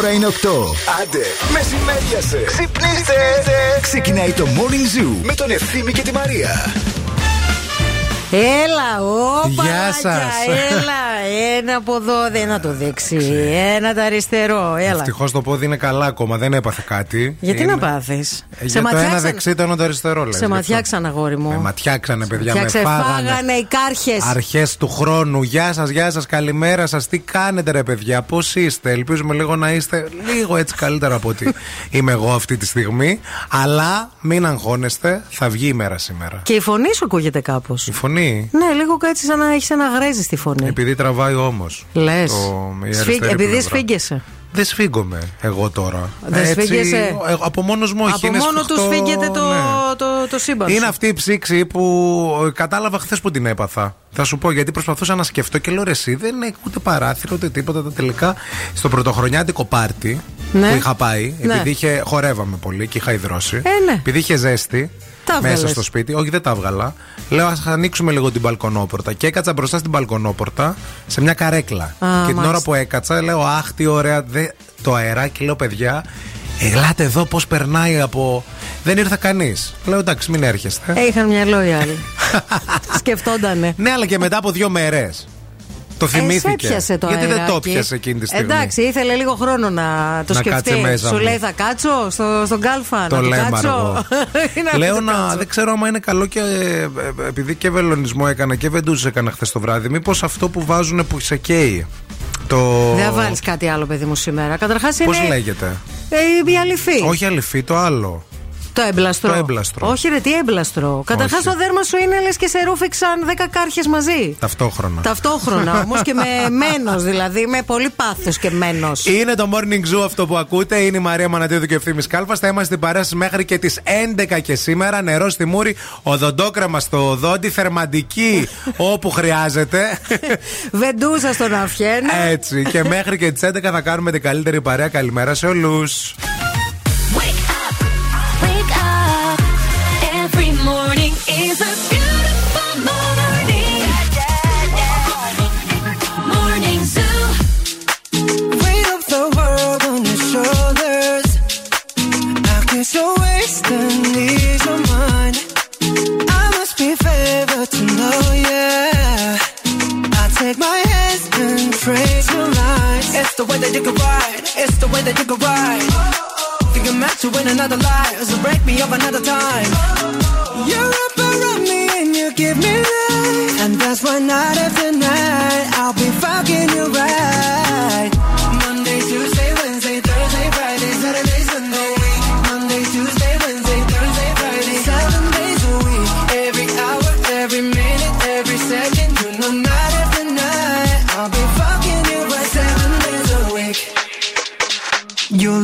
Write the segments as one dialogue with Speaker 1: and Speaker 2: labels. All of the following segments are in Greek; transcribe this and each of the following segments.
Speaker 1: Η ώρα είναι 8. Άντε, μεσημέριασε. Ξυπνήστε. Ξεκινάει το Morning Zoo με τον Ευθύμη και τη Μαρία.
Speaker 2: Έλα, όπα.
Speaker 3: Γεια σας.
Speaker 2: Έλα, ένα από εδώ, δεν να το δείξει. Ένα το αριστερό, έλα.
Speaker 3: Ευτυχώς το πόδι είναι καλά ακόμα, δεν έπαθε κάτι.
Speaker 2: Γιατί
Speaker 3: Είναι-
Speaker 2: να πάθεις;
Speaker 3: Ε, Για το ένα δεξί, το ένα το αριστερό, λες,
Speaker 2: Σε
Speaker 3: γι' αυτό.
Speaker 2: ματιάξαν, αγόρι μου.
Speaker 3: Με ματιάξανε, παιδιά, με
Speaker 2: Ματιάξε,
Speaker 3: φάγανε.
Speaker 2: φάγανε οι κάρχες.
Speaker 3: Αρχές του χρόνου. Γεια σας, γεια σας, καλημέρα σας. Τι κάνετε, ρε παιδιά, πώς είστε; Ελπίζουμε λίγο να είστε λίγο έτσι καλύτερα από ότι είμαι εγώ αυτή τη στιγμή. Αλλά μην αγχώνεστε, θα βγει η μέρα σήμερα.
Speaker 2: Και η φωνή σου ακούγεται κάπως.
Speaker 3: Η φωνή,
Speaker 2: Ναι, λίγο έτσι σαν να έχεις ένα γρέζι στη φωνή.
Speaker 3: επειδή τραβάει όμως.
Speaker 2: Λες. Επειδή σφίγγεσαι.
Speaker 3: Δεν σφίγγομαι εγώ τώρα.
Speaker 2: Δεν
Speaker 3: Έτσι,
Speaker 2: σφίγγεσαι;
Speaker 3: ε, Από μόνος μου, όχι.
Speaker 2: Από
Speaker 3: είναι
Speaker 2: μόνο του
Speaker 3: σφιχτό,
Speaker 2: σφίγγεται το,
Speaker 3: ναι.
Speaker 2: το, το, σύμπαν.
Speaker 3: Είναι
Speaker 2: σου.
Speaker 3: αυτή η ψήξη που ε, κατάλαβα χθες που την έπαθα. Θα σου πω γιατί προσπαθούσα να σκεφτώ και λέω ρε, εσύ δεν είναι ούτε παράθυρο ούτε τίποτα. Τα τελικά στο πρωτοχρονιάτικο πάρτι
Speaker 2: Ναι.
Speaker 3: που είχα πάει,
Speaker 2: Ναι.
Speaker 3: επειδή είχε, χορεύαμε πολύ και είχα υδρώσει.
Speaker 2: Ε, ναι.
Speaker 3: Επειδή είχε ζέστη.
Speaker 2: Τα
Speaker 3: μέσα
Speaker 2: έβγαλες.
Speaker 3: στο σπίτι, όχι δεν τα έβγαλα. Λέω ας ανοίξουμε λίγο την μπαλκονόπορτα. Και έκατσα μπροστά στην μπαλκονόπορτα σε μια καρέκλα.
Speaker 2: Α,
Speaker 3: και την
Speaker 2: μάλιστα.
Speaker 3: ώρα που έκατσα, λέω Αχ, τι ωραία. Δε, το αεράκι, λέω παιδιά, ελάτε εδώ πώς περνάει από. Δεν ήρθα κανείς. Λέω εντάξει, μην έρχεστε.
Speaker 2: Ε, είχαν μυαλό οι άλλοι. Σκεφτόντανε.
Speaker 3: Ναι, αλλά και μετά από δύο μέρες. Το
Speaker 2: Ε, σε
Speaker 3: θυμήθηκε.
Speaker 2: έπιασε το
Speaker 3: Γιατί δεν το
Speaker 2: αεράκι.
Speaker 3: πιασε εκείνη τη στιγμή.
Speaker 2: Εντάξει, ήθελε λίγο χρόνο να το
Speaker 3: Να
Speaker 2: σκεφτεί.
Speaker 3: κάτσει μέσα
Speaker 2: Σου
Speaker 3: μου.
Speaker 2: λέει θα κάτσω στο, στον κάλφα.
Speaker 3: Το
Speaker 2: να του
Speaker 3: λέμε
Speaker 2: κάτσω.
Speaker 3: αργό.
Speaker 2: Ή να
Speaker 3: Λέω
Speaker 2: του
Speaker 3: να.
Speaker 2: κάτσω.
Speaker 3: Δεν ξέρω άμα είναι καλό και. ε, ε, Επειδή και βελονισμό έκανα και βεντούζες έκανα χθες το βράδυ. Μήπως αυτό που βάζουν που σε καίει. Το.
Speaker 2: Δεν βάλεις κάτι άλλο, παιδί μου, σήμερα. Καταρχάς
Speaker 3: Πώς
Speaker 2: είναι.
Speaker 3: λέγεται;
Speaker 2: Ε, η αληθή.
Speaker 3: Όχι αληφή, το άλλο.
Speaker 2: Το έμπλαστρο.
Speaker 3: Το έμπλαστρο.
Speaker 2: Όχι, ρε, τι έμπλαστρο. Καταρχάς
Speaker 3: Όχι.
Speaker 2: το δέρμα σου είναι λες και σε ρούφηξαν 10 κάρχες μαζί.
Speaker 3: Ταυτόχρονα.
Speaker 2: Ταυτόχρονα όμως και με μένος, δηλαδή με πολύ πάθος και μένος.
Speaker 3: Είναι το morning zoo αυτό που ακούτε. Είναι η Μαρία Μανατίδου και ο Ευθύνη Κάλφας. Θα είμαστε στην παρέα σας μέχρι και τις 11 και σήμερα. Νερό στη μούρη, οδοντόκραμα στο οδόντι, θερμαντική όπου χρειάζεται.
Speaker 2: Βεντούζα στον Αφιένα.
Speaker 3: Έτσι. Και μέχρι και τις 11 θα κάνουμε την καλύτερη παρέα. Καλημέρα σε
Speaker 4: όλους. It's the way that you can ride. It's the way that you can ride. Think I'm meant to win another life, so break me up another time. You're up around me and you give me life, and that's why night after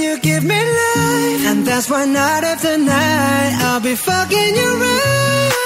Speaker 4: you give me life. And that's why night after night I'll be fucking you right.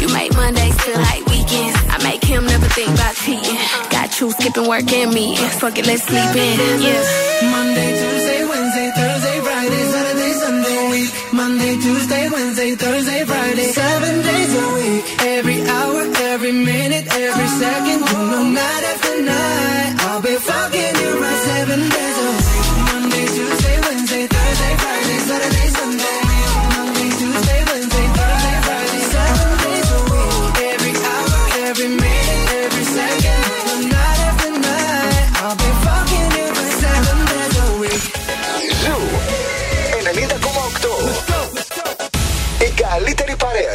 Speaker 5: You make Mondays feel like weekends. I make him never think about cheating. Got you skipping work and me. Fuck it, let's sleep in. Yeah.
Speaker 4: Monday, Tuesday, Wednesday, Thursday, Friday, Saturday, Sunday, week. Monday, Tuesday, Wednesday, Thursday, Friday, seven days a week. Every hour, every minute, every second, you know, night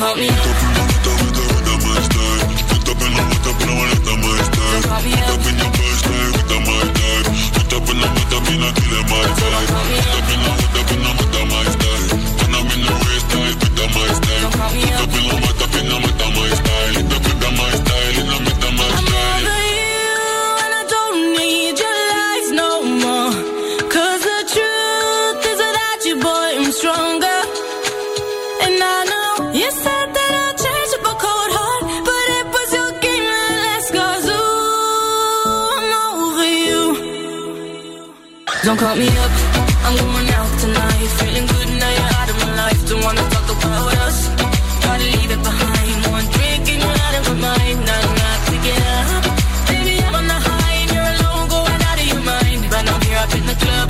Speaker 6: call me up. Put up in the put up in the one at the. Put up in your the. Put up in the put up in the kill my. Put up in the put up in the put up. Call me up, I'm going out tonight. Feeling good now you're out of my life. Don't wanna talk about us. Gotta leave it behind. One drink and you're out of my mind. Not enough to get up. Baby, I'm on the high and you're alone, going out of your mind. But I'm here up in the club,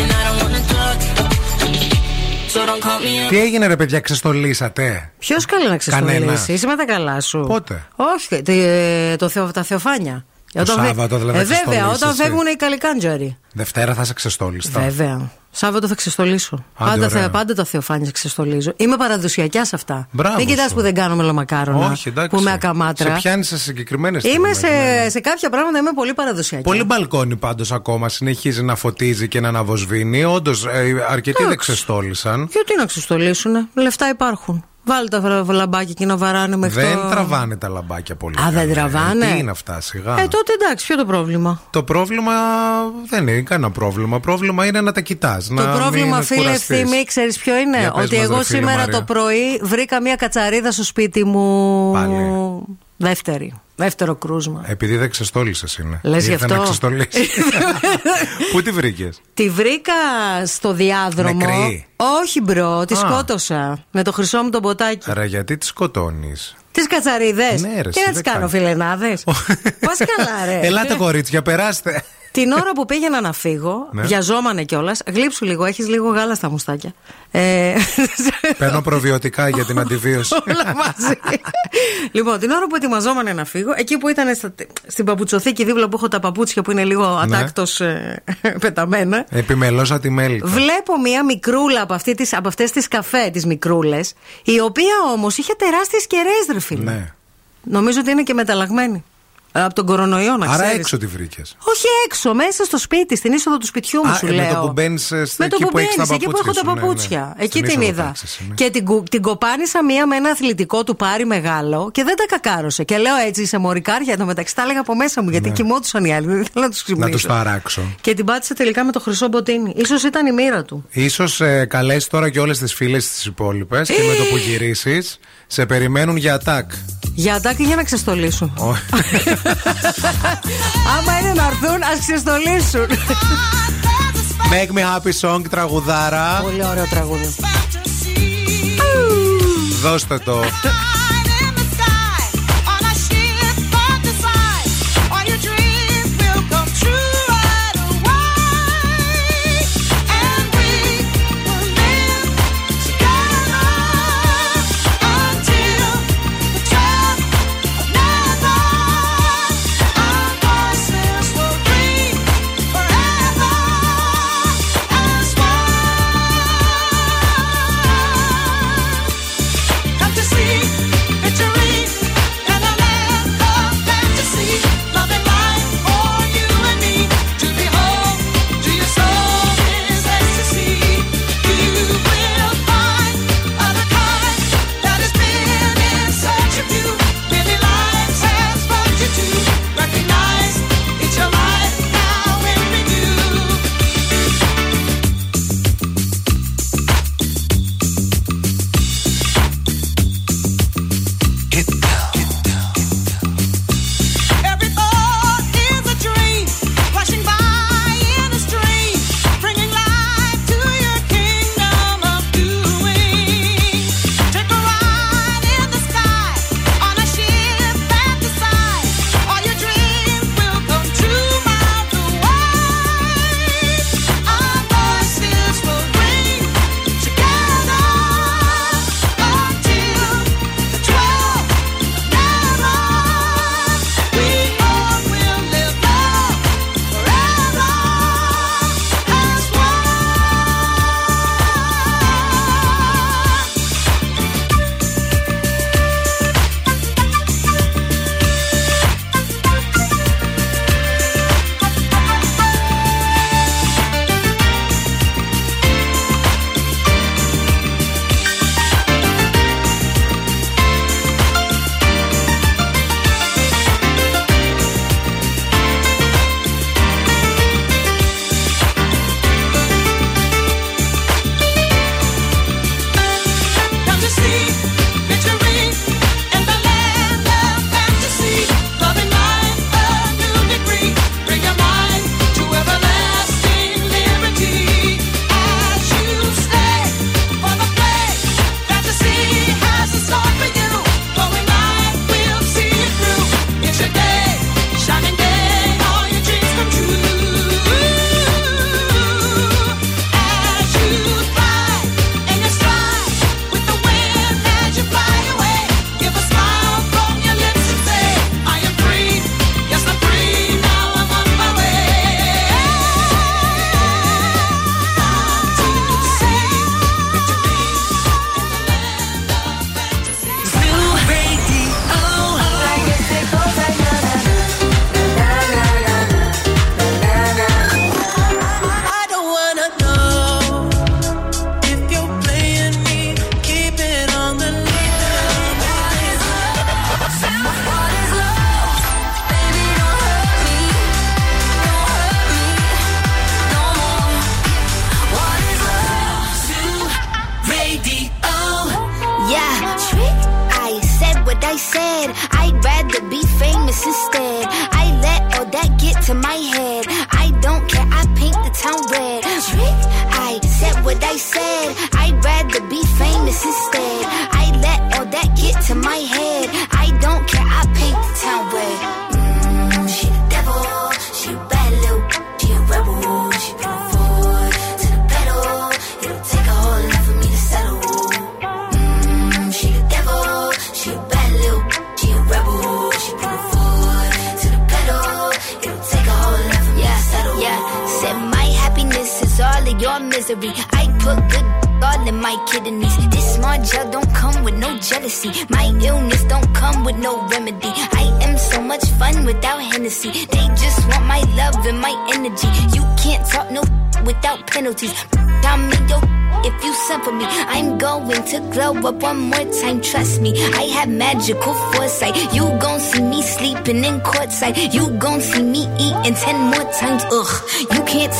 Speaker 6: and I don't wanna talk. So don't call me up.
Speaker 3: Τι έγινε, ρε παιδιά, ξεστολίσατε.
Speaker 2: Ποιο καλεί να
Speaker 3: Κανένας.
Speaker 2: ξεστολίσει, είσαι με τα καλά σου.
Speaker 3: Πότε?
Speaker 2: Όχι, τε- το, θεο, τα θεοφάνια.
Speaker 3: Το Σάββατο δηλαδή
Speaker 2: Ε,
Speaker 3: θα
Speaker 2: βέβαια,
Speaker 3: ξεστολίσεις
Speaker 2: όταν
Speaker 3: εσύ.
Speaker 2: φεύγουν οι καλικάντζαροι.
Speaker 3: Δευτέρα θα σε ξεστόλιστα.
Speaker 2: Βέβαια. Σάββατο θα ξεστολίσω.
Speaker 3: Άντε,
Speaker 2: πάντα,
Speaker 3: ωραία.
Speaker 2: θα, πάντα τα θεοφάνια ξεστολίζω. Είμαι παραδοσιακιά σε αυτά.
Speaker 3: Μπράβο
Speaker 2: Μην κοιτάς
Speaker 3: σου.
Speaker 2: που δεν κάνω μελομακάρονα.
Speaker 3: Όχι, εντάξει.
Speaker 2: Που είμαι ακαμάτρα.
Speaker 3: Σε πιάνεις σε συγκεκριμένες
Speaker 2: Είμαι σε, σε κάποια πράγματα είμαι πολύ παραδοσιακή.
Speaker 3: Πολύ μπαλκόνι πάντως ακόμα συνεχίζει να φωτίζει και να αναβοσβήνει. Όντως, αρκετοί δεν
Speaker 2: Εντάξει.
Speaker 3: ξεστόλισαν.
Speaker 2: Γιατί να ξεστολίσουνε; Λεφτά υπάρχουν. Βάλε τα βρα- λαμπάκια και να βαράνε μέχρι
Speaker 3: Δεν
Speaker 2: το...
Speaker 3: τραβάνε τα λαμπάκια πολύ.
Speaker 2: Α, δεν
Speaker 3: καλά.
Speaker 2: τραβάνε;
Speaker 3: Ε, Τι είναι αυτά, σιγά.
Speaker 2: Ε, τότε εντάξει, ποιο το πρόβλημα;
Speaker 3: Το πρόβλημα δεν είναι κανένα πρόβλημα. Πρόβλημα είναι να τα κοιτάς.
Speaker 2: Το πρόβλημα, φίλε Ευθύμη, ξέρεις ποιο είναι;
Speaker 3: Για πες
Speaker 2: Ότι
Speaker 3: μας,
Speaker 2: εγώ
Speaker 3: ρε φίλε
Speaker 2: σήμερα
Speaker 3: Μαρία.
Speaker 2: το πρωί βρήκα μια κατσαρίδα στο σπίτι μου.
Speaker 3: Πάλι.
Speaker 2: Δεύτερη. Δεύτερο κρούσμα.
Speaker 3: Επειδή δεν ξεστόλισε είναι.
Speaker 2: Λες γι'
Speaker 3: Ήρθε
Speaker 2: αυτό;
Speaker 3: να ξεστολίσει. Πού τη βρήκες;
Speaker 2: Τη βρήκα στο διάδρομο.
Speaker 3: Νεκρή.
Speaker 2: Όχι, bro, τη
Speaker 3: Α.
Speaker 2: σκότωσα. Με το χρυσό μου το μποτάκι.
Speaker 3: Ρε, γιατί τη σκοτώνεις;
Speaker 2: Τις κατσαρίδες.
Speaker 3: Ναι, ρε,
Speaker 2: Τι
Speaker 3: εσύ
Speaker 2: να τις
Speaker 3: δεν
Speaker 2: κάνω,
Speaker 3: κάνεις.
Speaker 2: φιλενάδες; Πας καλά, ρε.
Speaker 3: Ελάτε, κορίτσια, περάστε.
Speaker 2: Την ώρα που πήγαινα να φύγω,
Speaker 3: Ναι.
Speaker 2: βιαζόμανε κιόλας. Γλύψου λίγο, έχεις λίγο γάλα στα μουστάκια. Ε,
Speaker 3: Παίρνω προβιωτικά για την αντιβίωση.
Speaker 2: Όλα μαζί. λοιπόν, την ώρα που ετοιμαζόμανε να φύγω, εκεί που ήταν στα- στην παπουτσοθήκη δίπλα που έχω τα παπούτσια που είναι λίγο
Speaker 3: Ναι.
Speaker 2: ατάκτος πεταμένα.
Speaker 3: Επιμελώσα τη μέλη.
Speaker 2: Βλέπω μία μικρούλα από, αυτή τις, από αυτές τις καφέ, τις μικρούλες, η οποία όμως είχε τεράστιες κεραίες, ρε φίλε.
Speaker 3: Ναι.
Speaker 2: Νομίζω ότι είναι και μεταλλαγμένη. Ε, Από τον κορονοϊό, να
Speaker 3: Άρα
Speaker 2: ξέρεις.
Speaker 3: έξω τη βρήκες.
Speaker 2: Όχι έξω, μέσα στο σπίτι, στην είσοδο του σπιτιού μου
Speaker 3: Α,
Speaker 2: σου
Speaker 3: ε, με
Speaker 2: λέω.
Speaker 3: το που μπαίνεις, ε,
Speaker 2: Με το
Speaker 3: εκεί
Speaker 2: που
Speaker 3: που έχεις τα
Speaker 2: μπαίνεις, εκεί που έχω
Speaker 3: παπούτσια
Speaker 2: τα
Speaker 3: σου, ναι,
Speaker 2: παπούτσια.
Speaker 3: ναι.
Speaker 2: Εκεί
Speaker 3: Στην
Speaker 2: την
Speaker 3: είσοδο
Speaker 2: είδα.
Speaker 3: τάξης, ναι.
Speaker 2: Και την, κου- την κοπάνισα μία με ένα αθλητικό του πάρει μεγάλο και δεν τα κακάρωσε. Και λέω έτσι σε μωρικάρια το μεταξύ. Τα έλεγα από μέσα μου γιατί κοιμόντουσαν οι άλλοι. Δεν ήθελα να τους ξυπνήσω.
Speaker 3: Ναι. Να τους ταράξω.
Speaker 2: Και την πάτησε τελικά με το χρυσό μποτίνι. Ίσως ήταν η μοίρα του.
Speaker 3: Ίσως ε, καλέσει τώρα και όλες τις φίλες τι υπόλοιπες και με το που γυρίσεις σε περιμένουν για ατάκ.
Speaker 2: Για αντάκι για να ξεστολίσουν. Άμα είναι να έρθουν, ας ξεστολίσουν.
Speaker 7: Make me happy song, τραγουδάρα.
Speaker 2: Πολύ ωραίο τραγούδι.
Speaker 7: Δώστε το.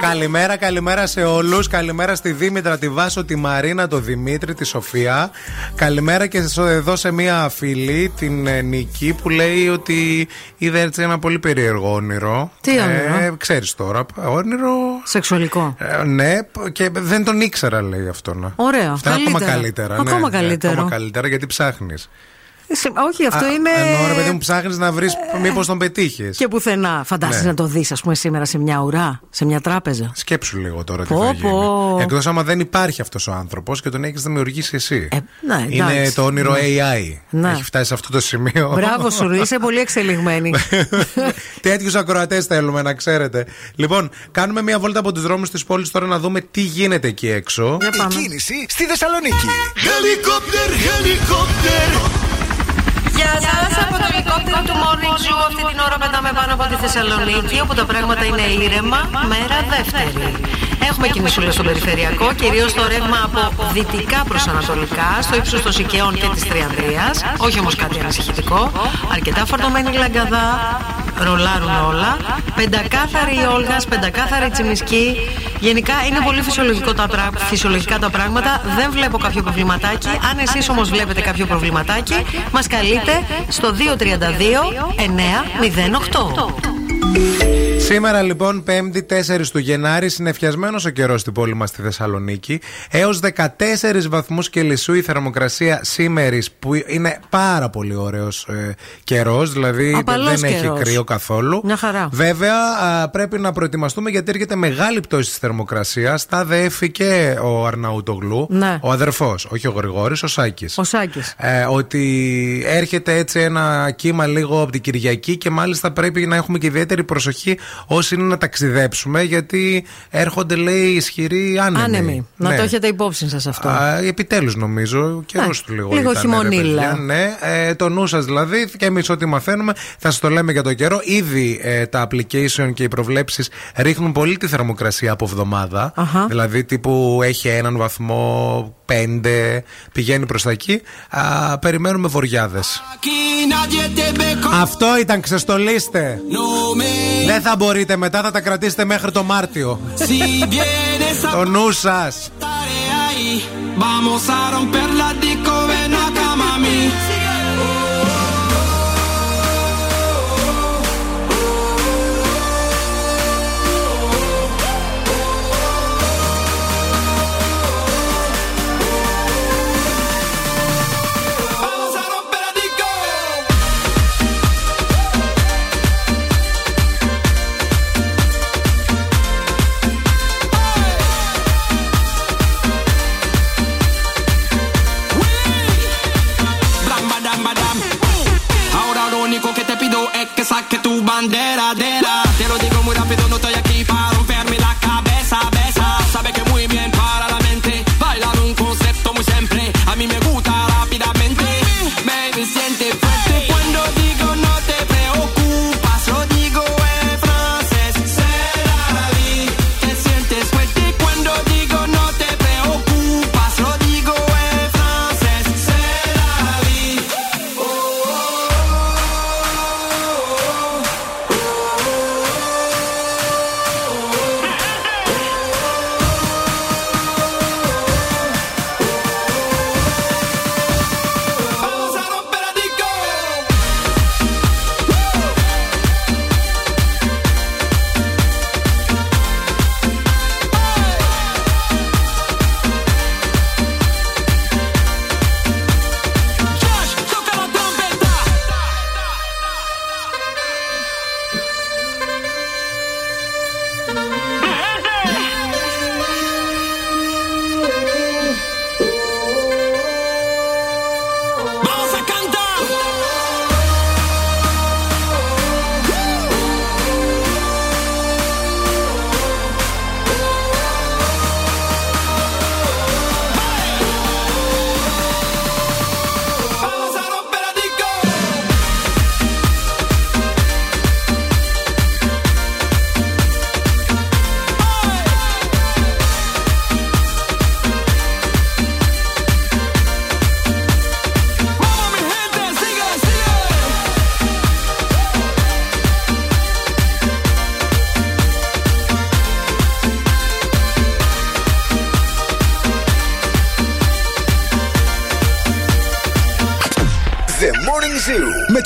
Speaker 3: Καλημέρα, καλημέρα σε όλους. Καλημέρα στη Δήμητρα, τη Βάσο, τη Μαρίνα, τον Δημήτρη, τη Σοφία. Καλημέρα και σε- εδώ σε μία φίλη, την ε, Νική, που λέει ότι είδε έτσι ένα πολύ περίεργο όνειρο.
Speaker 2: Τι όνειρο;
Speaker 3: Ε, Ξέρεις τώρα. Όνειρο.
Speaker 2: Σεξουαλικό.
Speaker 3: Ε, ναι, και δεν τον ήξερα, λέει αυτό. Να.
Speaker 2: Ωραία,
Speaker 3: Αυτό είναι ακόμα
Speaker 2: καλύτερα.
Speaker 3: καλύτερα.
Speaker 2: Ακόμα
Speaker 3: ναι, ναι,
Speaker 2: καλύτερο.
Speaker 3: ακόμα καλύτερα γιατί ψάχνεις.
Speaker 2: Σε- Όχι, αυτό είναι.
Speaker 3: Ενώ ρε παιδί μου, ψάχνεις να βρεις μήπως τον πετύχεις.
Speaker 2: Και πουθενά. Φαντάζεσαι
Speaker 3: Ναι.
Speaker 2: να το δεις, ας πούμε, σήμερα σε μια ουρά, σε μια τράπεζα.
Speaker 3: Σκέψου λίγο τώρα τι
Speaker 2: Πω,
Speaker 3: θα γίνει.
Speaker 2: πω.
Speaker 3: Εκτός άμα δεν υπάρχει αυτός ο άνθρωπος και τον έχεις δημιουργήσει εσύ.
Speaker 2: ναι, εντάξει.
Speaker 3: Είναι το όνειρο
Speaker 2: Ναι.
Speaker 3: AI.
Speaker 2: Ναι.
Speaker 3: Έχει φτάσει σε αυτό το σημείο.
Speaker 2: Μπράβο σου, είσαι πολύ εξελιγμένη.
Speaker 3: Τέτοιους ακροατές θέλουμε να ξέρετε. Λοιπόν, κάνουμε μια βόλτα από τους δρόμους της πόλης τώρα να δούμε τι γίνεται εκεί έξω.
Speaker 1: Η κίνηση στη Θεσσαλονίκη.
Speaker 4: Helicopter, helicopter.
Speaker 2: Γεια σα από το ελικόπτερο του Morning Zoo. Αυτή την ώρα πετάμε πάνω από τη Θεσσαλονίκη, όπου τα πράγματα είναι ήρεμα, μέρα δεύτερη. Έχουμε κινησούλα στον περιφερειακό, κυρίως το ρεύμα από δυτικά προς ανατολικά, στο ύψος των Σικαιών και της Τριανδρίας. Όχι όμως κάτι ανησυχητικό. Αρκετά φορτωμένη λαγκαδά, ρολάρουν όλα. Πεντακάθαρη η Όλγας, πεντακάθαρη η Τσιμισκή. Γενικά είναι πολύ φυσιολογικό τα πρά- φυσιολογικά τα πράγματα. Δεν βλέπω κάποιο προβληματάκι. Αν εσείς όμως βλέπετε κάποιο προβληματάκι, μας καλείτε στο 232 908.
Speaker 3: Σήμερα λοιπόν, 5η 4 του Γενάρη, συνεφιασμένος ο καιρός στην πόλη μας στη Θεσσαλονίκη. Έως 14 βαθμούς Κελσίου η θερμοκρασία σήμερα, που είναι πάρα πολύ ωραίος ε, καιρός, δηλαδή
Speaker 2: Απαλός
Speaker 3: δεν έχει
Speaker 2: καιρός.
Speaker 3: κρύο καθόλου.
Speaker 2: Μια χαρά.
Speaker 3: Βέβαια, α, πρέπει να προετοιμαστούμε γιατί έρχεται μεγάλη πτώση της θερμοκρασίας. Τα δέφη και ο Αρναούτογλου,
Speaker 2: Ναι.
Speaker 3: ο αδερφός, όχι ο Γρηγόρης, ο Σάκης.
Speaker 2: Ο Σάκης.
Speaker 3: Ε, ότι έρχεται έτσι ένα κύμα λίγο από την Κυριακή και μάλιστα πρέπει να έχουμε και ιδιαίτερη προσοχή όσοι είναι να ταξιδέψουμε γιατί έρχονται λέει ισχυροί άνεμοι.
Speaker 2: Άνεμοι. Να
Speaker 3: Ναι.
Speaker 2: το έχετε υπόψη σας αυτό.
Speaker 3: Επιτέλους νομίζω, καιρός
Speaker 2: Ναι,
Speaker 3: του λίγο.
Speaker 2: λίγο
Speaker 3: ήταν, ρε
Speaker 2: χειμωνίλα.
Speaker 3: παιδιά. Ναι, ε, το νου σας δηλαδή και εμείς ό,τι μαθαίνουμε θα σας το λέμε για το καιρό. Ήδη ε, τα application και οι προβλέψεις ρίχνουν πολύ τη θερμοκρασία από εβδομάδα.
Speaker 2: Αχα.
Speaker 3: Δηλαδή τύπου έχει έναν βαθμό, πέντε, πηγαίνει προς τα εκεί. Α, περιμένουμε βοριάδες.
Speaker 4: Aquí nadie te ve como
Speaker 3: Αυτό ήταν, ξεστολίστε.
Speaker 4: no me.
Speaker 3: Δεν θα μπορείτε μετά, θα τα κρατήσετε μέχρι το Μάρτιο.
Speaker 4: Si vienes a
Speaker 3: Το νου
Speaker 8: σας.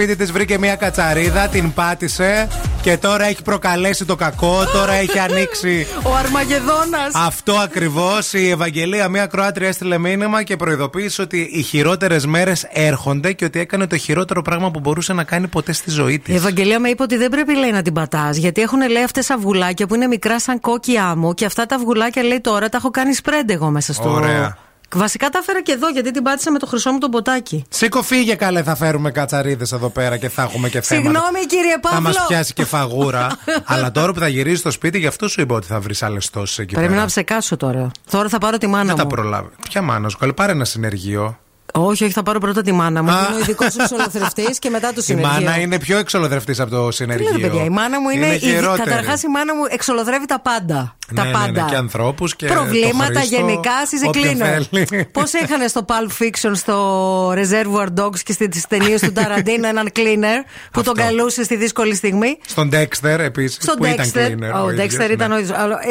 Speaker 3: σπίτι της βρήκε μια κατσαρίδα, την πάτησε και τώρα έχει προκαλέσει το κακό, τώρα έχει ανοίξει.
Speaker 2: Ο Αρμαγεδόνας.
Speaker 3: Αυτό ακριβώς. Η Ευαγγελία, μια Κροάτρια, έστειλε μήνυμα και προειδοποίησε ότι οι χειρότερες μέρες έρχονται και ότι έκανε το χειρότερο πράγμα που μπορούσε να κάνει ποτέ στη ζωή της.
Speaker 2: Η Ευαγγελία με είπε ότι δεν πρέπει λέει να την πατάς, γιατί έχουν λέει αυτές αυγουλάκια που είναι μικρά σαν κόκκι άμμο και αυτά τα αυγουλάκια λέει τώρα τα έχω κάνει σπρέντε εγώ μέσα στο.
Speaker 3: Ωραία.
Speaker 2: Βασικά τα έφερα και εδώ γιατί την πάτησα με το χρυσό μου τον ποτάκι.
Speaker 3: Σήκω φύγε καλέ, θα φέρουμε κατσαρίδες εδώ πέρα και θα έχουμε και θέματα.
Speaker 2: Συγγνώμη κύριε
Speaker 3: Θα
Speaker 2: Παύλο.
Speaker 3: μα πιάσει και φαγούρα. Αλλά τώρα που θα γυρίσει στο σπίτι, γι' αυτό σου είπα ότι θα βρεις άλλες τόσες εκεί
Speaker 2: Πρέπει
Speaker 3: πέρα.
Speaker 2: να ψεκάσω τώρα. Τώρα θα πάρω τη μάνα
Speaker 3: Δεν τα
Speaker 2: μου.
Speaker 3: προλάβει. Ποια μάνα σου, καλέ, πάρε ένα συνεργείο.
Speaker 2: Όχι, όχι, θα πάρω πρώτα τη μάνα μου.
Speaker 3: Α.
Speaker 2: Είναι ο ειδικός εξολοθρευτή και μετά το
Speaker 3: Η
Speaker 2: συνεργείο.
Speaker 3: μάνα είναι πιο εξολοδρευτή από το
Speaker 2: Τι
Speaker 3: συνεργείο.
Speaker 2: λέτε, παιδιά, η μάνα μου είναι.
Speaker 3: χειρότερη.
Speaker 2: Καταρχάς, η μάνα μου εξολοδρεύει τα πάντα. τα
Speaker 3: Ναι, ναι,
Speaker 2: πάντα.
Speaker 3: ναι, και ανθρώπους και
Speaker 2: Προβλήματα
Speaker 3: το Χρήστο,
Speaker 2: γενικά είσαι
Speaker 3: όποιον
Speaker 2: cleaner.
Speaker 3: θέλει.
Speaker 2: Πώς είχαν στο Pulp Fiction, στο Reservoir Dogs και στις ταινίες του Ταραντίνο έναν cleaner που τον καλούσε στη δύσκολη στιγμή.
Speaker 3: Στον Dexter επίσης.
Speaker 2: Στον
Speaker 3: που
Speaker 2: Dexter.
Speaker 3: Ήταν cleaner,
Speaker 2: Ο
Speaker 3: ίδιος,
Speaker 2: Dexter
Speaker 3: ναι.
Speaker 2: ήταν ο ίδιος. Αλλά, ε,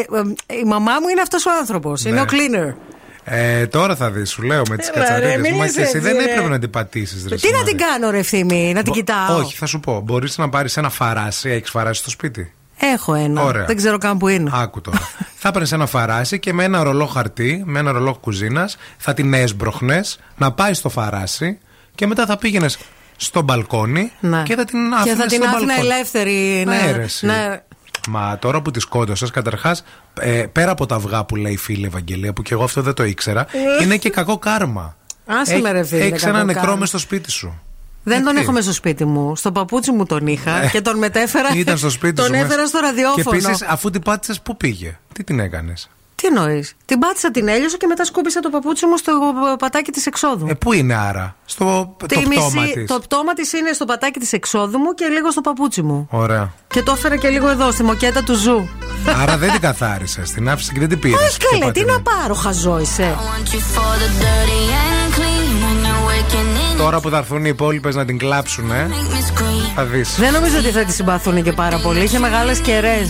Speaker 2: ε, Η μαμά μου είναι αυτός ο άνθρωπος. Είναι
Speaker 3: Ναι.
Speaker 2: ο cleaner.
Speaker 3: Ε, τώρα θα δεις, σου λέω με τις
Speaker 2: Έλα, ρε,
Speaker 3: κατσαρίδες.
Speaker 2: μην
Speaker 3: Μα
Speaker 2: είσαι
Speaker 3: και εσύ
Speaker 2: έτσι,
Speaker 3: δεν
Speaker 2: ρε.
Speaker 3: έπρεπε να την πατήσεις.
Speaker 2: Τι να την κάνω, ρε ευθύμη, να την κοιτάω;
Speaker 3: Όχι, θα σου πω. Μπορείς να πάρεις ένα φαράσι. Έχεις φαράσι στο σπίτι;
Speaker 2: Έχω ένα.
Speaker 3: Ωραία.
Speaker 2: Δεν ξέρω καν που είναι.
Speaker 3: Άκου τώρα. θα παίρνει ένα φαράσι και με ένα ρολό χαρτί, με ένα ρολό κουζίνας, θα την έσπροχνε να πάει στο φαράσι και μετά θα πήγαινες στο μπαλκόνι
Speaker 2: Ναι.
Speaker 3: και θα την
Speaker 2: Και
Speaker 3: άφηνες
Speaker 2: θα την
Speaker 3: στο
Speaker 2: άφηνα
Speaker 3: μπαλκόνι.
Speaker 2: ελεύθερη.
Speaker 3: Ναι, ρε, εσύ.
Speaker 2: ναι.
Speaker 3: Μα τώρα που τη σκόντωσε, καταρχάς, ε, πέρα από τα αυγά που λέει η φίλη Ευαγγελία, που και εγώ αυτό δεν το ήξερα, είναι και κακό κάρμα.
Speaker 2: Άσε με, ρε φίλε,
Speaker 3: Έχεις
Speaker 2: κακό
Speaker 3: ένα νεκρό
Speaker 2: κάρμα.
Speaker 3: μες στο σπίτι σου.
Speaker 2: Δεν τον
Speaker 3: Γιατί;
Speaker 2: έχω μέσα στο σπίτι μου. Στο παπούτσι μου τον είχα
Speaker 3: Ε,
Speaker 2: και τον μετέφερα.
Speaker 3: Ήταν στο σπίτι
Speaker 2: Τον
Speaker 3: σου.
Speaker 2: έφερα
Speaker 3: μέσα.
Speaker 2: στο ραδιόφωνο.
Speaker 3: Και επίσης, αφού την πάτησες, πού πήγε; Τι την έκανες;
Speaker 2: Τι εννοείς; Την πάτησα, την έλειωσα και μετά σκούπισα το παπούτσι μου στο πατάκι της εξόδου.
Speaker 3: Ε, πού είναι άρα, στο
Speaker 2: Τη
Speaker 3: το
Speaker 2: μισή-
Speaker 3: πτώμα της.
Speaker 2: το πτώμα της είναι στο πατάκι της εξόδου μου και λίγο στο παπούτσι μου.
Speaker 3: Ωραία.
Speaker 2: Και το έφερα και λίγο εδώ, στη μοκέτα του ζου.
Speaker 3: Άρα δεν την καθάρισε, την άφησε και δεν την πήρες.
Speaker 2: Όχι καλέ, τι να πάρω, χαζό είσαι.
Speaker 8: Want you for the dirty and clean when you're waking in.
Speaker 3: Τώρα που θα έρθουν οι υπόλοιπες να την κλάψουν, ε,
Speaker 8: Make me scream.
Speaker 3: θα δεις.
Speaker 2: Δεν νομίζω ότι θα τη συμπαθούν και πάρα πολύ. Είχε
Speaker 8: μεγάλες κεραίες.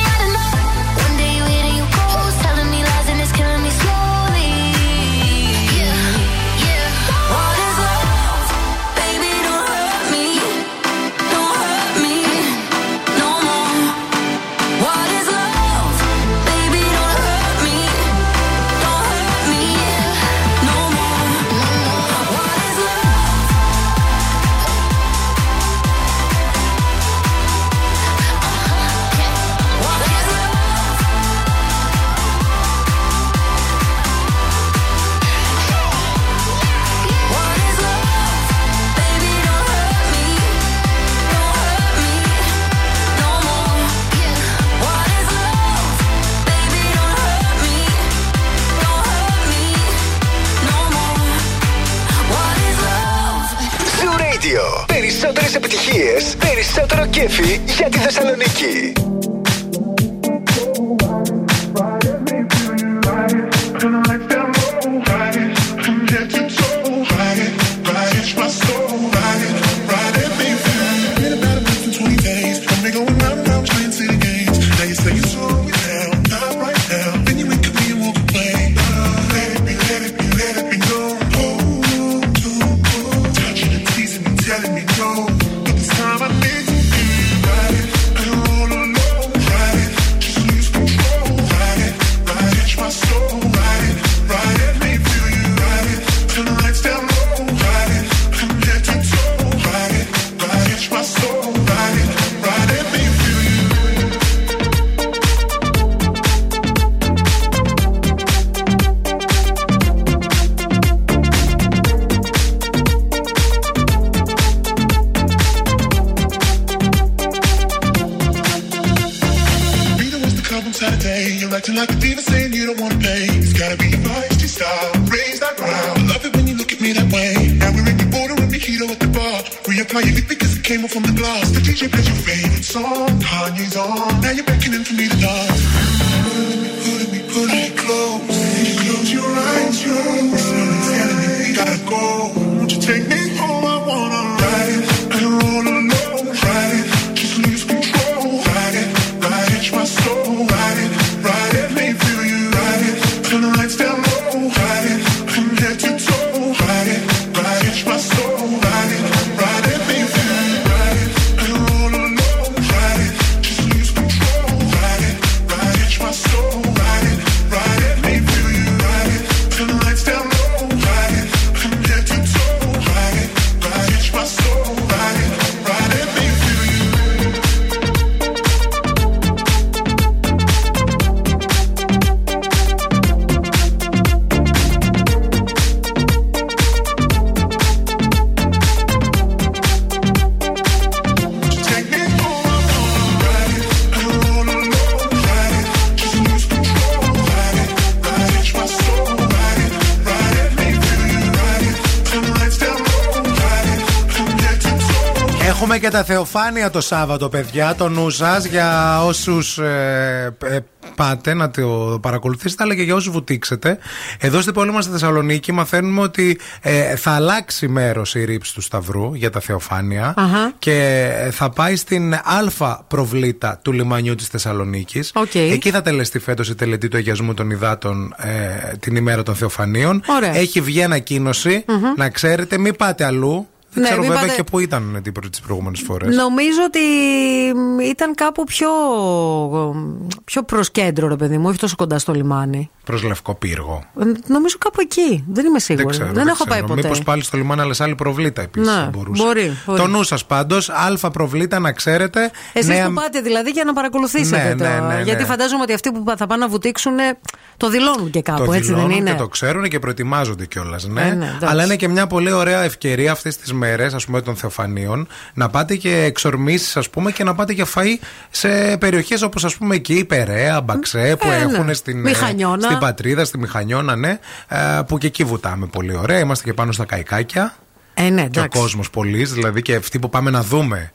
Speaker 1: επιτυχίες, περισσότερο κέφι για τη Θεσσαλονίκη.
Speaker 3: Τα Θεοφάνεια το Σάββατο, παιδιά. Το νου σας για όσους πάτε να το παρακολουθήσετε, αλλά και για όσους βουτήξετε. Εδώ στην πόλη μας στη Θεσσαλονίκη μαθαίνουμε ότι ε, θα αλλάξει μέρος η ρίψη του Σταυρού για τα Θεοφάνεια
Speaker 2: Αχα.
Speaker 3: και θα πάει στην Α προβλήτα του λιμανιού της Θεσσαλονίκης.
Speaker 2: Οκ.
Speaker 3: Εκεί θα τελεστεί φέτος η τελετή του Αγιασμού των Υδάτων ε, την ημέρα των Θεοφανίων.
Speaker 2: Ωραία.
Speaker 3: Έχει βγει ανακοίνωση, να ξέρετε, μην πάτε αλλού. Δεν
Speaker 2: Ναι,
Speaker 3: ξέρω
Speaker 2: μην
Speaker 3: βέβαια
Speaker 2: πάτε-
Speaker 3: και πού ήταν τις προηγούμενες φορές.
Speaker 2: Νομίζω ότι μ, ήταν κάπου πιο, πιο προς κέντρο, ρε παιδί μου, όχι τόσο κοντά στο λιμάνι.
Speaker 3: Προς Λευκό Πύργο.
Speaker 2: Ε, Νομίζω κάπου εκεί. Δεν είμαι σίγουρη.
Speaker 3: Δεν ξέρω.
Speaker 2: δεν έχω πάει ποτέ.
Speaker 3: Μήπως πάλι στο λιμάνι, αλλά σε άλλη προβλήτα επίσης.
Speaker 2: Ναι,
Speaker 3: μπορούσε.
Speaker 2: μπορεί, μπορεί.
Speaker 3: Το νου σας πάντως, Α προβλήτα να ξέρετε.
Speaker 2: Εσείς
Speaker 3: νέα-
Speaker 2: που πάτε δηλαδή για να παρακολουθήσετε.
Speaker 3: Ναι,
Speaker 2: το-
Speaker 3: ναι, ναι, ναι.
Speaker 2: Γιατί φαντάζομαι ότι αυτοί που θα πάνε να βουτήξουν ε, το δηλώνουν και κάπου,
Speaker 3: το
Speaker 2: έτσι δεν
Speaker 3: δηλώνουν
Speaker 2: είναι;
Speaker 3: και το ξέρουν και προετοιμάζονται κιόλας. Ναι.
Speaker 2: Ε, ναι, εντάξει.
Speaker 3: Αλλά είναι και μια πολύ ωραία ευκαιρία αυτέ τι μέρες, ας πούμε, των Θεοφανίων, να πάτε και εξορμήσεις, ας πούμε, και να πάτε για φαΐ σε περιοχές όπως, ας πούμε, εκεί η Περαία, Μπαξέ, που
Speaker 2: Ε, ναι.
Speaker 3: έχουν στην, ε,
Speaker 2: Μηχανιώνα.
Speaker 3: στην πατρίδα, στη Μηχανιώνα, ναι, ε, που και εκεί βουτάμε πολύ ωραία. Είμαστε και πάνω στα καϊκάκια.
Speaker 2: Ε, ναι,
Speaker 3: και ο
Speaker 2: εντάξει.
Speaker 3: κόσμος πολύ, δηλαδή και αυτοί που πάμε να δούμε.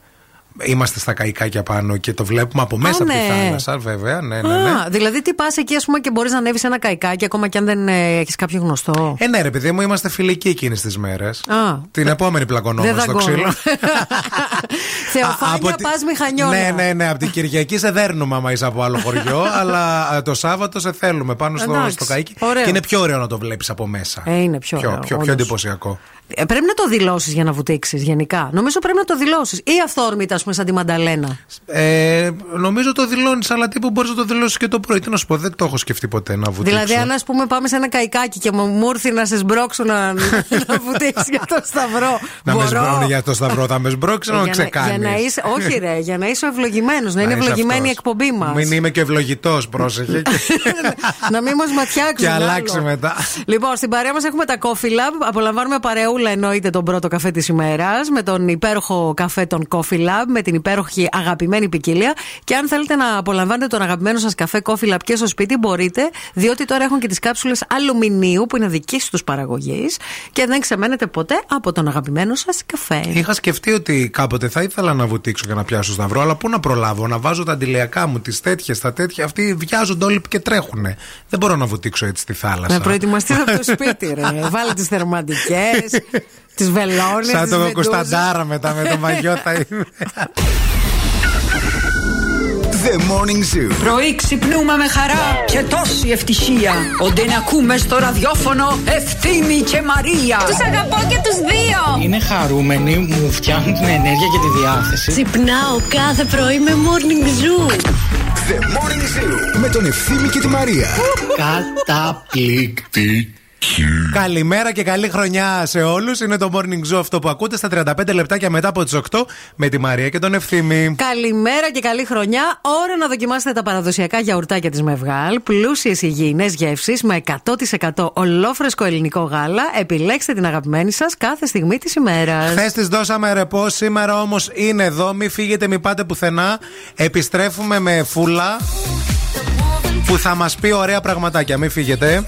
Speaker 3: Είμαστε στα καϊκάκια πάνω και το βλέπουμε από μέσα από τη
Speaker 2: ναι.
Speaker 3: θάλασσα, βέβαια. Ναι, ναι, ναι.
Speaker 2: Α, δηλαδή τι πας εκεί, ας πούμε, και μπορείς να ανέβεις ένα καϊκάκι ακόμα και αν δεν ε, έχεις κάποιο γνωστό;
Speaker 3: Ε, ναι, ρε παιδί μου, είμαστε φιλικοί εκείνες τις μέρες.
Speaker 2: Α.
Speaker 3: Την επόμενη
Speaker 2: Δεν
Speaker 3: πλακωνόμαστε στο
Speaker 2: δαγκώνω.
Speaker 3: ξύλο. Α,
Speaker 2: Θεοφάνεια
Speaker 3: από τη-
Speaker 2: πας μηχανιώνα.
Speaker 3: Ναι, ναι, ναι. Από την Κυριακή σε δέρνουμε άμα είσαι από άλλο χωριό, αλλά ε, το Σάββατο σε θέλουμε πάνω στο,
Speaker 2: Εντάξει,
Speaker 3: στο καίκι.
Speaker 2: ωραίο.
Speaker 3: Και είναι πιο ωραίο να το βλέπεις από μέσα.
Speaker 2: Ε, είναι πιο
Speaker 3: πιο,
Speaker 2: ωραίο,
Speaker 3: πιο, πιο
Speaker 2: όντως.
Speaker 3: εντυπωσιακό.
Speaker 2: Ε, πρέπει να το δηλώσεις για να βουτήξεις γενικά. Νομίζω πρέπει να το δηλώσεις. Ή αυθόρμητα, ας πούμε, σαν τη Μανταλένα.
Speaker 3: Ε, νομίζω το δηλώνεις, αλλά τύπου μπορείς να το δηλώσεις και το πρωί. Τι να σου πω, δεν το έχω σκεφτεί ποτέ να βουτήξω.
Speaker 2: Δηλαδή, αν ας πούμε πάμε σε ένα καϊκάκι και μου μου έρθει να σε σμπρώξω να, να βουτήξεις για το σταυρό.
Speaker 3: να με
Speaker 2: μπορώ.
Speaker 3: σμπρώχνει για το σταυρό, θα με σμπρώξεις να με
Speaker 2: για, να,
Speaker 3: ξεκάνεις.
Speaker 2: για να είσαι, όχι ρε, για να είσαι ευλογημένος, να είναι ευλογημένη η εκπομπή μας.
Speaker 3: Μην είμαι και ευλογητός, πρόσεχε.
Speaker 2: να μην μας ματιάξουν.
Speaker 3: και
Speaker 2: άλλο.
Speaker 3: αλλάξει μετά.
Speaker 2: Λοιπόν, στην παρέα μας έχουμε τα Coffee Lab. Απολαμβάνουμε παρεούλα εννοείται τον πρώτο καφέ της ημέρας. Με τον υπέροχο καφέ των Coffee Lab. Με την υπέροχη αγαπημένη ποικιλία. Και αν θέλετε να απολαμβάνετε τον αγαπημένο σας καφέ Coffee Lab και στο σπίτι, μπορείτε. Διότι τώρα έχουν και τις κάψουλες αλουμινίου που είναι δική τους παραγωγής. Και δεν ξεμένετε ποτέ από τον αγαπημένο σας καφέ.
Speaker 3: Είχα σκεφτεί ότι κάποτε θα ήθελα να βουτήξω και να πιάσω σταυρό, αλλά πού να προλάβω, να βάζω τα αντιλιακά μου, τις τέτοιες, τα τέτοια. Αυτοί βιάζονται όλοι και τρέχουν. Δεν μπορώ να βουτήξω έτσι στη θάλασσα.
Speaker 2: Να προετοιμαστείς από το σπίτι, ρε. Βάλε τις θερμαντικές, τις βελόνες.
Speaker 3: Σαν τον Κωνσταντάρα μετά με το μαγιό θα είμαι.
Speaker 1: The Morning Zoo.
Speaker 9: Πρωί ξυπνούμε με χαρά και τόση ευτυχία. Όντε να ακούμε στο ραδιόφωνο Ευθύμη και Μαρία.
Speaker 10: Τους αγαπώ και τους δύο.
Speaker 11: Είναι χαρούμενοι, μου φτιάχνουν την ενέργεια και τη διάθεση.
Speaker 10: Ξυπνάω κάθε πρωί με Morning Zoo.
Speaker 1: The Morning Zoo. Με τον Ευθύμη και τη Μαρία.
Speaker 11: Καταπληκτική.
Speaker 3: Καλημέρα και καλή χρονιά σε όλους. Είναι το morning zoo αυτό που ακούτε στα 35 λεπτάκια μετά από τις 8 με τη Μαρία και τον Ευθύμη.
Speaker 2: Καλημέρα και καλή χρονιά. Ώρα να δοκιμάσετε τα παραδοσιακά γιαουρτάκια της Μευγάλ. Πλούσιες υγιεινές γεύσεις με 100% ολόφρεσκο ελληνικό γάλα. Επιλέξτε την αγαπημένη σας κάθε στιγμή της ημέρας.
Speaker 3: Χθες της δώσαμε ρεπό, σήμερα όμως είναι εδώ. Μην φύγετε, μην πάτε πουθενά. Επιστρέφουμε με φούλα.
Speaker 8: που θα μας πει ωραία πραγματάκια. Μην φύγετε.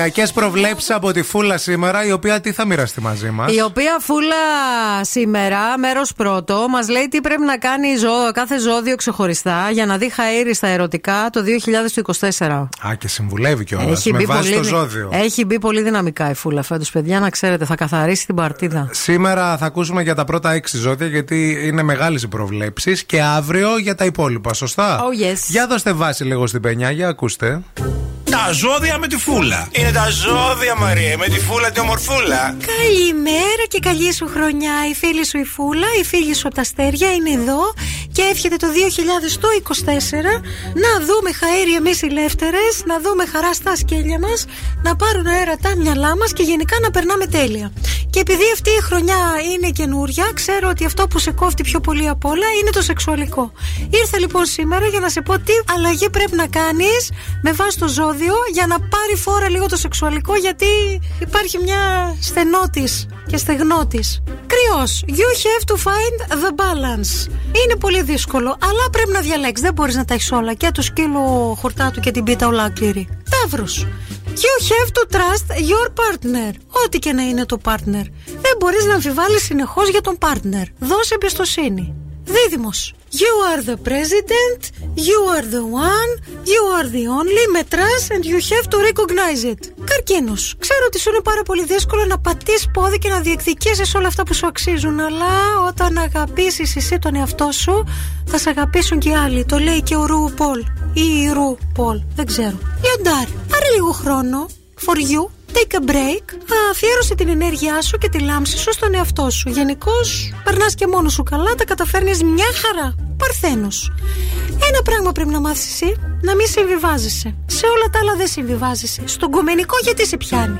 Speaker 8: Ζωδιακέ προβλέψεις από τη Φούλα σήμερα, η οποία τι θα μοιραστεί μαζί μας;
Speaker 12: Η οποία φούλα σήμερα, μέρος πρώτο, μας λέει τι πρέπει να κάνει ζω, κάθε ζώδιο ξεχωριστά για να δει χαΐρι στα ερωτικά το 2024.
Speaker 8: Α, και συμβουλεύει κιόλας.
Speaker 12: Έχει
Speaker 8: Με
Speaker 12: μπει,
Speaker 8: βάση
Speaker 12: πολύ,
Speaker 8: το
Speaker 12: δι-
Speaker 8: ζώδιο.
Speaker 12: έχει μπει πολύ δυναμικά η φούλα φέτος, παιδιά, να ξέρετε, θα καθαρίσει την παρτίδα.
Speaker 8: Σήμερα θα ακούσουμε για τα πρώτα έξι ζώδια γιατί είναι μεγάλες οι προβλέψεις και αύριο για τα υπόλοιπα, σωστά;
Speaker 12: Oh, yes.
Speaker 8: Για δώστε βάση λίγο στην πενιά, για ακούστε.
Speaker 3: Τα ζώδια με τη φούλα. Είναι τα ζώδια, Μαρία, με τη φούλα τη ομορφούλα.
Speaker 2: Καλημέρα και καλή σου χρονιά. Η φίλη σου η Φούλα, η φίλη σου από τα αστέρια είναι εδώ και εύχεται το 2024 να δούμε χαέρι εμείς οι λεύτερε, να δούμε χαρά στα σκέλια μας, να πάρουν αέρα τα μυαλά μας και γενικά να περνάμε τέλεια. Και επειδή αυτή η χρονιά είναι καινούρια, ξέρω ότι αυτό που σε κόφτει πιο πολύ απ' όλα είναι το σεξουαλικό. Ήρθα λοιπόν σήμερα για να σε πω τι αλλαγή πρέπει να κάνεις με βάση το ζώδιο για να πάρει φόρα λίγο το σεξουαλικό, γιατί υπάρχει μια στενότης και στεγνότης. Κρυός. You have to find the balance. Είναι πολύ δύσκολο, αλλά πρέπει να διαλέξεις. Δεν μπορείς να τα έχεις όλα. Και το σκύλο χορτάτου και την πίτα ολάκληρη. Ταύρος. You have to trust your partner. Ό,τι και να είναι το partner. Δεν μπορείς να αμφιβάλλεις συνεχώς για τον partner. Δώσε εμπιστοσύνη. Δίδυμος. You are the president, you are the one, you are the only, μετράς and you have to recognize it. Καρκίνος. Ξέρω ότι σου είναι πάρα πολύ δύσκολο να πατείς πόδι και να διεκδικήσεις όλα αυτά που σου αξίζουν, αλλά όταν αγαπήσεις εσύ τον εαυτό σου, θα σε αγαπήσουν και οι άλλοι. Το λέει και ο Ρου Πολ ή η Ρου Πολ, δεν ξέρω. Λιοντάρ, πάρε λίγο χρόνο for you Take a break. Αφιέρωσε την ενέργειά σου και τη λάμψη σου στον εαυτό σου. Γενικώς, περνάς και μόνος σου καλά, τα καταφέρνεις μια χαρά. Παρθένος. Ένα πράγμα πρέπει να μάθεις εσύ: να μην συμβιβάζεσαι. Σε όλα τα άλλα δεν συμβιβάζεσαι. Στον κομμενικό γιατί σε πιάνει.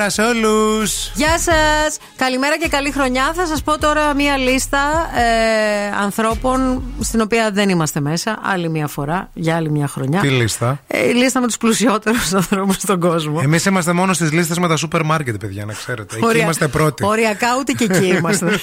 Speaker 3: Καλημέρα, καλημέρα σε όλους.
Speaker 2: Γεια σας! Καλημέρα και καλή χρονιά. Θα σας πω τώρα μία λίστα ε, ανθρώπων στην οποία δεν είμαστε μέσα. Άλλη μία φορά, για άλλη μία χρονιά.
Speaker 3: Τι λίστα;
Speaker 2: Ε, η λίστα με τους πλουσιότερους ανθρώπους στον κόσμο.
Speaker 3: Εμείς είμαστε μόνο στις λίστες με τα σούπερ μάρκετ, παιδιά, να ξέρετε. Εκεί
Speaker 2: Ορια-
Speaker 3: είμαστε πρώτοι.
Speaker 2: Οριακά ούτε και εκεί είμαστε.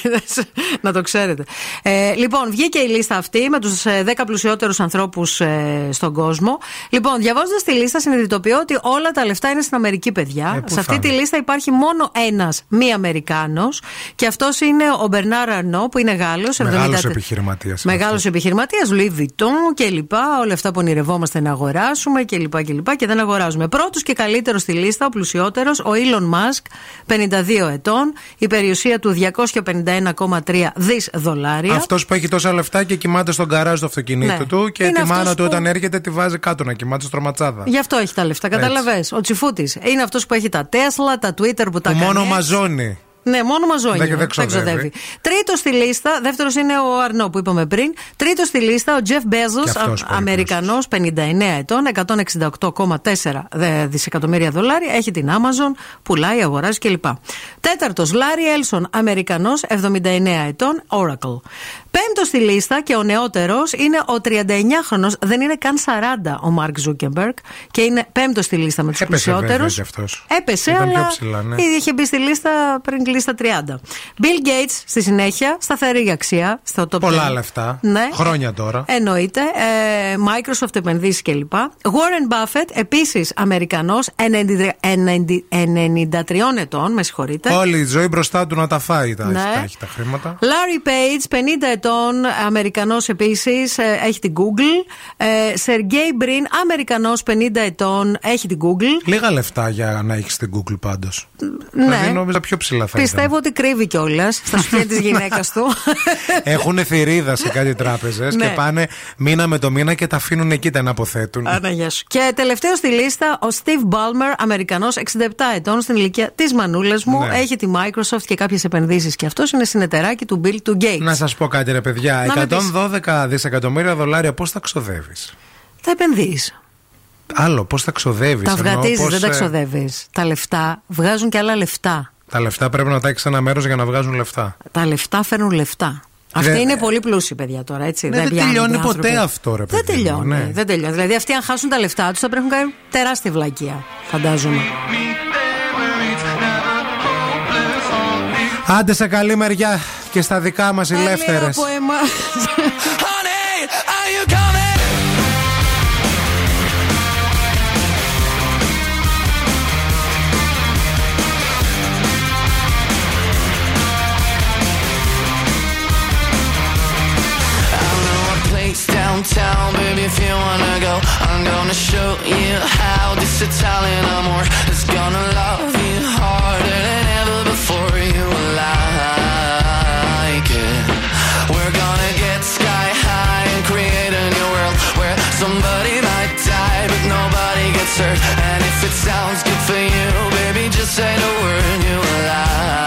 Speaker 2: να το ξέρετε. Ε, λοιπόν, βγήκε η λίστα αυτή με τους 10 πλουσιότερους ανθρώπους στον κόσμο. Λοιπόν, διαβάζοντας τη λίστα, συνειδητοποιώ ότι όλα τα λεφτά είναι στην Αμερική, παιδιά.
Speaker 3: Ε, πού
Speaker 2: Σε αυτή
Speaker 3: θα
Speaker 2: τη
Speaker 3: είναι;
Speaker 2: λίστα υπάρχει μόνο ένας μη Αμερικάνος και αυτός είναι ο Μπερνάρ Αρνό, που είναι Γάλλος.
Speaker 3: Μεγάλος επιχειρηματίας.
Speaker 2: Μεγάλος επιχειρηματίας, Louis Vuitton και λοιπά. Όλα αυτά που ονειρευόμαστε να αγοράσουμε και λοιπά και λοιπά και δεν αγοράζουμε. Πρώτος και καλύτερος στη λίστα, ο πλουσιότερος, ο Elon Musk, 52 ετών. Η περιουσία του 251,3 δις δολάρια.
Speaker 3: Αυτός που έχει τόσα λεφτά και κοιμάται στον καράζ του αυτοκινήτου
Speaker 2: Ναι.
Speaker 3: του και
Speaker 2: Είναι
Speaker 3: τη
Speaker 2: αυτός
Speaker 3: μάνα του
Speaker 2: που-
Speaker 3: όταν έρχεται τη βάζει κάτω να κοιμάται στο ματσάδα.
Speaker 2: Γι' αυτό έχει τα λεφτά, καταλαβέ. Ο Τσιφούτης. Είναι αυτός που έχει τα Tesla, τα Twitter που τα
Speaker 3: Που μόνο
Speaker 2: κάνει.
Speaker 3: μαζώνει.
Speaker 2: Ναι, μόνο μαζόνια.
Speaker 3: Δεν- δεν ξοδεύει.
Speaker 2: Τρίτος στη λίστα, δεύτερος είναι ο Αρνό που είπαμε πριν. Τρίτος στη λίστα ο Jeff
Speaker 3: Και
Speaker 2: Bezos,
Speaker 3: αυτός πολύ
Speaker 2: Αμερικανός, 59 ετών, 168,4 δε- δισεκατομμύρια δολάρια. Έχει την Amazon, πουλάει, αγοράζει κλπ. Τέταρτος, Larry Ellison, Αμερικανός, 79 ετών, Oracle. Πέμπτος στη λίστα και ο νεότερος είναι ο 39χρονο, δεν είναι καν 40 ο Mark Zuckerberg και είναι πέμπτος στη λίστα με τους
Speaker 3: Έπεσε βέβαια
Speaker 2: πλουσιότερους.
Speaker 3: κι αυτός.
Speaker 2: Έπεσε,
Speaker 3: Ήταν πιο
Speaker 2: αλλά
Speaker 3: ψηλά, ναι.
Speaker 2: ήδη είχε μπει στη λίστα πριν κλείσει τα 30. Bill Gates στη συνέχεια, σταθερή αξία στο top
Speaker 3: Πολλά
Speaker 2: 10.
Speaker 3: λεφτά.
Speaker 2: Ναι.
Speaker 3: Χρόνια τώρα.
Speaker 2: Εννοείται. Ε, Microsoft επενδύσεις κλπ. Warren Buffett, επίσης Αμερικανός, 93 ετών, με συγχωρείτε.
Speaker 3: Όλη η ζωή μπροστά του να τα φάει τα,
Speaker 2: Ναι.
Speaker 3: έχει, τα, έχει τα χρήματα.
Speaker 2: Larry Page, 50 ετών, Αμερικανός επίσης, έχει την Google. Ε, Sergey Brin, Αμερικανός, 50 ετών, έχει την Google.
Speaker 3: Λίγα λεφτά για να έχεις την Google πάντως.
Speaker 2: Ναι.
Speaker 3: Δηλαδή νόμιζα πιο ψηλά θα
Speaker 2: Πιστεύω ότι κρύβει κιόλας στα σουτιέ της γυναίκας του.
Speaker 3: Έχουν θηρίδα σε κάτι τράπεζες
Speaker 2: Ναι.
Speaker 3: και πάνε μήνα με το μήνα και τα αφήνουν εκεί τα να αποθέτουν.
Speaker 2: Άρα, σου. Και τελευταίο στη λίστα, ο Steve Ballmer, Αμερικανός, 67 ετών, στην ηλικία της μανούλας μου.
Speaker 3: Ναι.
Speaker 2: Έχει τη Microsoft και κάποιες επενδύσεις. Και αυτός είναι συνεταιράκι του Bill του Gates.
Speaker 3: Να σας πω κάτι, ρε παιδιά.
Speaker 2: Να με πεις.
Speaker 3: 112 δισεκατομμύρια δολάρια πώς τα ξοδεύεις;
Speaker 2: Τα επενδύεις.
Speaker 3: Άλλο, πώς τα ξοδεύεις.
Speaker 2: Τα βγατίζεις, δεν τα ξοδεύεις. Τα λεφτά βγάζουν και άλλα λεφτά.
Speaker 3: Τα λεφτά πρέπει να τα έχεις ένα μέρος για να βγάζουν λεφτά.
Speaker 2: Τα λεφτά φέρνουν λεφτά. Αυτοί
Speaker 3: Δεν-
Speaker 2: είναι πολύ πλούσιοι, παιδιά τώρα, έτσι.
Speaker 3: Ναι, δεν
Speaker 2: πιάνονται
Speaker 3: τελειώνει
Speaker 2: άνθρωποι.
Speaker 3: ποτέ αυτό, ρε
Speaker 2: Δεν
Speaker 3: παιδί μου,
Speaker 2: τελειώνει.
Speaker 3: ναι.
Speaker 2: Δεν τελειώνει. Δηλαδή, αυτοί αν χάσουν τα λεφτά τους θα πρέπει να κάνουν τεράστια βλακεία. Φαντάζομαι.
Speaker 3: Άντε σε καλή μεριά και στα δικά μας ελεύθερες.
Speaker 2: από εμάς.
Speaker 13: downtown, baby,
Speaker 14: if you wanna go I'm gonna show you how this Italian amor is gonna love you harder than Somebody might die, but nobody gets hurt. And if it sounds good for you, baby, just say the word, you alive.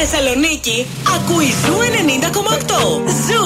Speaker 15: Θεσσαλονίκη, ακούει Ζου 90,8. Ζου!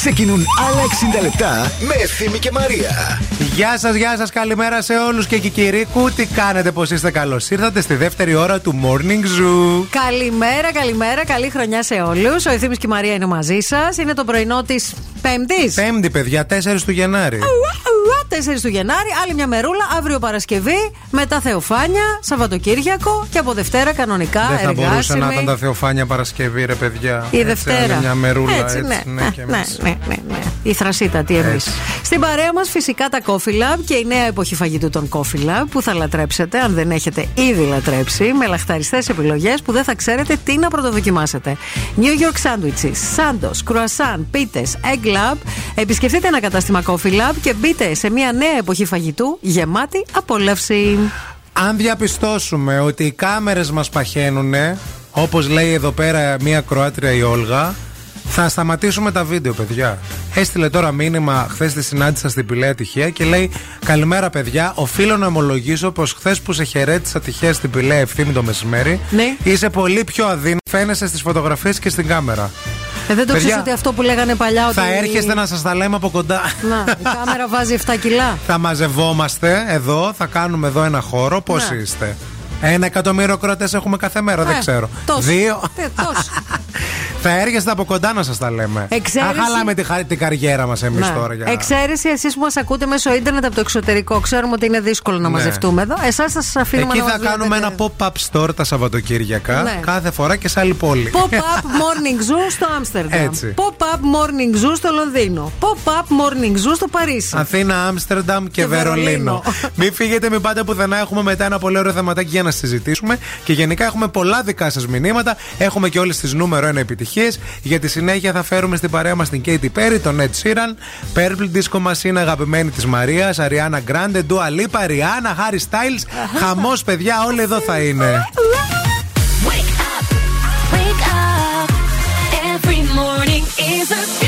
Speaker 1: Ξεκινούν άλλα 60 λεπτά με Ευθύμη και Μαρία.
Speaker 3: Γεια σας, γεια σας, καλημέρα σε όλους και Κικυρίκου. Τι κάνετε, πώς είστε, καλώς ήρθατε στη δεύτερη ώρα του Morning Zoo.
Speaker 2: Καλημέρα, καλημέρα, καλή χρονιά σε όλους. Ο Ευθύμης και η Μαρία είναι μαζί σας. Είναι το πρωινό της Πέμπτης.
Speaker 3: Πέμπτη, παιδιά, 4 του Γενάρη.
Speaker 2: 4 του Γενάρη, άλλη μια μερούλα, αύριο Παρασκευή, μετά Θεοφάνια, Σαββατοκύριακο και από Δευτέρα κανονικά
Speaker 3: Δεν θα μπορούσε
Speaker 2: εργάσιμη.
Speaker 3: να ήταν τα Θεοφάνια Παρασκευή, ρε παιδιά.
Speaker 2: Η
Speaker 3: Έτσι,
Speaker 2: Δευτέρα.
Speaker 3: άλλη Μια μερούλα
Speaker 2: έτσι,
Speaker 3: έτσι.
Speaker 2: ναι,
Speaker 3: ναι, και
Speaker 2: ναι,
Speaker 3: εμείς.
Speaker 2: ναι, ναι, ναι. Η θρασίτατη εμείς.
Speaker 3: Έτσι.
Speaker 2: Στην παρέα μας φυσικά τα Coffee Lab και η νέα εποχή φαγητού των Coffee Lab που θα λατρέψετε, αν δεν έχετε ήδη λατρέψει, με λαχταριστές επιλογές που δεν θα ξέρετε τι να πρωτοδοκιμάσετε. New York Sandwiches, Sandos, Croissant, Πίτε, Egg Lab. Επισκεφτείτε ένα κατάστημα Coffee Lab και μπείτε σε μια νέα εποχή φαγητού γεμάτη απόλαυση.
Speaker 3: Αν διαπιστώσουμε ότι οι κάμερες μας παχαίνουν, όπως λέει εδώ πέρα μία Κροάτρια η Όλγα, θα σταματήσουμε τα βίντεο, παιδιά. Έστειλε τώρα μήνυμα, χθες τη συνάντησα στην Πηλαία τυχαία και λέει: Καλημέρα, παιδιά. Οφείλω να ομολογήσω πως χθες που σε χαιρέτησα τυχαία στην Πηλαία ευθύνη το μεσημέρι,
Speaker 2: Ναι.
Speaker 3: είσαι πολύ πιο αδύναμο. Φαίνεσαι στις φωτογραφίες και στην κάμερα.
Speaker 2: Ε, δεν το
Speaker 3: Παιδιά,
Speaker 2: ξέρεις ότι αυτό που λέγανε παλιά ότι.
Speaker 3: Θα έρχεστε να σας τα λέμε από κοντά.
Speaker 2: Να, η κάμερα βάζει 7 κιλά.
Speaker 3: Θα μαζευόμαστε εδώ, θα κάνουμε εδώ ένα χώρο. Πώς
Speaker 2: Ναι.
Speaker 3: είστε, Ένα εκατομμύριο κρότε έχουμε κάθε μέρα, δεν
Speaker 2: Ε,
Speaker 3: ξέρω.
Speaker 2: τόσο.
Speaker 3: Δύο.
Speaker 2: Ε, τόσο.
Speaker 3: Θα έρχεστε από κοντά να σας τα λέμε.
Speaker 2: Εξαίρεση-
Speaker 3: Θα χαλάμε τη, χα- την καριέρα μας εμείς
Speaker 2: Ναι.
Speaker 3: τώρα. Για...
Speaker 2: Εξαίρεση εσείς που μας ακούτε μέσω ίντερνετ από το εξωτερικό. Ξέρουμε ότι είναι δύσκολο να
Speaker 3: Ναι.
Speaker 2: μαζευτούμε εδώ. Εσάς θα σας αφήνουμε
Speaker 3: Εκεί
Speaker 2: να
Speaker 3: θα
Speaker 2: μας
Speaker 3: κάνουμε
Speaker 2: βλέπετε.
Speaker 3: ένα pop-up store τα Σαββατοκύριακα.
Speaker 2: Ναι.
Speaker 3: Κάθε φορά και σε άλλη πόλη.
Speaker 2: Pop-up morning zoo στο Άμστερνταμ.
Speaker 3: Έτσι.
Speaker 2: Pop-up morning zoo στο Λονδίνο. Pop-up morning zoo στο Παρίσι.
Speaker 3: Αθήνα, Άμστερνταμ και,
Speaker 2: Και
Speaker 3: Βερολίνο.
Speaker 2: Βερολίνο.
Speaker 3: μην φύγετε, μην πάτε πουθενά. Έχουμε μετά ένα πολύ ωραίο θεματάκι για να συζητήσουμε. Και γενικά έχουμε πολλά δικά σας μηνύματα. Έχουμε και όλες τις νούμερο 1 επιτυχίες. Για τη συνέχεια θα φέρουμε στην παρέα μα την Katy Perry, τον Ed Sheeran, Purple Disco Machine, αγαπημένη τη Μαρία, Ariana Grande, Dua Lipa, Rihanna, Harry Styles. Χαμό, παιδιά, όλοι εδώ θα είναι.
Speaker 4: Wake up. Every morning is
Speaker 6: a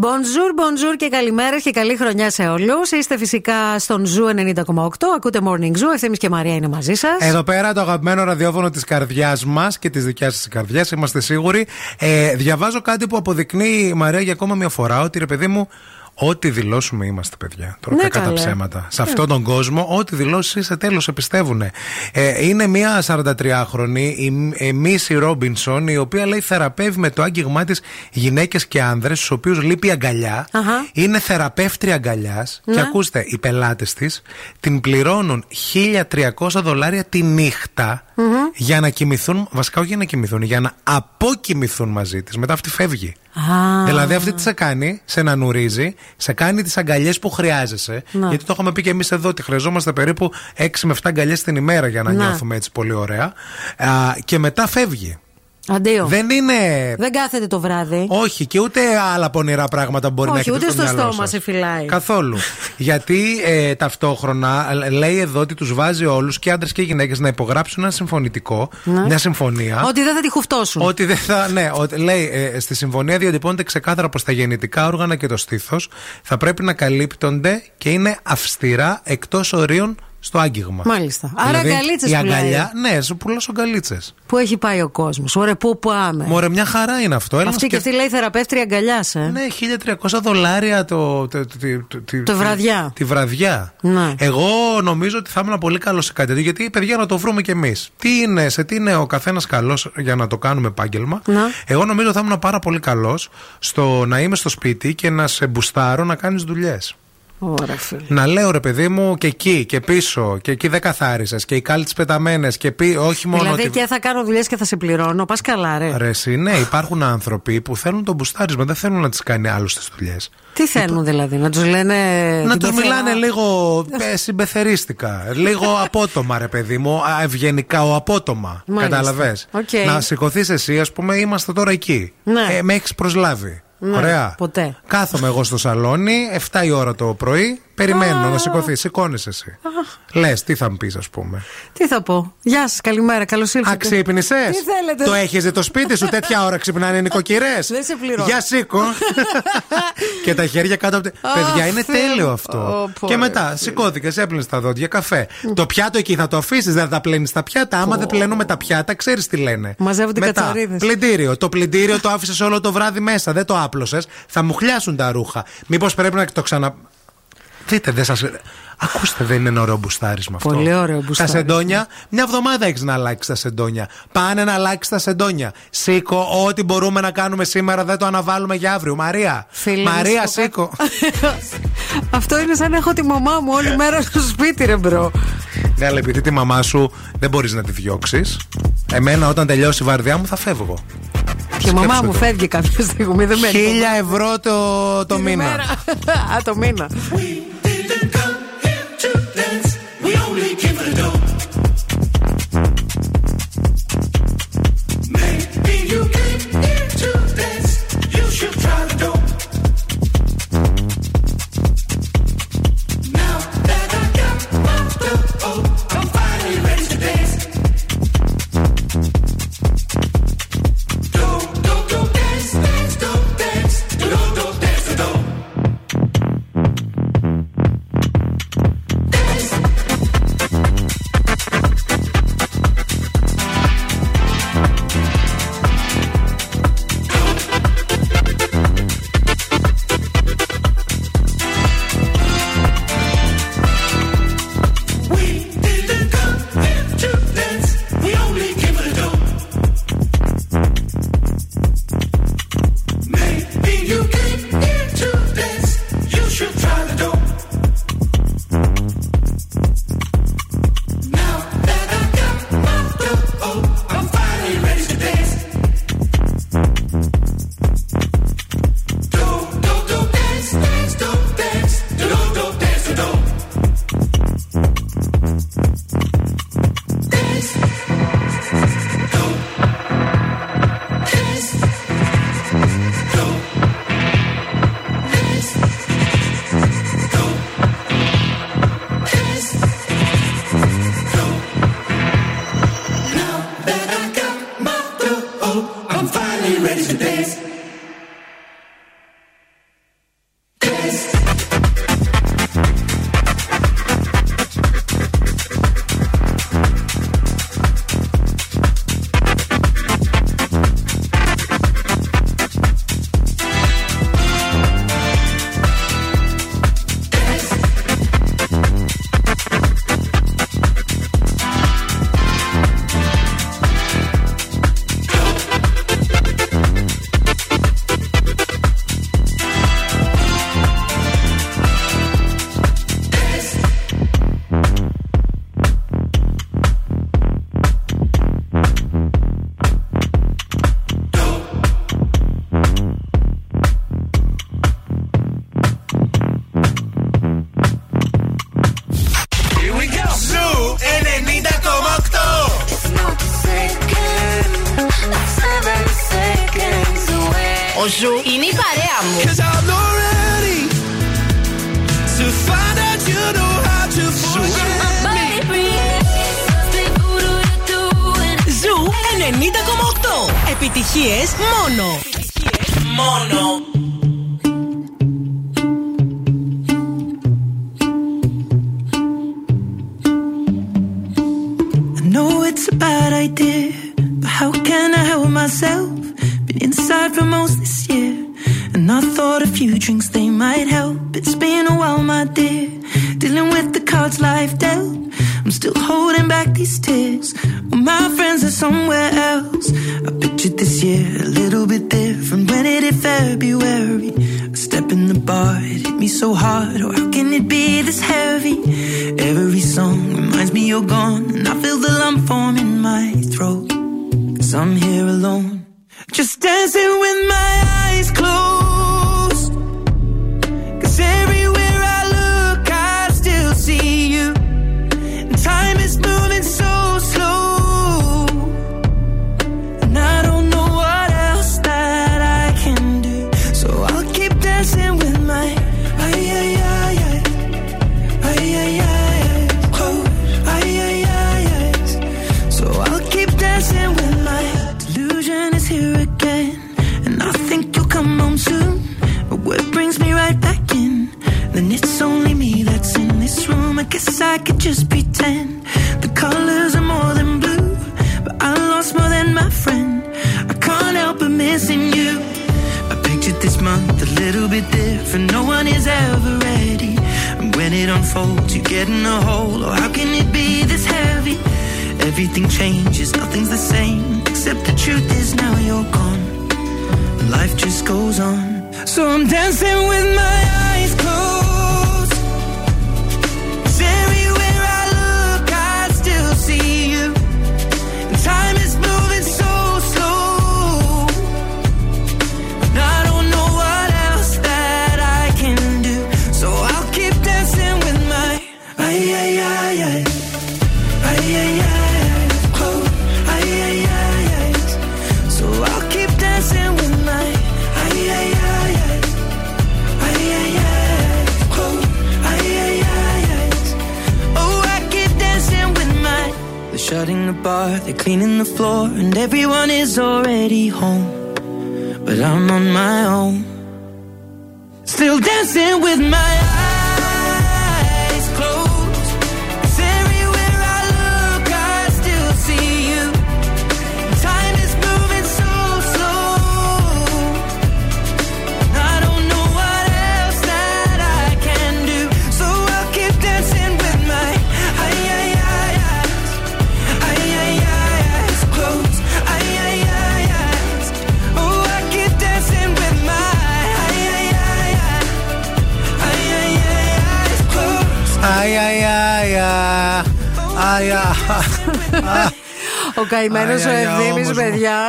Speaker 2: Bonjour, bonjour και καλημέρα και καλή χρονιά σε όλους. Είστε φυσικά στον Zoo 90,8. Ακούτε Morning Zoo. Ευθύνη και Μαρία είναι μαζί σας.
Speaker 3: Εδώ πέρα το αγαπημένο ραδιόφωνο της καρδιάς μας και της δικιάς σας καρδιάς, είμαστε σίγουροι. Ε, διαβάζω κάτι που αποδεικνύει η Μαρία για ακόμα μια φορά ότι ρε παιδί μου, ό,τι δηλώσουμε είμαστε παιδιά. Τώρα
Speaker 2: Ναι,
Speaker 3: κακά τα
Speaker 2: καλέ.
Speaker 3: ψέματα. Σε αυτόν τον κόσμο, ό,τι δηλώσεις είσαι τέλος, σε πιστεύουν. Ε, είναι μια 43χρονη, η ε, Μίση Ρόμπινσον, η οποία λέει θεραπεύει με το άγγιγμά της γυναίκες και άνδρες, στους οποίους λείπει η αγκαλιά.
Speaker 2: Αχα.
Speaker 3: Είναι θεραπεύτρια αγκαλιάς.
Speaker 2: Ναι.
Speaker 3: Και ακούστε, οι πελάτες της την πληρώνουν 1300 δολάρια τη νυχτα για να κοιμηθούν, βασικά όχι για να κοιμηθούν, για να αποκοιμηθούν μαζί της. Μετά αυτή φεύγει.
Speaker 2: Α.
Speaker 3: Δηλαδή αυτή τι σε κάνει, σε νανουρίζει, σε κάνει τις αγκαλιές που χρειάζεσαι.
Speaker 2: Ναι.
Speaker 3: Γιατί το έχουμε πει και εμείς εδώ ότι χρειαζόμαστε περίπου 6 με 7 αγκαλιές την ημέρα για να
Speaker 2: Ναι.
Speaker 3: νιώθουμε έτσι πολύ ωραία. Α, και μετά φεύγει.
Speaker 2: Αντίο.
Speaker 3: Δεν είναι.
Speaker 2: Δεν κάθεται το βράδυ.
Speaker 3: Όχι, και ούτε άλλα πονηρά πράγματα μπορεί να
Speaker 2: Όχι,
Speaker 3: έχετε
Speaker 2: ούτε
Speaker 3: στο,
Speaker 2: στο
Speaker 3: μυαλό
Speaker 2: στόμα
Speaker 3: σας.
Speaker 2: σε φυλάει.
Speaker 3: Καθόλου. Γιατί ε, ταυτόχρονα ε, λέει εδώ ότι τους βάζει όλους και άντρες και γυναίκες να υπογράψουν ένα συμφωνητικό,
Speaker 2: Ναι.
Speaker 3: μια συμφωνία.
Speaker 2: Ότι δεν θα τη χουφτώσουν.
Speaker 3: Ότι δεν θα. Ναι, ότι, λέει ε, στη συμφωνία διατυπώνεται ξεκάθαρα πως τα γεννητικά όργανα και το στήθος θα πρέπει να καλύπτονται και είναι αυστηρά εκτός ορίων στο άγγιγμα.
Speaker 2: Μάλιστα. Άρα αγκαλίτσες
Speaker 3: Η
Speaker 2: πουλάει.
Speaker 3: αγκαλιά, ναι, σου πουλάς αγκαλίτσες.
Speaker 2: Πού έχει πάει ο κόσμος; Ωραία, πού πάμε;
Speaker 3: Μωρέ, μια χαρά είναι αυτό. Έλα να
Speaker 2: αυτή και
Speaker 3: σκεφ-
Speaker 2: αυτή λέει θεραπεύτρια αγκαλιάς, ε.
Speaker 3: Ναι, 1300 δολάρια το, το, το, το, το-
Speaker 2: Το βραδιά.
Speaker 3: Τη βραδιά.
Speaker 2: Ναι.
Speaker 3: Εγώ νομίζω ότι θα ήμουν πολύ καλός σε κάτι τέτοιο, γιατί παιδιά να το βρούμε κι εμείς. Τι είναι, σε τι είναι ο καθένας καλός για να το κάνουμε επάγγελμα.
Speaker 2: Ναι.
Speaker 3: Εγώ νομίζω θα ήμουν πάρα πολύ καλός στο να είμαι στο σπίτι και να σε μπουστάρω να κάνεις δουλειές.
Speaker 4: Ωραία, φίλε.
Speaker 3: Να λέω ρε παιδί μου και εκεί και πίσω και εκεί δεν καθάρισες και οι κάλτσες πεταμένες και πει, όχι μόνο.
Speaker 4: Δηλαδή
Speaker 3: ότι...
Speaker 4: και θα κάνω δουλειές και θα σε πληρώνω. Πας καλά, ρε.
Speaker 3: Ρε, εσύ, ναι, υπάρχουν άνθρωποι που θέλουν το μπουστάρισμα, δεν θέλουν να τις κάνει άλλος τις δουλειές.
Speaker 4: Τι θέλουν δηλαδή, να τους λένε.
Speaker 3: Να
Speaker 4: την
Speaker 3: τους
Speaker 4: πεθερά-
Speaker 3: μιλάνε λίγο ε, συμπεθερίστικα. Λίγο απότομα, ρε παιδί μου. α, Ευγενικά, ο απότομα.
Speaker 4: Μάλιστα.
Speaker 3: Κατάλαβες;
Speaker 4: Οκ.
Speaker 3: Να σηκωθείς εσύ, ας πούμε, είμαστε τώρα εκεί.
Speaker 4: Ναι.
Speaker 3: Ε, με έχεις προσλάβει.
Speaker 4: Ναι,
Speaker 3: Ωραία.
Speaker 4: ποτέ.
Speaker 3: Κάθομαι εγώ στο σαλόνι, 7 η ώρα το πρωί, περιμένω να σηκωθεί. Σηκώνεις εσύ. Λες, τι θα μου πεις, ας πούμε.
Speaker 4: Τι θα πω. Γεια σας, καλημέρα, καλώς ήρθατε.
Speaker 3: Αξύπνησε.
Speaker 4: Τι θέλετε;
Speaker 3: Το έχεις το σπίτι σου, τέτοια ώρα ξυπνάνε οι νοικοκυρές;
Speaker 4: Δεν σε πληρώνω.
Speaker 3: Για σήκω. και τα χέρια κάτω από. τη- Παιδιά, είναι
Speaker 4: Θεέ μου.
Speaker 3: τέλειο αυτό.
Speaker 4: Ω, πω,
Speaker 3: και
Speaker 4: ρε,
Speaker 3: μετά σηκώθηκες, έπλυνες τα δόντια, καφέ. Το πιάτο εκεί θα το αφήσεις, δεν θα τα πλένεις τα πιάτα. Άμα δεν πλένουμε τα πιάτα, ξέρεις τι λένε.
Speaker 4: Μαζεύονται
Speaker 3: Μετά,
Speaker 4: κατσαρίδες.
Speaker 3: πλυντήριο. Το πλυντήριο το άφησες όλο το βράδυ μέσα, δεν το άπλωσες. Θα μου χλιάσουν τα ρούχα. Μήπως πρέπει να το ξανα. Δείτε, δεν σα. Ακούστε, δεν είναι ένα ωραίο μπουστάρισμα αυτό.
Speaker 4: Πολύ ωραίο
Speaker 3: Τα
Speaker 4: μπουστάρισμα.
Speaker 3: σεντόνια, μια εβδομάδα έχεις να αλλάξεις τα σεντόνια. Πάμε να αλλάξεις τα σεντόνια. Σήκω, ό,τι μπορούμε να κάνουμε σήμερα δεν το αναβάλουμε για αύριο. Μαρία,
Speaker 4: Φίλε, να
Speaker 3: Μαρία,
Speaker 4: σου πω
Speaker 3: σήκω.
Speaker 4: Αυτό είναι σαν να έχω τη μαμά μου όλη μέρα στο σπίτι, ρε bro.
Speaker 3: ναι, αλλά επειδή τη μαμά σου δεν μπορείς να τη διώξεις, εμένα όταν τελειώσει η βάρδια μου θα φεύγω.
Speaker 4: Και η μαμά
Speaker 3: Σκέψτε
Speaker 4: μου
Speaker 3: το.
Speaker 4: φεύγει κάποια στιγμή, δεν μένει.
Speaker 3: Χίλια ευρώ το, το
Speaker 4: Την
Speaker 3: μήνα.
Speaker 4: ημέρα. Α, το μήνα.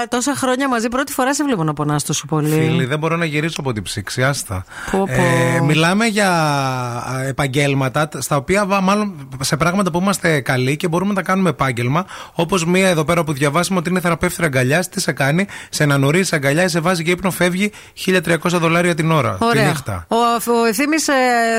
Speaker 2: Παιδιά, τόσα χρόνια μαζί, πρώτη φορά σε βλέπω να πονάς τόσο πολύ.
Speaker 3: Φίλοι, δεν μπορώ να γυρίσω από την ψήξη, άστα.
Speaker 2: Πω, πω.
Speaker 3: Ε, μιλάμε για α, επαγγέλματα, στα οποία βα- μάλλον σε πράγματα που είμαστε καλοί και μπορούμε να τα κάνουμε επάγγελμα. Όπως μία εδώ πέρα που διαβάσαμε ότι είναι θεραπεύτρια αγκαλιάς, τι σε κάνει, σε ανανορίζει αγκαλιά, σε βάζει και ύπνο, φεύγει 1300 δολάρια την ώρα. Τη
Speaker 2: Ωραία.
Speaker 3: νύχτα.
Speaker 2: Ο, ο Ευθύνη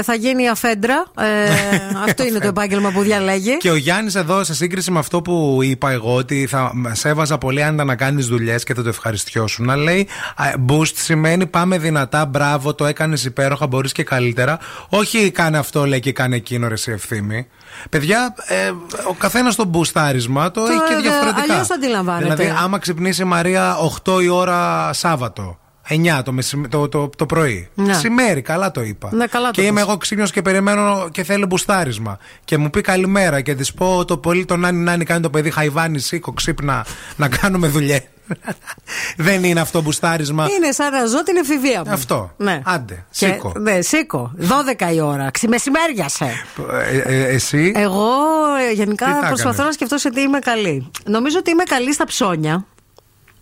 Speaker 2: θα γίνει αφέντρα. Ε, αυτό είναι το επάγγελμα που διαλέγει.
Speaker 3: Και ο Γιάννης εδώ, σε σύγκριση με αυτό που είπα εγώ, ότι θα σε έβαζα πολύ άνετα να κάνεις δουλειές και θα το ευχαριστιώσουν. Να λέει α, boost σημαίνει πάμε δυνατά, μπράβο, το έκανες υπέροχα, μπορείς και καλύτερα. Όχι κάνε αυτό, λέει και κάνε εκείνο, ρε, εσύ ευθύμη. Παιδιά, ε, ο καθένας το μπουστάρισμα το, έχει και
Speaker 2: ε,
Speaker 3: διαφορετικά.
Speaker 2: αλλιώς το αντιλαμβάνεται.
Speaker 3: Δηλαδή, άμα ξυπνήσει η Μαρία 8 η ώρα Σάββατο. 9 το, μεσημ- το, το, το πρωί.
Speaker 2: Ναι.
Speaker 3: Μεσημέρι, καλά το είπα.
Speaker 2: Ναι, καλά το
Speaker 3: και είμαι
Speaker 2: είπες.
Speaker 3: εγώ ξύπνιος και περιμένω και θέλω μπουστάρισμα. Και μου πει καλημέρα και της πω το πολύ το νάνι νάνι κάνει το παιδί χαϊβάνι, σήκω, ξύπνα να κάνουμε δουλειέ. Δεν είναι αυτό μπουστάρισμα.
Speaker 2: Είναι σαν να ζω την εφηβεία μου.
Speaker 3: Αυτό.
Speaker 2: Ναι.
Speaker 3: Άντε,
Speaker 2: Και-
Speaker 3: σήκω.
Speaker 2: ναι, σήκω. 12 η ώρα. Ξημεσημέριασε.
Speaker 3: Ε, ε, εσύ;
Speaker 2: Εγώ ε,
Speaker 3: Τι
Speaker 2: γενικά
Speaker 3: θα
Speaker 2: προσπαθώ
Speaker 3: έκανες;
Speaker 2: να σκεφτώ σε τι είμαι καλή. Νομίζω ότι είμαι καλή στα ψώνια.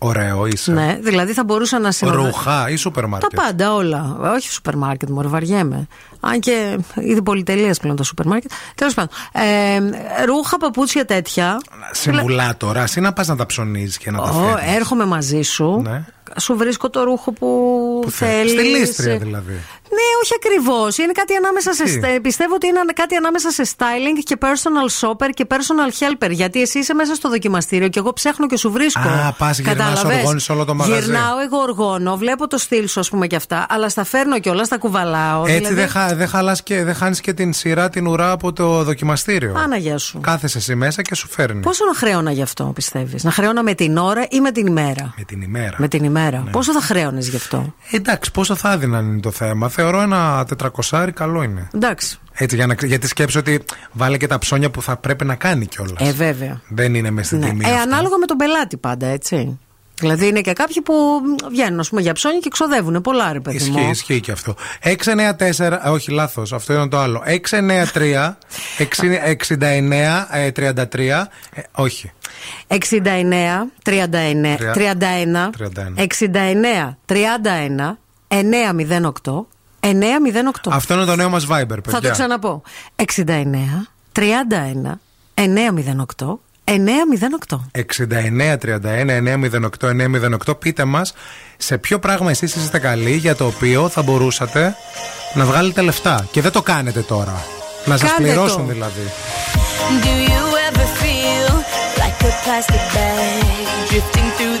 Speaker 3: Ωραίο είσαι.
Speaker 2: Ναι, δηλαδή θα μπορούσα να συνοδεύσω.
Speaker 3: Ρούχα ή σούπερ μάρκετ.
Speaker 2: Τα πάντα, όλα. Όχι σούπερ μάρκετ, μου βαριέμαι. Αν και είδη πολυτελείας πλέον το σούπερ μάρκετ. Τέλος πάντων. Ε, ρούχα, παπούτσια τέτοια.
Speaker 3: Συμβουλάτορα, εσύ να πας να τα ψωνίζεις και να τα
Speaker 2: Ω,
Speaker 3: φέρνει.
Speaker 2: έρχομαι μαζί σου.
Speaker 3: Ναι.
Speaker 2: Σου βρίσκω το ρούχο που, θέλεις.
Speaker 3: Στη λίστρια δηλαδή.
Speaker 2: Ναι, όχι ακριβώς. Είναι κάτι ανάμεσα σε.
Speaker 3: Τι;
Speaker 2: στε- Πιστεύω ότι είναι κάτι ανάμεσα σε styling και personal shopper και personal helper. Γιατί εσύ είσαι μέσα στο δοκιμαστήριο και εγώ ψάχνω και σου βρίσκω.
Speaker 3: Α, πας, γυρνάς,
Speaker 2: Κατάλαβες;
Speaker 3: οργώνεις όλο το μαγαζί.
Speaker 2: Γυρνάω, εγώ οργώνω, βλέπω το στυλ σου, ας πούμε και αυτά. Αλλά στα φέρνω κιόλας, τα κουβαλάω.
Speaker 3: Έτσι
Speaker 2: δηλαδή-
Speaker 3: δεν χα, δεν χαλάς και δεν χάνεις και την σειρά την ουρά από το δοκιμαστήριο.
Speaker 2: Άναγια σου.
Speaker 3: Κάθεσαι εσύ μέσα και σου φέρνει.
Speaker 2: Πόσο να χρέωνα γι' αυτό, πιστεύεις; Να χρέωνα με την ώρα ή με την ημέρα;
Speaker 3: Με την ημέρα.
Speaker 2: Με την ημέρα. Πόσο θα χρέωνες γι' αυτό;
Speaker 3: Εντάξει, πόσο θα έδιναν είναι το θέμα. Θεωρώ ένα τετρακοσάρι καλό είναι.
Speaker 2: Εντάξει.
Speaker 3: Έτσι, για να, γιατί σκέψω ότι βάλε και τα ψώνια που θα πρέπει να κάνει κιόλας.
Speaker 2: Ε, βέβαια.
Speaker 3: Δεν είναι μες στην
Speaker 2: Ναι.
Speaker 3: τιμή.
Speaker 2: Ε,
Speaker 3: αυτό.
Speaker 2: ανάλογα με τον πελάτη πάντα, έτσι. Δηλαδή είναι και κάποιοι που βγαίνουν ας πούμε, για ψώνια και ξοδεύουν πολλά, ρε παιδί
Speaker 3: Ισχύει,
Speaker 2: μου.
Speaker 3: ισχύει και αυτό. 694, ε, όχι λάθος, αυτό είναι το άλλο. 693, 69, ε, 33, ε, όχι.
Speaker 2: 69, 39, 31, 69, 31, 908, 908.
Speaker 3: Αυτό είναι το νέο μας Viber, παιδιά.
Speaker 2: Θα το ξαναπώ. 69, 31, 908, 908.
Speaker 3: 69 31 908 908 Πείτε μας σε ποιο πράγμα εσείς είστε καλοί για το οποίο θα μπορούσατε να βγάλετε λεφτά και δεν το κάνετε τώρα. Να σας
Speaker 7: Κάντε
Speaker 3: πληρώσουν
Speaker 7: το.
Speaker 3: δηλαδή.
Speaker 7: Do you ever feel like a plastic bag drifting through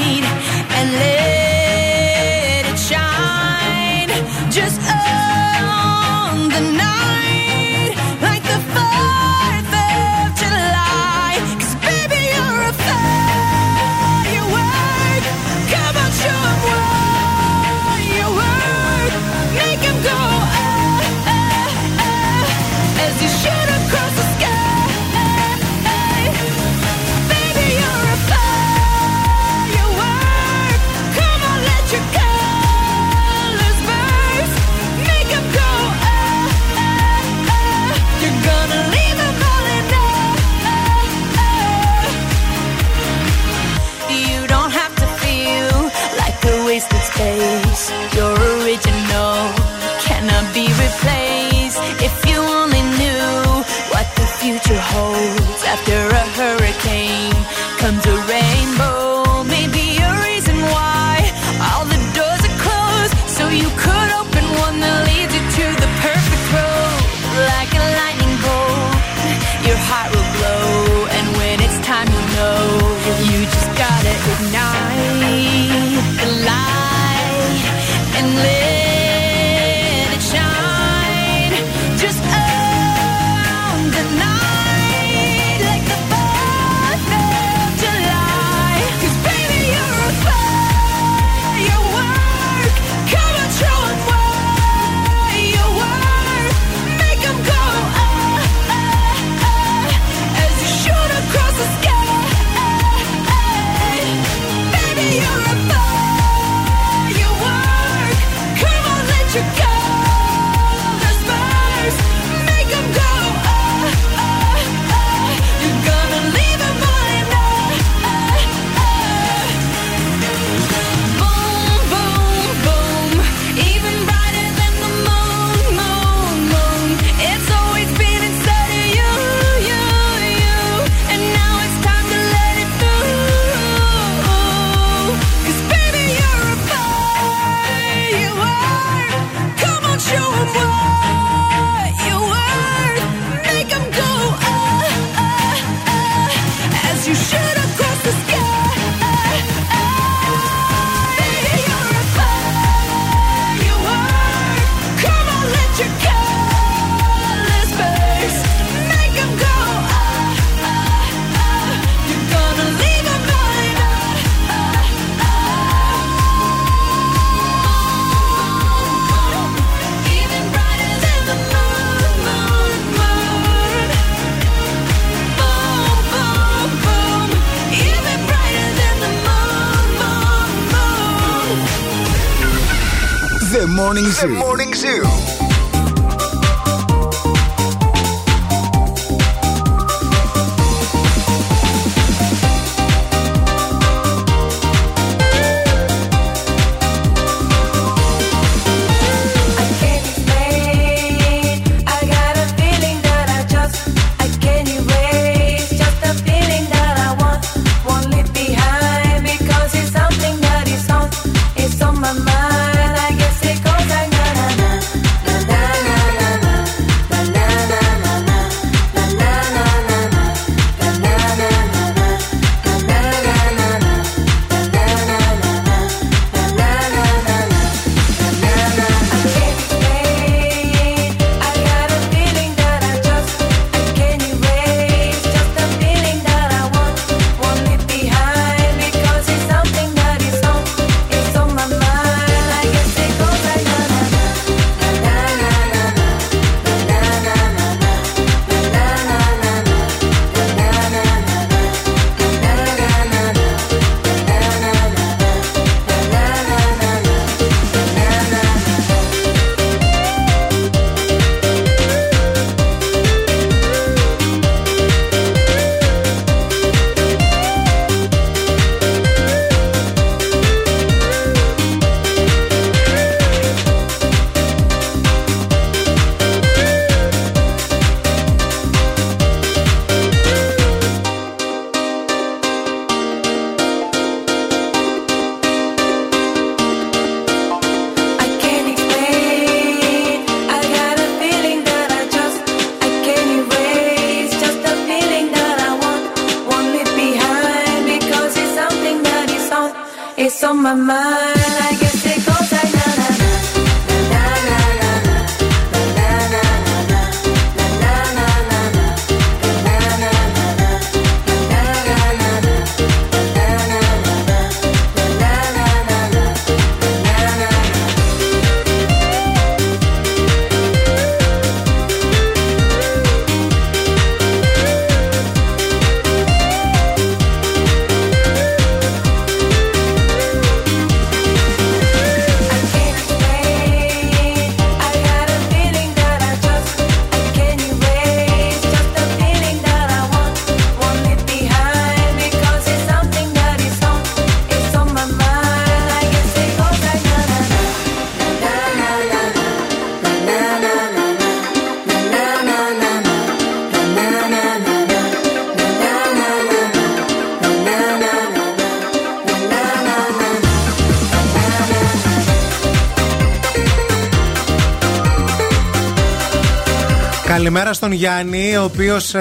Speaker 3: Καλημέρα στον Γιάννη, ο οποίος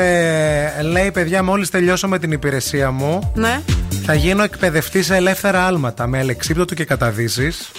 Speaker 3: λέει: Παιδιά, μόλις τελειώσω με την υπηρεσία μου,
Speaker 2: Ναι.
Speaker 3: θα γίνω εκπαιδευτής σε ελεύθερα άλματα με αλεξίπτωτο και καταδύσεις.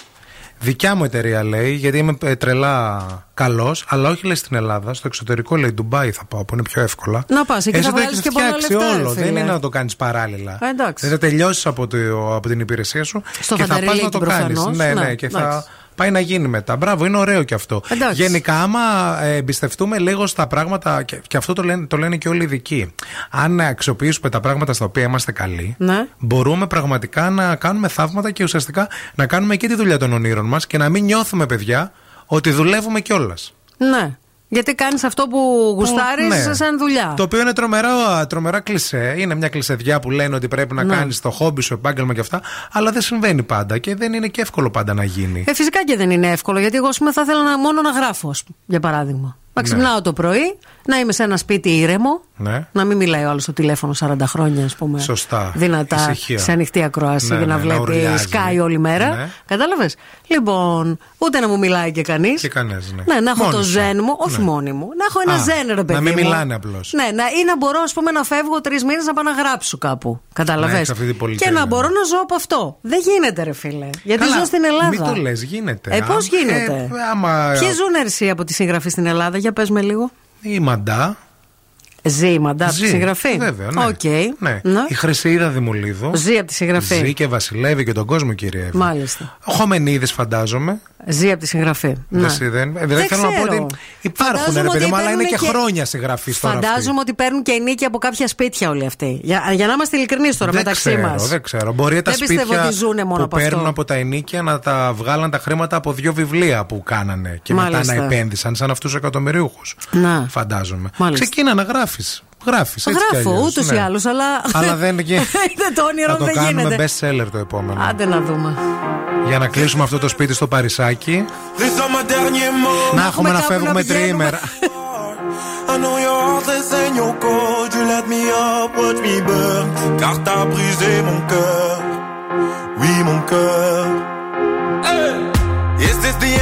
Speaker 3: Δικιά μου εταιρεία λέει, γιατί είμαι ε, τρελά καλός, αλλά όχι λέει στην Ελλάδα. Στο εξωτερικό λέει Ντουμπάι θα πάω, που είναι πιο εύκολα.
Speaker 2: Να πας, εκεί
Speaker 3: Έτσι
Speaker 2: θα
Speaker 3: το
Speaker 2: βγάλεις
Speaker 3: έχεις
Speaker 2: και πολλά
Speaker 3: φτιάξει
Speaker 2: λεφτά, ρε
Speaker 3: όλο.
Speaker 2: φίλε.
Speaker 3: Δεν είναι να το κάνεις παράλληλα.
Speaker 2: Ε, εντάξει.
Speaker 3: Δεν θα τελειώσεις από, το- από την υπηρεσία σου
Speaker 2: Στο
Speaker 3: και θα πας να
Speaker 2: φανταριλίκι
Speaker 3: το κάνεις.
Speaker 2: προφανώς.
Speaker 3: Ναι,
Speaker 2: Ναι,
Speaker 3: ναι, και θα
Speaker 2: εντάξει.
Speaker 3: Πάει να γίνει μετά. Μπράβο, είναι ωραίο και αυτό.
Speaker 2: Εντάξει.
Speaker 3: Γενικά, άμα ε, εμπιστευτούμε λίγο στα πράγματα, και, και αυτό το λένε, το λένε και όλοι οι ειδικοί, αν αξιοποιήσουμε τα πράγματα στα οποία είμαστε καλοί,
Speaker 2: Ναι.
Speaker 3: μπορούμε πραγματικά να κάνουμε θαύματα και ουσιαστικά να κάνουμε και τη δουλειά των ονείρων μας και να μην νιώθουμε, παιδιά, ότι δουλεύουμε κιόλας.
Speaker 2: Ναι. Γιατί κάνεις αυτό που γουστάρεις
Speaker 3: ναι.
Speaker 2: σαν δουλειά.
Speaker 3: Το οποίο είναι τρομερά, τρομερά κλισέ. Είναι μια κλεισεδιά που λένε ότι πρέπει να
Speaker 2: Ναι.
Speaker 3: κάνεις το χόμπι σου, επάγγελμα και αυτά. Αλλά δεν συμβαίνει πάντα και δεν είναι και εύκολο πάντα να γίνει.
Speaker 2: Ε, φυσικά και δεν είναι εύκολο, γιατί εγώ ας πούμε, θα ήθελα να, μόνο να γράφω, ας πούμε, για παράδειγμα. Να
Speaker 3: Ναι.
Speaker 2: ξυπνάω το πρωί, να είμαι σε ένα σπίτι ήρεμο,
Speaker 3: Ναι.
Speaker 2: να μην μιλάει άλλος στο τηλέφωνο 40 χρόνια, ας πούμε.
Speaker 3: Σωστά.
Speaker 2: Δυνατά,
Speaker 3: Ησυχία.
Speaker 2: σε ανοιχτή ακρόαση
Speaker 3: Ναι,
Speaker 2: και να
Speaker 3: ναι, να
Speaker 2: βλέπει
Speaker 3: ουρλιάζει.
Speaker 2: Sky όλη μέρα.
Speaker 3: Ναι.
Speaker 2: Κατάλαβες; Λοιπόν, ούτε να μου μιλάει και κανείς.
Speaker 3: Και κανένας, ναι.
Speaker 2: Ναι, να έχω
Speaker 3: Μόνη
Speaker 2: το
Speaker 3: σου.
Speaker 2: ζεν μου, όχι
Speaker 3: Ναι.
Speaker 2: μόνη μου. Να έχω ένα
Speaker 3: Α,
Speaker 2: ζεν, ρε παιδί.
Speaker 3: να μην
Speaker 2: μου.
Speaker 3: μιλάνε απλώς.
Speaker 2: Ναι, να, ή να μπορώ, ας πούμε, να φεύγω τρεις μήνες να πάω να γράψω κάπου. Κατάλαβες;
Speaker 3: Να έχεις αυτή την
Speaker 2: και
Speaker 3: πολυτέλεια.
Speaker 2: να μπορώ να ζω από αυτό. Δεν γίνεται, ρε φίλε. Γιατί
Speaker 3: Καλά,
Speaker 2: ζω στην Ελλάδα.
Speaker 3: Μην το λες, γίνεται.
Speaker 2: Ε, πώς
Speaker 3: Α,
Speaker 2: γίνεται;
Speaker 3: ε, άμα...
Speaker 2: Ποιοι ζουν εσύ από τη συγγραφή στην Ελλάδα, για πες με λίγο.
Speaker 3: Η Μαντά.
Speaker 2: Ζει η Μαντά από τη
Speaker 3: Ζει,
Speaker 2: συγγραφή.
Speaker 3: Βέβαια, ναι.
Speaker 2: Οκ.
Speaker 3: ναι.
Speaker 2: Ναι.
Speaker 3: Η Χρυσηίδα Δημουλίδου.
Speaker 2: Ζει από τη συγγραφή.
Speaker 3: Ζει και βασιλεύει και τον κόσμο, κύριε Εύη.
Speaker 2: Μάλιστα.
Speaker 3: Ο Χωμενίδης, φαντάζομαι.
Speaker 2: Ζει από τη συγγραφή.
Speaker 3: Δεν,
Speaker 2: Ναι.
Speaker 3: συ- δεν, ε, δεν
Speaker 2: Δεν
Speaker 3: θέλω να πω
Speaker 2: ξέρω.
Speaker 3: ότι υπάρχουν,
Speaker 2: Φαντάζομαι
Speaker 3: ρε παιδί μου,
Speaker 2: ότι
Speaker 3: αλλά είναι και,
Speaker 2: παίρνουν
Speaker 3: χρόνια συγγραφής τώρα. αυτή.
Speaker 2: Φαντάζομαι ότι παίρνουν και νοίκι από κάποια σπίτια όλοι αυτοί. Για, για να είμαστε ειλικρινείς τώρα
Speaker 3: δεν
Speaker 2: μεταξύ
Speaker 3: ξέρω,
Speaker 2: μας.
Speaker 3: δεν ξέρω. Μπορεί τα
Speaker 2: Δεν πιστεύω
Speaker 3: σπίτια
Speaker 2: ότι ζουνε μόνο
Speaker 3: που
Speaker 2: από
Speaker 3: παίρνουν
Speaker 2: αυτό.
Speaker 3: από τα ενοίκια να τα βγάλαν τα χρήματα από δύο βιβλία που κάνανε και μετά
Speaker 2: Μάλιστα.
Speaker 3: να επένδυσαν σαν αυτούς του εκατομμυριούχους.
Speaker 2: Να.
Speaker 3: Φαντάζομαι.
Speaker 2: Μάλιστα.
Speaker 3: Ξεκίνα να γράφεις. Γράφεις, έτσι
Speaker 2: Γράφω, αλλιώς, ή ναι. άλλως, αλλά...
Speaker 3: αλλά δεν και...
Speaker 2: είναι το όνειρο, δεν γίνεται.
Speaker 3: Θα το κάνουμε best seller το επόμενο.
Speaker 2: Άντε να δούμε.
Speaker 3: Για να κλείσουμε αυτό το σπίτι στο Παρισάκι. να έχουμε να φεύγουμε τριήμερα.
Speaker 16: Is this the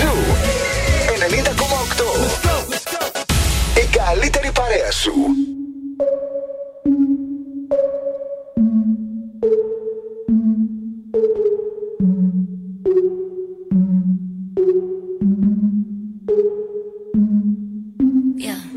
Speaker 1: Ζού! 90,8. Η καλύτερη παρέα σου!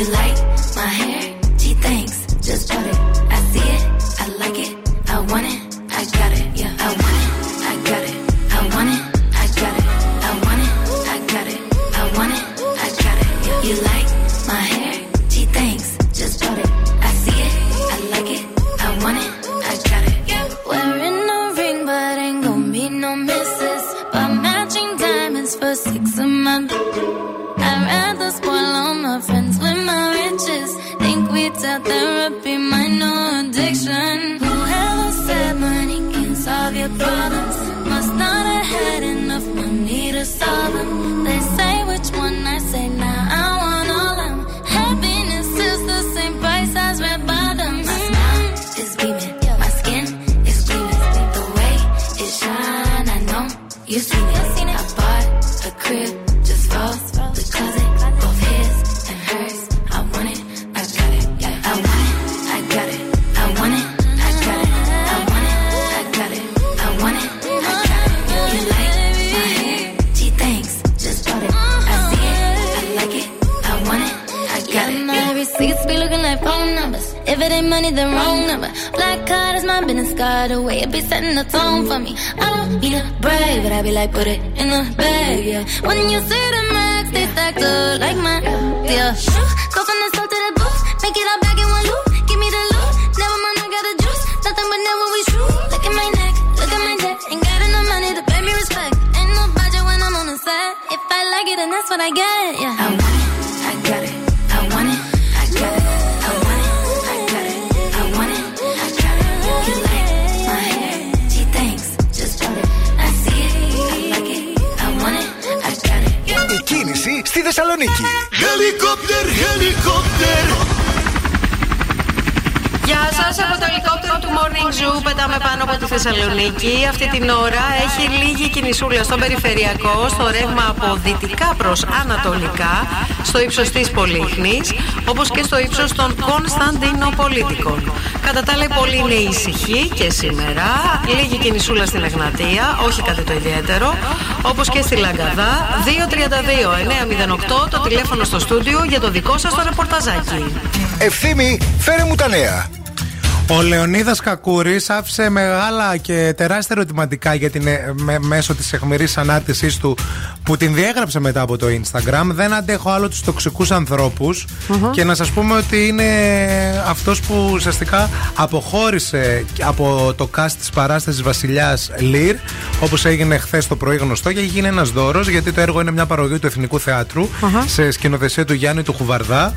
Speaker 8: You like my hair? Gee, thanks. Just bought it. I see it. I like it. I want it. I got it. Yeah. I want it. I got it. I want it. I got it. I want it. I got it. I want it. I got it. Yeah. You like
Speaker 2: κινησούλα στον περιφερειακό, στο ρεύμα από δυτικά προς ανατολικά, στο ύψος της Πολύχνη, όπως και στο ύψος των Κωνσταντινοπολίτικων. Κατά τα άλλα, η πόλη είναι ησυχή και σήμερα. Λίγη κινησούλα στην Εγνατία, όχι κάτι το ιδιαίτερο. Όπως και στη Λαγκαδά. 232-908 το τηλέφωνο στο στούντιο για το δικό σας το ρεπορταζάκι.
Speaker 1: Ευθύμη, φέρε μου τα νέα.
Speaker 3: Ο Λεωνίδας Κακούρης άφησε μεγάλα και τεράστια ερωτηματικά για την, ε, με- μέσω της αιχμηρής ανάρτησής του που την διέγραψε μετά από το Instagram. Δεν αντέχω άλλο τους τοξικούς ανθρώπους Και να σας πούμε ότι είναι αυτός που ουσιαστικά αποχώρησε από το cast της παράστασης Βασιλιάς Λίρ, όπως έγινε χθες το πρωί γνωστό, και γίνει ένας δώρος γιατί το έργο είναι μια παροδία του Εθνικού Θεάτρου
Speaker 7: Αχα.
Speaker 3: σε σκηνοθεσία του Γιάννη του Χουβαρδά.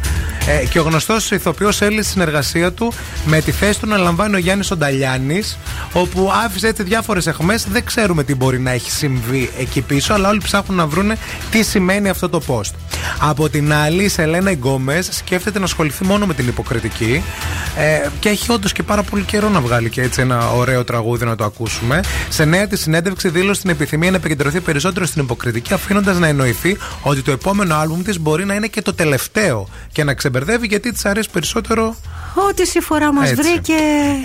Speaker 3: Ε, και ο γνωστός ηθοποιός έλυσε τη συνεργασία του με τη θέση του να λαμβάνει ο Γιάννης Ονταλιάνη, όπου άφησε έτσι διάφορες εχμές. Δεν ξέρουμε τι μπορεί να έχει συμβεί εκεί πίσω, αλλά όλοι ψάχνουν να βρούνε τι σημαίνει αυτό το post. Από την άλλη, η Σελένα Γκόμες σκέφτεται να ασχοληθεί μόνο με την υποκριτική ε, και έχει όντως και πάρα πολύ καιρό να βγάλει και έτσι ένα ωραίο τραγούδι να το ακούσουμε. Σε νέα τη συνέντευξη συνέντευξη δήλωσε την επιθυμία να επικεντρωθεί περισσότερο στην υποκριτική, αφήνοντας να εννοηθεί ότι το επόμενο άλμπουμ της μπορεί να είναι και το τελευταίο και να ξεμπερδεύει γιατί της αρέσει περισσότερο.
Speaker 2: Ό,τι συμφορά μας
Speaker 3: Έτσι.
Speaker 2: βρήκε.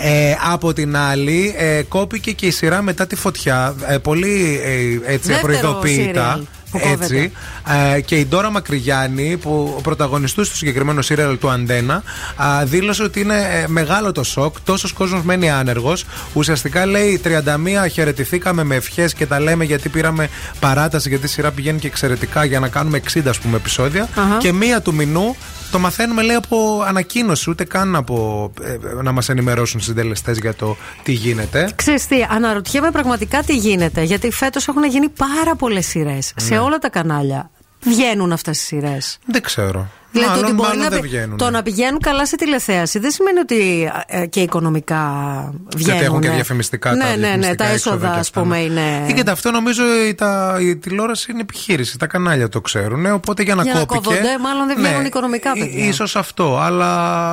Speaker 3: Ε, από την άλλη, ε, κόπηκε και η σειρά μετά τη φωτιά. Ε, πολύ ε, έτσι
Speaker 2: Δεύτερο
Speaker 3: απροειδοποίητα.
Speaker 2: σύριαλ που κόβεται.
Speaker 3: Έτσι. Ε, και η Ντόρα Μακρυγιάννη, που πρωταγωνιστούσε στο συγκεκριμένο σύριαλ του Αντένα, α, δήλωσε ότι είναι ε, μεγάλο το σοκ. Τόσος κόσμος μένει άνεργος. Ουσιαστικά λέει 31 χαιρετηθήκαμε με ευχές και τα λέμε γιατί πήραμε παράταση, γιατί η σειρά πηγαίνει και εξαιρετικά για να κάνουμε 60 ας πούμε επεισόδια.
Speaker 2: Αχα.
Speaker 3: Και μία του μηνού το μαθαίνουμε λέει από ανακοίνωση, ούτε καν από ε, ε, να μας ενημερώσουν συντελεστές για το τι γίνεται.
Speaker 2: Ξέρεις τι, αναρωτιέμαι πραγματικά τι γίνεται. Γιατί φέτος έχουν γίνει πάρα πολλές σειρές. Σε
Speaker 3: Ναι.
Speaker 2: όλα τα κανάλια βγαίνουν αυτές τι σειρές.
Speaker 3: Δεν ξέρω.
Speaker 2: Δηλαδή
Speaker 3: μάλλον,
Speaker 2: το, ότι μπορεί
Speaker 3: μάλλον
Speaker 2: να,
Speaker 3: δεν
Speaker 2: πη-
Speaker 3: βγαίνουν.
Speaker 2: το να πηγαίνουν καλά σε τηλεθέαση δεν σημαίνει ότι ε, και οικονομικά βγαίνουν.
Speaker 3: Γιατί έχουν και διαφημιστικά
Speaker 2: ναι,
Speaker 3: τα
Speaker 2: ναι, ναι,
Speaker 3: διαφημιστικά
Speaker 2: τα
Speaker 3: έξοδα
Speaker 2: έσοδα
Speaker 3: και
Speaker 2: ας
Speaker 3: αυτά,
Speaker 2: πούμε
Speaker 3: ναι.
Speaker 2: είναι.
Speaker 3: Ή και αυτό νομίζω η, τα, η τηλεόραση είναι επιχείρηση. Τα κανάλια το ξέρουν. ε, Οπότε για να
Speaker 2: Για να
Speaker 3: κόπηκε.
Speaker 2: κόβονται, μάλλον δεν βγαίνουν
Speaker 3: ναι,
Speaker 2: οικονομικά,
Speaker 3: ί-
Speaker 2: παιδιά.
Speaker 3: Ίσως αυτό. Αλλά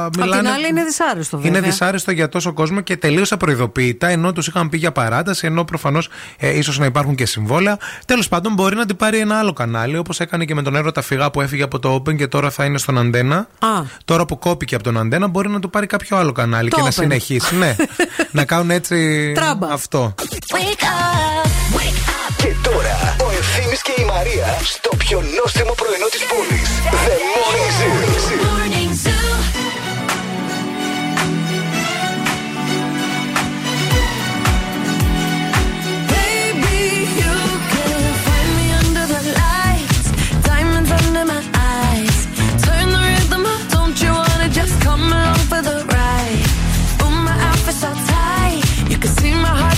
Speaker 2: Απ'
Speaker 3: μιλάνε.
Speaker 2: την άλλη είναι δυσάρεστο βέβαια.
Speaker 3: Είναι δυσάρεστο για τόσο κόσμο και τελείως απροειδοποίητα, ενώ τους είχαν πει για παράταση, ενώ προφανώς ε, ίσως να υπάρχουν και συμβόλαια. Τέλος πάντων, μπορεί να την πάρει ένα άλλο κανάλι, όπως έκανε και με τον Έρωτα Φυγά που έφυγε από το Open και τώρα θα είναι στον Αντένα.
Speaker 2: Α.
Speaker 3: Τώρα που κόπηκε από τον Αντένα, μπορεί να του πάρει κάποιο άλλο κανάλι
Speaker 2: Το
Speaker 3: και να
Speaker 2: Open.
Speaker 3: συνεχίσει. ναι, να κάνουν έτσι.
Speaker 2: Τράμπα.
Speaker 3: Αυτό.
Speaker 1: Και τώρα ο Ευθύμης και η Μαρία στο πιο νόστιμο πρωινό της πόλης. The Morning Zoo.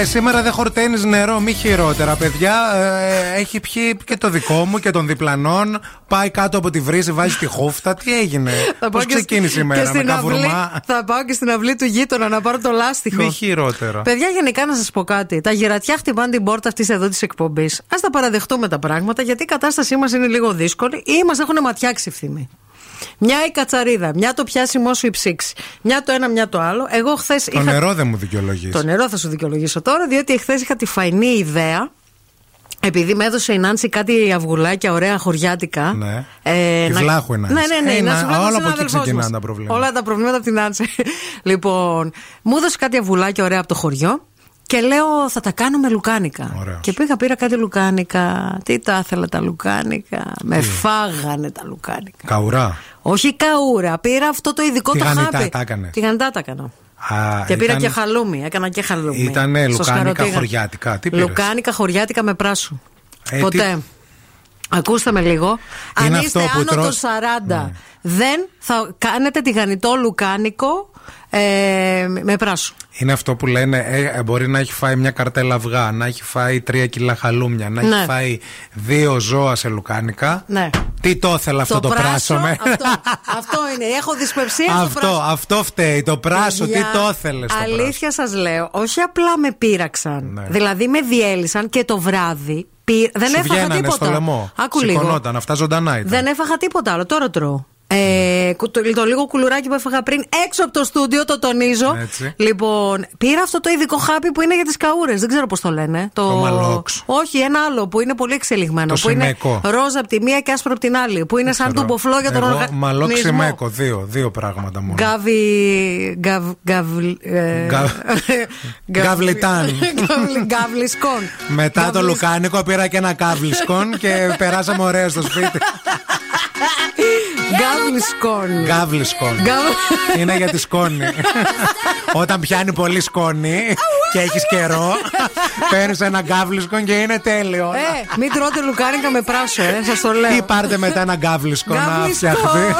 Speaker 3: Καλέ, σήμερα δεν χορταίνεις νερό, μη χειρότερα, παιδιά. Ε, έχει πιει και το δικό μου και των διπλανών. Πάει κάτω από τη βρύση, βάζει τη χούφτα. Τι έγινε, Πώ
Speaker 2: πάω και
Speaker 3: ξεκίνησε η
Speaker 2: και
Speaker 3: μέρα, με
Speaker 2: στην αυλή-
Speaker 3: καβουρμά.
Speaker 2: Θα πάω και στην αυλή του γείτονα να πάρω το λάστιχο.
Speaker 3: Μη χειρότερα.
Speaker 2: Παιδιά, γενικά να σας πω κάτι. Τα γερατιά χτυπάνε την πόρτα αυτής εδώ της εκπομπής. Α τα παραδεχτούμε τα πράγματα, γιατί η κατάστασή μας είναι λίγο δύσκολη ή μας έχουν ματιάξει ευθύμη. Μια η κατσαρίδα, μια το πιάσιμό σου υψήξει. Μια το ένα, μια το άλλο. Εγώ χθες.
Speaker 3: Το νερό δεν μου δικαιολογείς.
Speaker 2: Το νερό θα σου δικαιολογήσω τώρα, διότι εχθέ είχα τη φαϊνή ιδέα Επειδή με έδωσε η Νάνση κάτι αυγουλάκια ωραία χωριάτικα.
Speaker 3: Ναι.
Speaker 2: Ε,
Speaker 3: Τη βλάχου η Νάνση.
Speaker 2: Ναι, ναι, ναι.
Speaker 3: Ε,
Speaker 2: να
Speaker 3: να-
Speaker 2: σου βγάλω
Speaker 3: όλα
Speaker 2: τον
Speaker 3: από εκεί
Speaker 2: αδελφός
Speaker 3: ξεκινάνε
Speaker 2: μας.
Speaker 3: τα προβλήματα.
Speaker 2: Όλα τα προβλήματα από την Νάνση. λοιπόν, μου έδωσε κάτι αυγουλάκια ωραία από το χωριό. Και λέω θα τα κάνουμε λουκάνικα. Και πήγα πήρα κάτι λουκάνικα. Τι τα ήθελα τα λουκάνικα. Με φάγανε τα λουκάνικα.
Speaker 3: Καουρά.
Speaker 2: Όχι καούρα. Πήρα αυτό το ειδικό το
Speaker 3: Τηγανιτά
Speaker 2: χάπι.
Speaker 3: τα έκανες.
Speaker 2: Τηγανιτά τα έκανα.
Speaker 3: Α,
Speaker 2: Και πήρα
Speaker 3: ήταν-
Speaker 2: και χαλούμι. Έκανα και χαλούμι.
Speaker 3: Ήτανε
Speaker 2: Στο
Speaker 3: λουκάνικα
Speaker 2: σκαροτίγα.
Speaker 3: χωριάτικα. Τι πήρες;
Speaker 2: Λουκάνικα χωριάτικα με πράσου.
Speaker 3: Ε, τι-
Speaker 2: Ποτέ. Ακούστε με λίγο.
Speaker 3: Είναι
Speaker 2: Αν είστε
Speaker 3: αυτό που
Speaker 2: άνω των
Speaker 3: τρως-
Speaker 2: 40, δεν θα κάνετε τηγανιτό λουκάνικο ε, με πράσου.
Speaker 3: Είναι αυτό που λένε, ε, ε, μπορεί να έχει φάει μια καρτέλα αυγά, να έχει φάει τρία κιλά χαλούμια, να
Speaker 2: Ναι.
Speaker 3: έχει φάει δύο ζώα σε λουκάνικα.
Speaker 2: Ναι.
Speaker 3: Τι το ήθελα αυτό το, πράσο με.
Speaker 2: Αυτό, αυτό είναι. Έχω δυσπευσία στο
Speaker 3: αυτό,
Speaker 2: πράσο.
Speaker 3: αυτό φταίει. Το πράσο, τι
Speaker 2: Παιδιά,
Speaker 3: το ήθελες.
Speaker 2: Αλήθεια σας λέω, όχι απλά με πείραξαν.
Speaker 3: Ναι.
Speaker 2: Δηλαδή με διέλυσαν και το βράδυ. πή- Δεν
Speaker 3: Σου
Speaker 2: έφαγα
Speaker 3: βγαίνανε
Speaker 2: τίποτα.
Speaker 3: στο λαιμό.
Speaker 2: Άκου λίγο.
Speaker 3: Σηκωνόταν, αυτά ζωντανά ήταν.
Speaker 2: Δεν έφαγα τίποτα άλλο. Τώρα τρώω. Ε, κου- το, το λίγο κουλουράκι που έφαγα πριν έξω από το στούντιο, το τονίζω.
Speaker 3: Έτσι.
Speaker 2: Λοιπόν, πήρα αυτό το ειδικό χάπι που είναι για τις καούρες. Δεν ξέρω πώς το λένε. Το,
Speaker 3: Το μαλόξ.
Speaker 2: Όχι, ένα άλλο που είναι πολύ εξελιγμένο.
Speaker 3: Το
Speaker 2: που είναι
Speaker 3: σιμέκο.
Speaker 2: ρόζα από τη μία και άσπρο από την άλλη. Που είναι σαν τουμποφλό για τον
Speaker 3: Εγώ,
Speaker 2: οργανισμό.
Speaker 3: Μαλόξι μέκο, δύο, δύο πράγματα μόνο.
Speaker 2: Γκάβι. Γκαβ, γκαβ, ε,
Speaker 3: Γκαβ- Γκαβλιτάν.
Speaker 2: Γκαβλι- Γκαβλισκόν.
Speaker 3: Μετά το λουκάνικο πήρα και ένα κάβλισκον και περάσαμε ωραία στο σπίτι.
Speaker 2: Γκαβλισκόν.
Speaker 3: Γκάβλισκον.
Speaker 2: Γκαβ-
Speaker 3: Είναι για τη σκόνη. Όταν πιάνει πολύ σκόνη και έχεις καιρό, παίρνεις ένα γκάβλισκον και είναι τέλειο.
Speaker 2: Ε, μην τρώτε λουκάνικα με πράσο, ε, σας το λέω.
Speaker 3: Ή πάρτε μετά ένα γκάβλισκο να
Speaker 2: Γκάβλισκο.
Speaker 3: φτιαχτεί.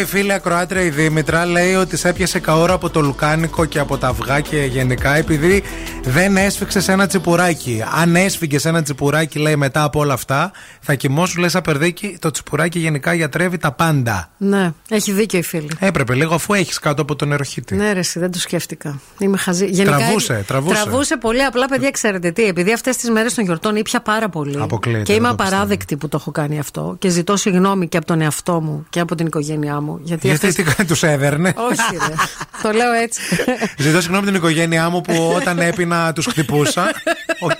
Speaker 3: Η φίλη ακροάτρια η Δήμητρα λέει ότι σε έπιασε καόρα από το λουκάνικο και από τα αυγά και γενικά επειδή δεν έσφιξες ένα τσιπουράκι. Αν έσφυγες ένα τσιπουράκι, λέει μετά από όλα αυτά, θα κοιμώσου, λες απερδίκη, το τσιπουράκι γενικά γιατρεύει τα πάντα.
Speaker 2: Ναι, έχει δίκιο η φίλη.
Speaker 3: Έπρεπε λίγο αφού έχεις κάτω από τον νεροχύτη.
Speaker 2: Ναι, ρε, εσύ, δεν το σκέφτηκα. Είμαι χαζή.
Speaker 3: Τραβούσε, τραβούσε.
Speaker 2: Τραβούσε πολύ. Απλά, παιδιά, ξέρετε τι, επειδή αυτές τις μέρες των γιορτών ήπια πάρα πολύ.
Speaker 3: Αποκλείεται,
Speaker 2: και
Speaker 3: δεν
Speaker 2: είμαι
Speaker 3: το πιστεύω.
Speaker 2: απαράδεκτη που το έχω κάνει αυτό. Και ζητώ συγγνώμη και από τον εαυτό μου και από την οικογένειά μου. Γιατί,
Speaker 3: Γιατί
Speaker 2: αυτές-
Speaker 3: τι κάνει, τους έδερνε.
Speaker 2: Όχι, ρε. το λέω έτσι.
Speaker 3: Ζητώ συγγνώμη την οικογένειά μου που όταν έπινα τους χτυπούσα. Οκ.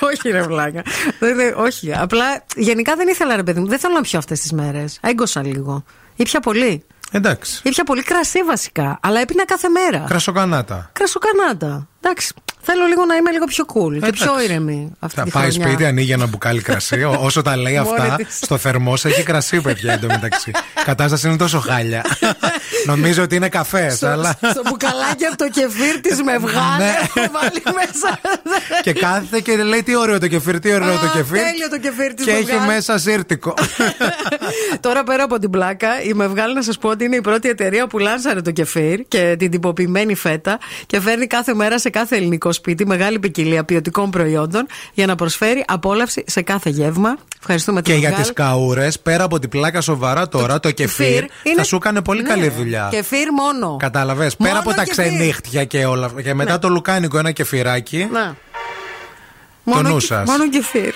Speaker 2: όχι, ρε βλάκα. Δεν- δεν- όχι. Απλά γενικά δεν ήθελα, ρε παιδί μου. Δεν θέλω να πιω αυτές τις μέρες. Έγκωσα λίγο. Ήπια πολύ.
Speaker 3: Εντάξει.
Speaker 2: Ήπια πολύ κρασί βασικά. Αλλά έπινα κάθε μέρα.
Speaker 3: Κρασοκανάτα.
Speaker 2: Κρασοκανάτα. Εντάξει. Θέλω λίγο να είμαι λίγο πιο cool και πιο ήρεμη αυτή
Speaker 3: Θα
Speaker 2: τη
Speaker 3: πάει
Speaker 2: χρονιά.
Speaker 3: σπίτι, ανοίγει ένα μπουκάλι κρασί. Ό- Όσο τα λέει
Speaker 2: Μόνη
Speaker 3: αυτά,
Speaker 2: της.
Speaker 3: στο θερμό έχει κρασί, παιδιά εντωμεταξύ. Η κατάσταση είναι τόσο χάλια. Νομίζω ότι είναι καφές,
Speaker 2: Στο,
Speaker 3: αλλά.
Speaker 2: στο μπουκαλάκι από το κεφίρ της με βγάλε.
Speaker 3: Ναι.
Speaker 2: Έχω βάλει μέσα.
Speaker 3: και κάθεται και λέει τι ωραίο το κεφίρ, τι ωραίο το
Speaker 2: Α,
Speaker 3: κεφίρ.
Speaker 2: τέλειο το κεφίρ της
Speaker 3: Και έχει
Speaker 2: Μευγάλη.
Speaker 3: μέσα σύρτικο.
Speaker 2: Τώρα πέρα από την πλάκα, η Μευγάλη να σας πω ότι είναι η πρώτη εταιρεία που λάνσαρε το κεφίρ και την τυποποιημένη φέτα και φέρνει κάθε μέρα σε κάθε ελληνικό σπίτι μεγάλη ποικιλία ποιοτικών προϊόντων για να προσφέρει απόλαυση σε κάθε γεύμα. Ευχαριστούμε
Speaker 3: και
Speaker 2: την
Speaker 3: για
Speaker 2: Μευγάλη.
Speaker 3: τις καούρες, πέρα από την πλάκα σοβαρά τώρα, το κεφίρ
Speaker 2: είναι-
Speaker 3: θα σου έκανε πολύ
Speaker 2: Ναι.
Speaker 3: καλή δουλειά.
Speaker 2: Κεφίρ μόνο.
Speaker 3: Κατάλαβες. Πέρα
Speaker 2: Μόνο
Speaker 3: από τα
Speaker 2: κεφίρ.
Speaker 3: ξενύχτια και όλα αυτά. Και μετά το λουκάνικο ένα κεφιράκι.
Speaker 2: Να.
Speaker 3: Το
Speaker 2: Μόνο
Speaker 3: νου
Speaker 2: και-
Speaker 3: σας.
Speaker 2: Μόνο κεφίρ.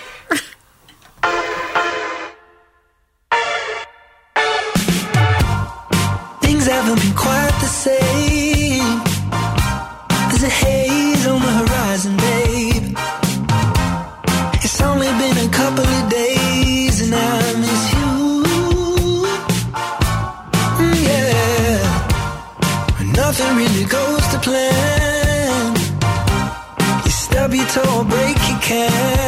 Speaker 4: Plan. You stub your toe or break your can.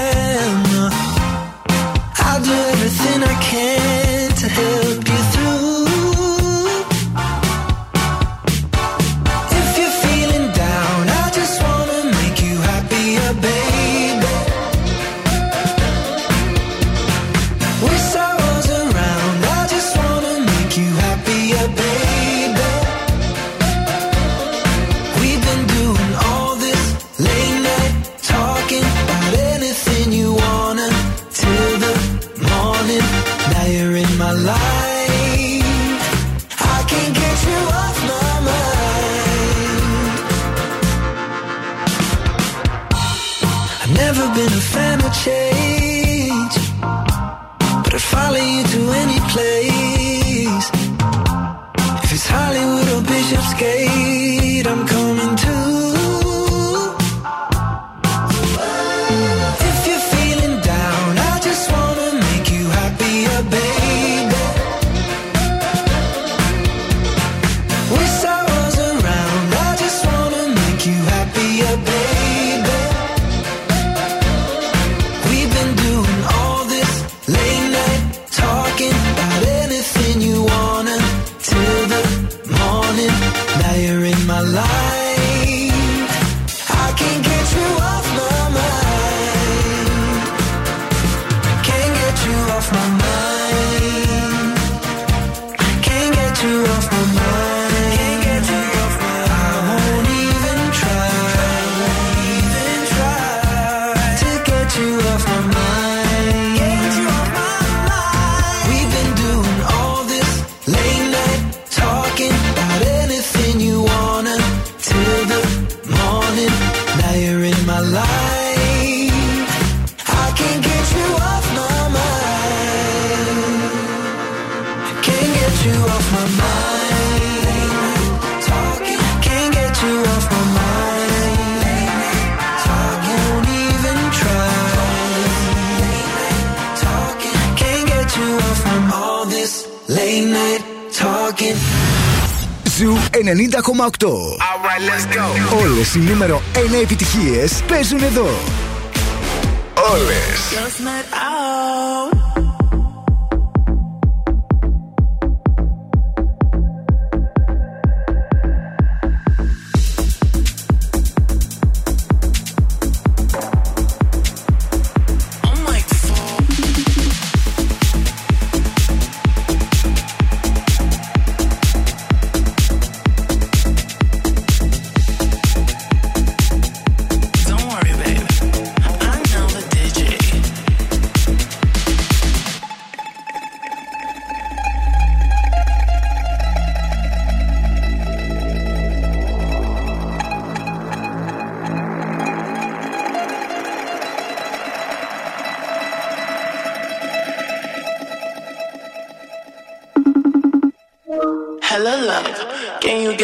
Speaker 1: 90,8. Όλες οι νούμερο 1 επιτυχίες παίζουν εδώ. Όλες.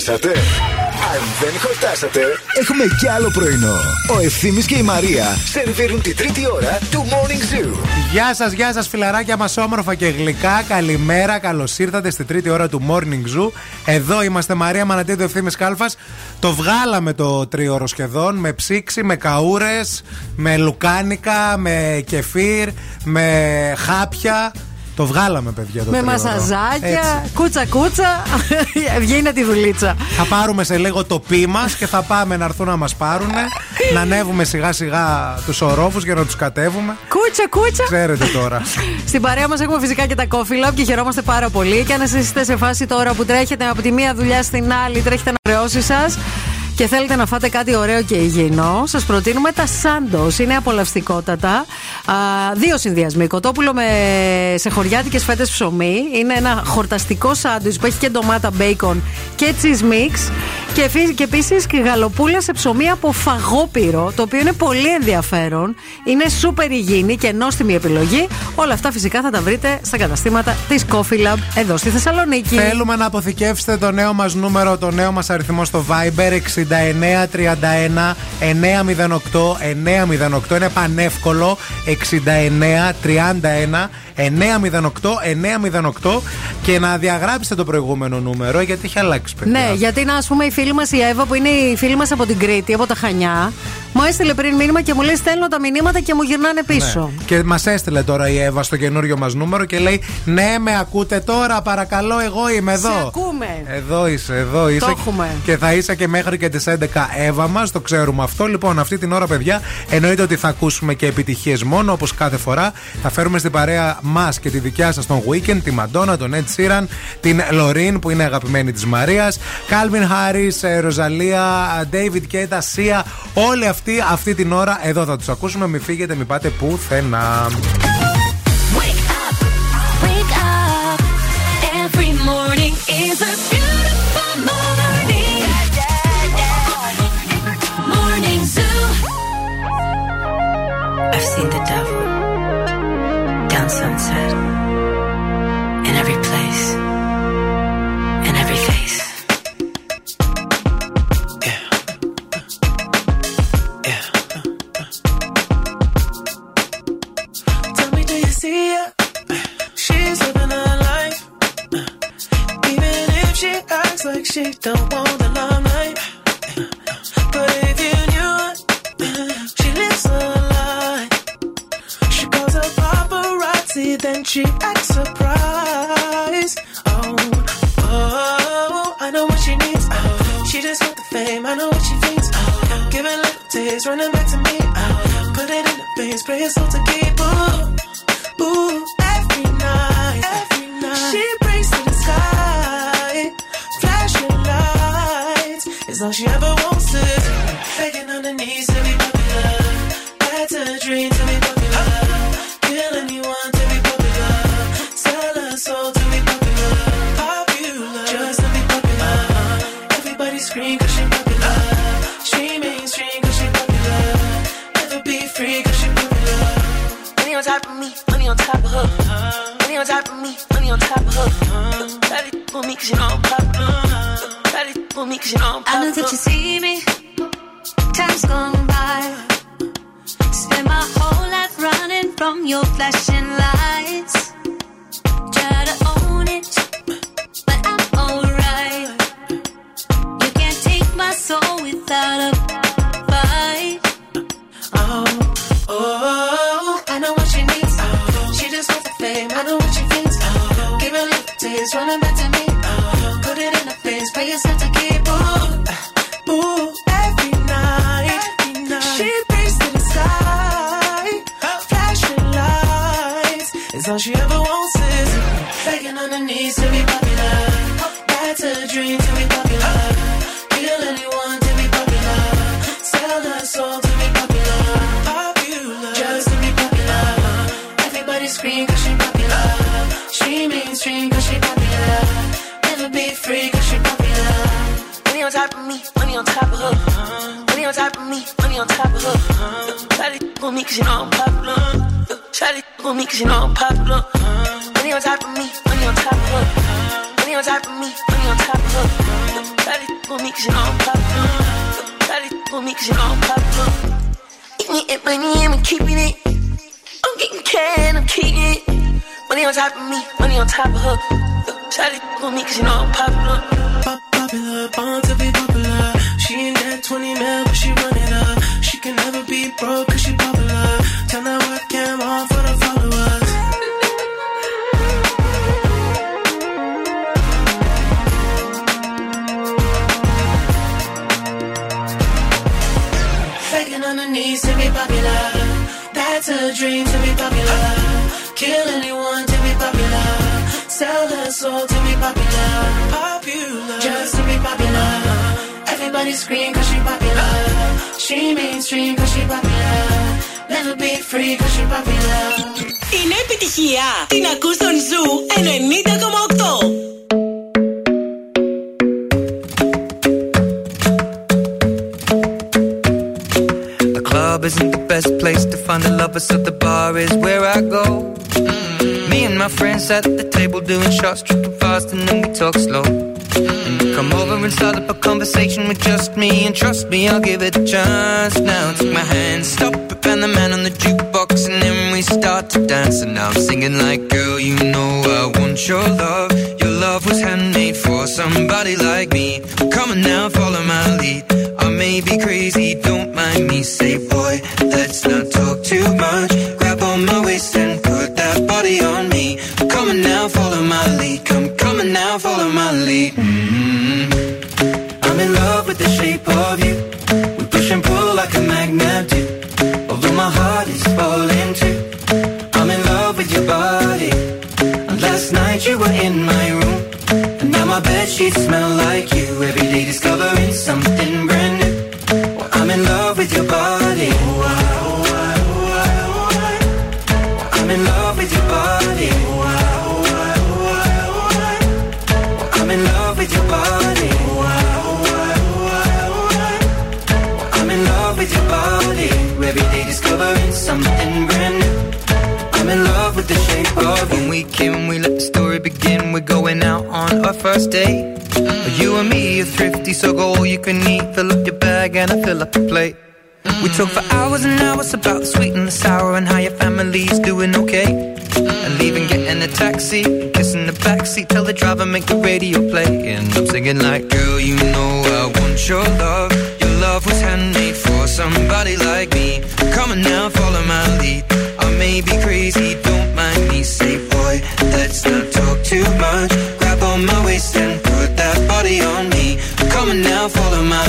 Speaker 1: Χορτάσατε. Αν δεν χορτάσατε, έχουμε κι άλλο πρωινό. Ο Ευθύμης και η Μαρία σερβίρουν τη τρίτη ώρα του Morning Zoo.
Speaker 3: Γεια σας, γεια σας, φιλαράκια μας, όμορφα και γλυκά. Καλημέρα, καλώς ήρθατε στη τρίτη ώρα του Morning Zoo. Εδώ είμαστε Μαρία Μανατίδου Ευθύνη Κάλφας. Το βγάλαμε το τρίωρο σχεδόν με ψήξη, με καούρες, με λουκάνικα, με κεφίρ, με χάπια. Το βγάλαμε, παιδιά. Το
Speaker 2: Με
Speaker 3: τρίωρο.
Speaker 2: μασαζάκια,
Speaker 3: Έτσι.
Speaker 2: κούτσα κούτσα. Βγαίνει τη δουλίτσα.
Speaker 3: Θα πάρουμε σε λίγο το πι μας και θα πάμε να έρθουν να μας πάρουν. να ανέβουμε σιγά σιγά τους ορόφου για να τους κατέβουμε.
Speaker 2: Κούτσα κούτσα.
Speaker 3: Ξέρετε τώρα.
Speaker 2: Στην παρέα μας έχουμε φυσικά και τα Coffee Lab και χαιρόμαστε πάρα πολύ. Και αν εσείς είστε σε φάση τώρα που τρέχετε από τη μία δουλειά στην άλλη, τρέχετε να χρεώσει σας και θέλετε να φάτε κάτι ωραίο και υγιεινό, σας προτείνουμε τα Sandos. Είναι απολαυστικότατα. Α, δύο συνδυασμοί. Κοτόπουλο με σε χωριάτικε φέτες ψωμί. Είναι ένα χορταστικό σάντουιτς που έχει και ντομάτα, μπέικον και cheese mix. Και, φύ- και επίσης και γαλοπούλα σε ψωμί από φαγόπυρο, το οποίο είναι πολύ ενδιαφέρον. Είναι σούπερ υγιεινή και νόστιμη επιλογή. Όλα αυτά φυσικά θα τα βρείτε στα καταστήματα της Coffee Lab εδώ στη Θεσσαλονίκη.
Speaker 3: Θέλουμε να αποθηκεύσετε το νέο μας νούμερο, το νέο μας αριθμό στο Viber 6931 908 908. Είναι πανεύκολο. 6931 908 908 και να διαγράψετε το προηγούμενο νούμερο γιατί έχει αλλάξει παιδιά.
Speaker 2: Ναι, γιατί είναι ας πούμε η φίλη μας η Εύα που είναι η φίλη μας από την Κρήτη, από τα Χανιά. Μου έστειλε πριν μήνυμα και μου λέει: Στέλνω τα μηνύματα και μου γυρνάνε πίσω.
Speaker 3: Ναι. Και μας έστειλε τώρα η Εύα στο καινούριο μας νούμερο και λέει: Ναι, με ακούτε τώρα, παρακαλώ, εγώ είμαι εδώ.
Speaker 2: Σε ακούμε.
Speaker 3: Εδώ είσαι, εδώ είσαι.
Speaker 2: έχουμε.
Speaker 3: Και θα είσαι και μέχρι και τις 11 Εύα μας, το ξέρουμε αυτό. Λοιπόν, αυτή την ώρα, παιδιά, εννοείται ότι θα ακούσουμε και επιτυχίες μόνο, όπως κάθε φορά. Θα φέρουμε στην παρέα μας και τη δικιά σας τον Weekend, τη Μαντόνα, τον Ed Sheeran, την Λωρίν που είναι αγαπημένη της Μαρίας, Κάλβιν Χάρι, Ροζαλία, David Κέτα, Σία. Όλοι αυτοί αυτή την ώρα εδώ θα τους ακούσουμε. Μην φύγετε, μην πάτε πουθενά.
Speaker 8: Wake up. Every
Speaker 4: She acts like she don't want the limelight. But if you knew, she lives a lie. She calls a paparazzi, then she acts surprised. Oh, oh, I know what she needs. Oh, she just wants the fame. I know what she thinks. Oh, giving little tears, running back to me. Oh, put it in the veins, pray it's all to keep. Ooh. she ever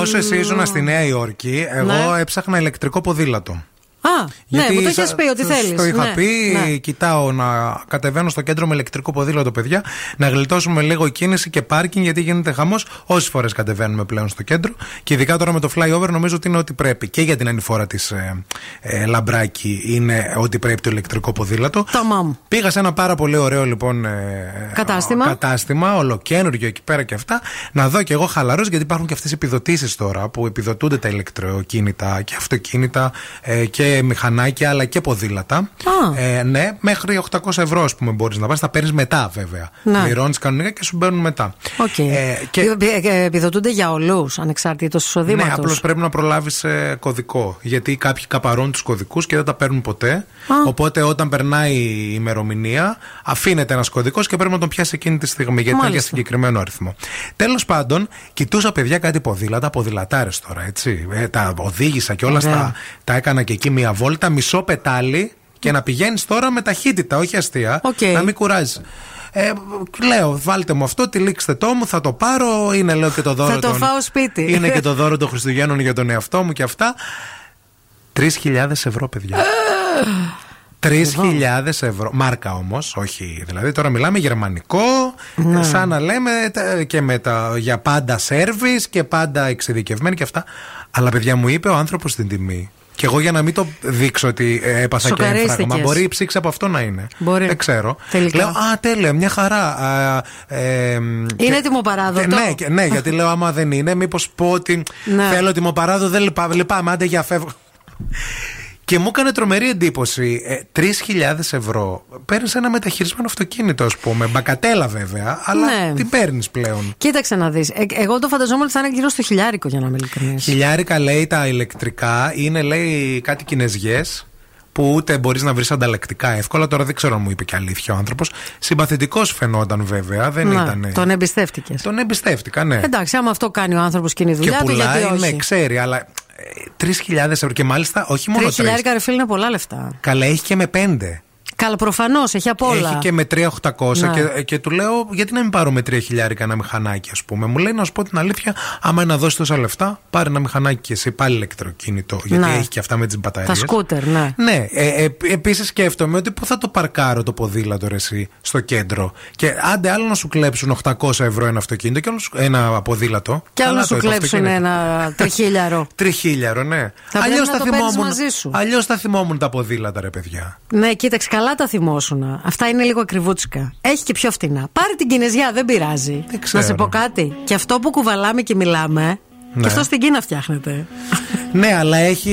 Speaker 3: Όσο εσύ ήσουν στη Νέα Υόρκη, εγώ
Speaker 2: ναι.
Speaker 3: έψαχνα ηλεκτρικό ποδήλατο.
Speaker 2: Α, ναι, μου το είχες
Speaker 3: σα-
Speaker 2: πει ότι
Speaker 3: σας
Speaker 2: θέλεις.
Speaker 3: Το είχα
Speaker 2: ναι,
Speaker 3: πει,
Speaker 2: ναι.
Speaker 3: κοιτάω να κατεβαίνω στο κέντρο με ηλεκτρικό ποδήλατο, παιδιά, να γλιτώσουμε λίγο κίνηση και πάρκινγκ, γιατί γίνεται χαμός. Όσες φορές κατεβαίνουμε πλέον στο κέντρο. Και ειδικά τώρα με το flyover, νομίζω ότι είναι ό,τι πρέπει. Και για την ανηφόρα της ε, ε, Λαμπράκη είναι ό,τι πρέπει το ηλεκτρικό ποδήλατο.
Speaker 2: Ταμάμ.
Speaker 3: Πήγα σε ένα πάρα πολύ ωραίο λοιπόν ε,
Speaker 2: Κατάστημα.
Speaker 3: κατάστημα, ολοκένουργιο εκεί πέρα και αυτά, να δω και εγώ χαλαρός, γιατί υπάρχουν και αυτές οι επιδοτήσεις τώρα που επιδοτούνται τα ηλεκτροκίνητα και αυτοκίνητα ε, και μηχανάκια αλλά και ποδήλατα.
Speaker 2: Α.
Speaker 3: Ε, ναι, μέχρι 800 ευρώ, ας πούμε, μπορείς να πας. Τα παίρνεις μετά, βέβαια.
Speaker 2: Ναι.
Speaker 3: Πληρώνεις κανονικά και σου μπαίνουν μετά.
Speaker 2: Οκ.
Speaker 3: Ε, και-
Speaker 2: Επι- ε, Επιδοτούνται για όλους, ανεξαρτήτως εισοδήματος.
Speaker 3: Ναι, απλώς πρέπει να προλάβεις κωδικό. Γιατί κάποιοι καπαρώνουν τους κωδικούς και δεν τα παίρνουν ποτέ. Οπότε όταν περνάει η ημερομηνία, αφήνεται ένας κωδικός και πρέπει να τον πιάσει εκείνη τη στιγμή. Γιατί είναι για
Speaker 2: Μάλιστα.
Speaker 3: συγκεκριμένο αριθμό. Τέλος πάντων, κοιτούσα παιδιά κάτι ποδήλατα, ποδηλατάρες τώρα, έτσι. Ε, τα οδήγησα και όλα
Speaker 2: Ωραία.
Speaker 3: στα. Τα έκανα και εκεί μία βόλτα, μισό πετάλι και να πηγαίνεις τώρα με ταχύτητα, όχι αστεία.
Speaker 2: Οκ.
Speaker 3: Να μην κουράζεις. Ε, λέω, βάλτε μου αυτό, τυλίξτε το μου, θα το πάρω. Είναι, λέω, και το δώρο
Speaker 2: Θα το
Speaker 3: των-
Speaker 2: φάω σπίτι.
Speaker 3: Είναι και το δώρο των Χριστουγέννων για τον εαυτό μου και αυτά. 3.000 ευρώ, παιδιά. 3.000 ευρώ. Μάρκα όμως, όχι. Δηλαδή τώρα μιλάμε γερμανικό,
Speaker 2: Ναι.
Speaker 3: σαν να λέμε τα- και με τα, για πάντα σερβις και πάντα εξειδικευμένη και αυτά. Αλλά παιδιά μου είπε ο άνθρωπος την τιμή. Και εγώ για να μην το δείξω ότι ε, έπαθα και
Speaker 2: Σοκαρίστηκες.
Speaker 3: έμφραγμα, μπορεί η ψήξη από αυτό να είναι.
Speaker 2: Μπορεί.
Speaker 3: Δεν ξέρω.
Speaker 2: Τελικά.
Speaker 3: Λέω, Α, τέλεια, μια χαρά. Α, ε,
Speaker 2: Είναι έτοιμο παράδοτο.
Speaker 3: και- ναι, και- ναι, γιατί λέω, άμα δεν είναι, μήπως πω ότι
Speaker 2: Ναι.
Speaker 3: θέλω τιμοπαράδο, δεν λυπά, λυπάμαι, άντε για φεύγω. Και μου έκανε τρομερή εντύπωση. Ε, 3.000 ευρώ. Παίρνεις ένα μεταχειρισμένο αυτοκίνητο, ας πούμε. Μπακατέλα βέβαια, αλλά
Speaker 2: Ναι.
Speaker 3: τι παίρνεις πλέον.
Speaker 2: Κοίταξε να δεις. εγώ το φανταζόμουν ότι θα είναι γύρω στο χιλιάρικο για να είμαι ειλικρινής.
Speaker 3: Χιλιάρικα λέει τα ηλεκτρικά είναι λέει κάτι κινέζιες που ούτε μπορείς να βρεις ανταλλακτικά εύκολα. Τώρα δεν ξέρω αν μου είπε και αλήθεια ο άνθρωπος. Συμπαθητικός φαινόταν βέβαια. Δεν
Speaker 2: Να,
Speaker 3: ήταν.
Speaker 2: Τον εμπιστεύτηκες.
Speaker 3: Τον εμπιστεύτηκα, ναι.
Speaker 2: Εντάξει, άμα αυτό κάνει ο άνθρωπος και είναι η
Speaker 3: και
Speaker 2: δουλειά του,
Speaker 3: πουλάει,
Speaker 2: γιατί όχι;
Speaker 3: ναι, ξέρει, αλλά ε, 3.000 ευρώ και μάλιστα όχι μόνο
Speaker 2: Τρία
Speaker 3: 3.
Speaker 2: χιλιάρικα ρε φίλε είναι πολλά λεφτά.
Speaker 3: Καλά, έχει και με 5.
Speaker 2: Καλά, προφανώς, έχει απ' όλα.
Speaker 3: Έχει και με 3.800
Speaker 2: Ναι.
Speaker 3: και, και του λέω γιατί να μην πάρω με 3 χιλιάρικα ένα μηχανάκι, ας πούμε. Μου λέει να σου πω την αλήθεια, άμα είναι να δώσει τόσα λεφτά, πάρε ένα μηχανάκι και εσύ πάλι ηλεκτροκίνητο. Γιατί
Speaker 2: Ναι.
Speaker 3: έχει και αυτά με τις μπαταρίες.
Speaker 2: Τα σκούτερ, ναι.
Speaker 3: Ναι, ε, ε, επίσης σκέφτομαι ότι πού θα το παρκάρω το ποδήλατο ρε, εσύ στο κέντρο. Και άντε άλλο να σου κλέψουν 800 ευρώ ένα αυτοκίνητο και άλλο σου- ένα ποδήλατο.
Speaker 2: Κι άλλο
Speaker 3: Καλά
Speaker 2: να σου
Speaker 3: το, το
Speaker 2: κλέψουν
Speaker 3: αυτοκίνητο.
Speaker 2: ένα τριχίλιαρο.
Speaker 3: Τριχίλιαρο, ναι.
Speaker 2: Θα πρέπει
Speaker 3: Αλλιώς
Speaker 2: να
Speaker 3: τα
Speaker 2: το παίρνεις
Speaker 3: θυμόμουν.
Speaker 2: μαζί σου.
Speaker 3: Αλλιώς θα θυμόμουν τα ποδήλατα, ρε παιδιά.
Speaker 2: Ναι, κοίταξε, καλά τα θυμόσουνα. Αυτά είναι λίγο ακριβούτσικα. Έχει και πιο φτηνά. Πάρε την Κινέζια, δεν πειράζει. Να
Speaker 3: ξέρω.
Speaker 2: σε πω κάτι. Και αυτό που κουβαλάμε και μιλάμε,
Speaker 3: Ναι.
Speaker 2: και αυτό στην Κίνα φτιάχνεται.
Speaker 3: Ναι, αλλά έχει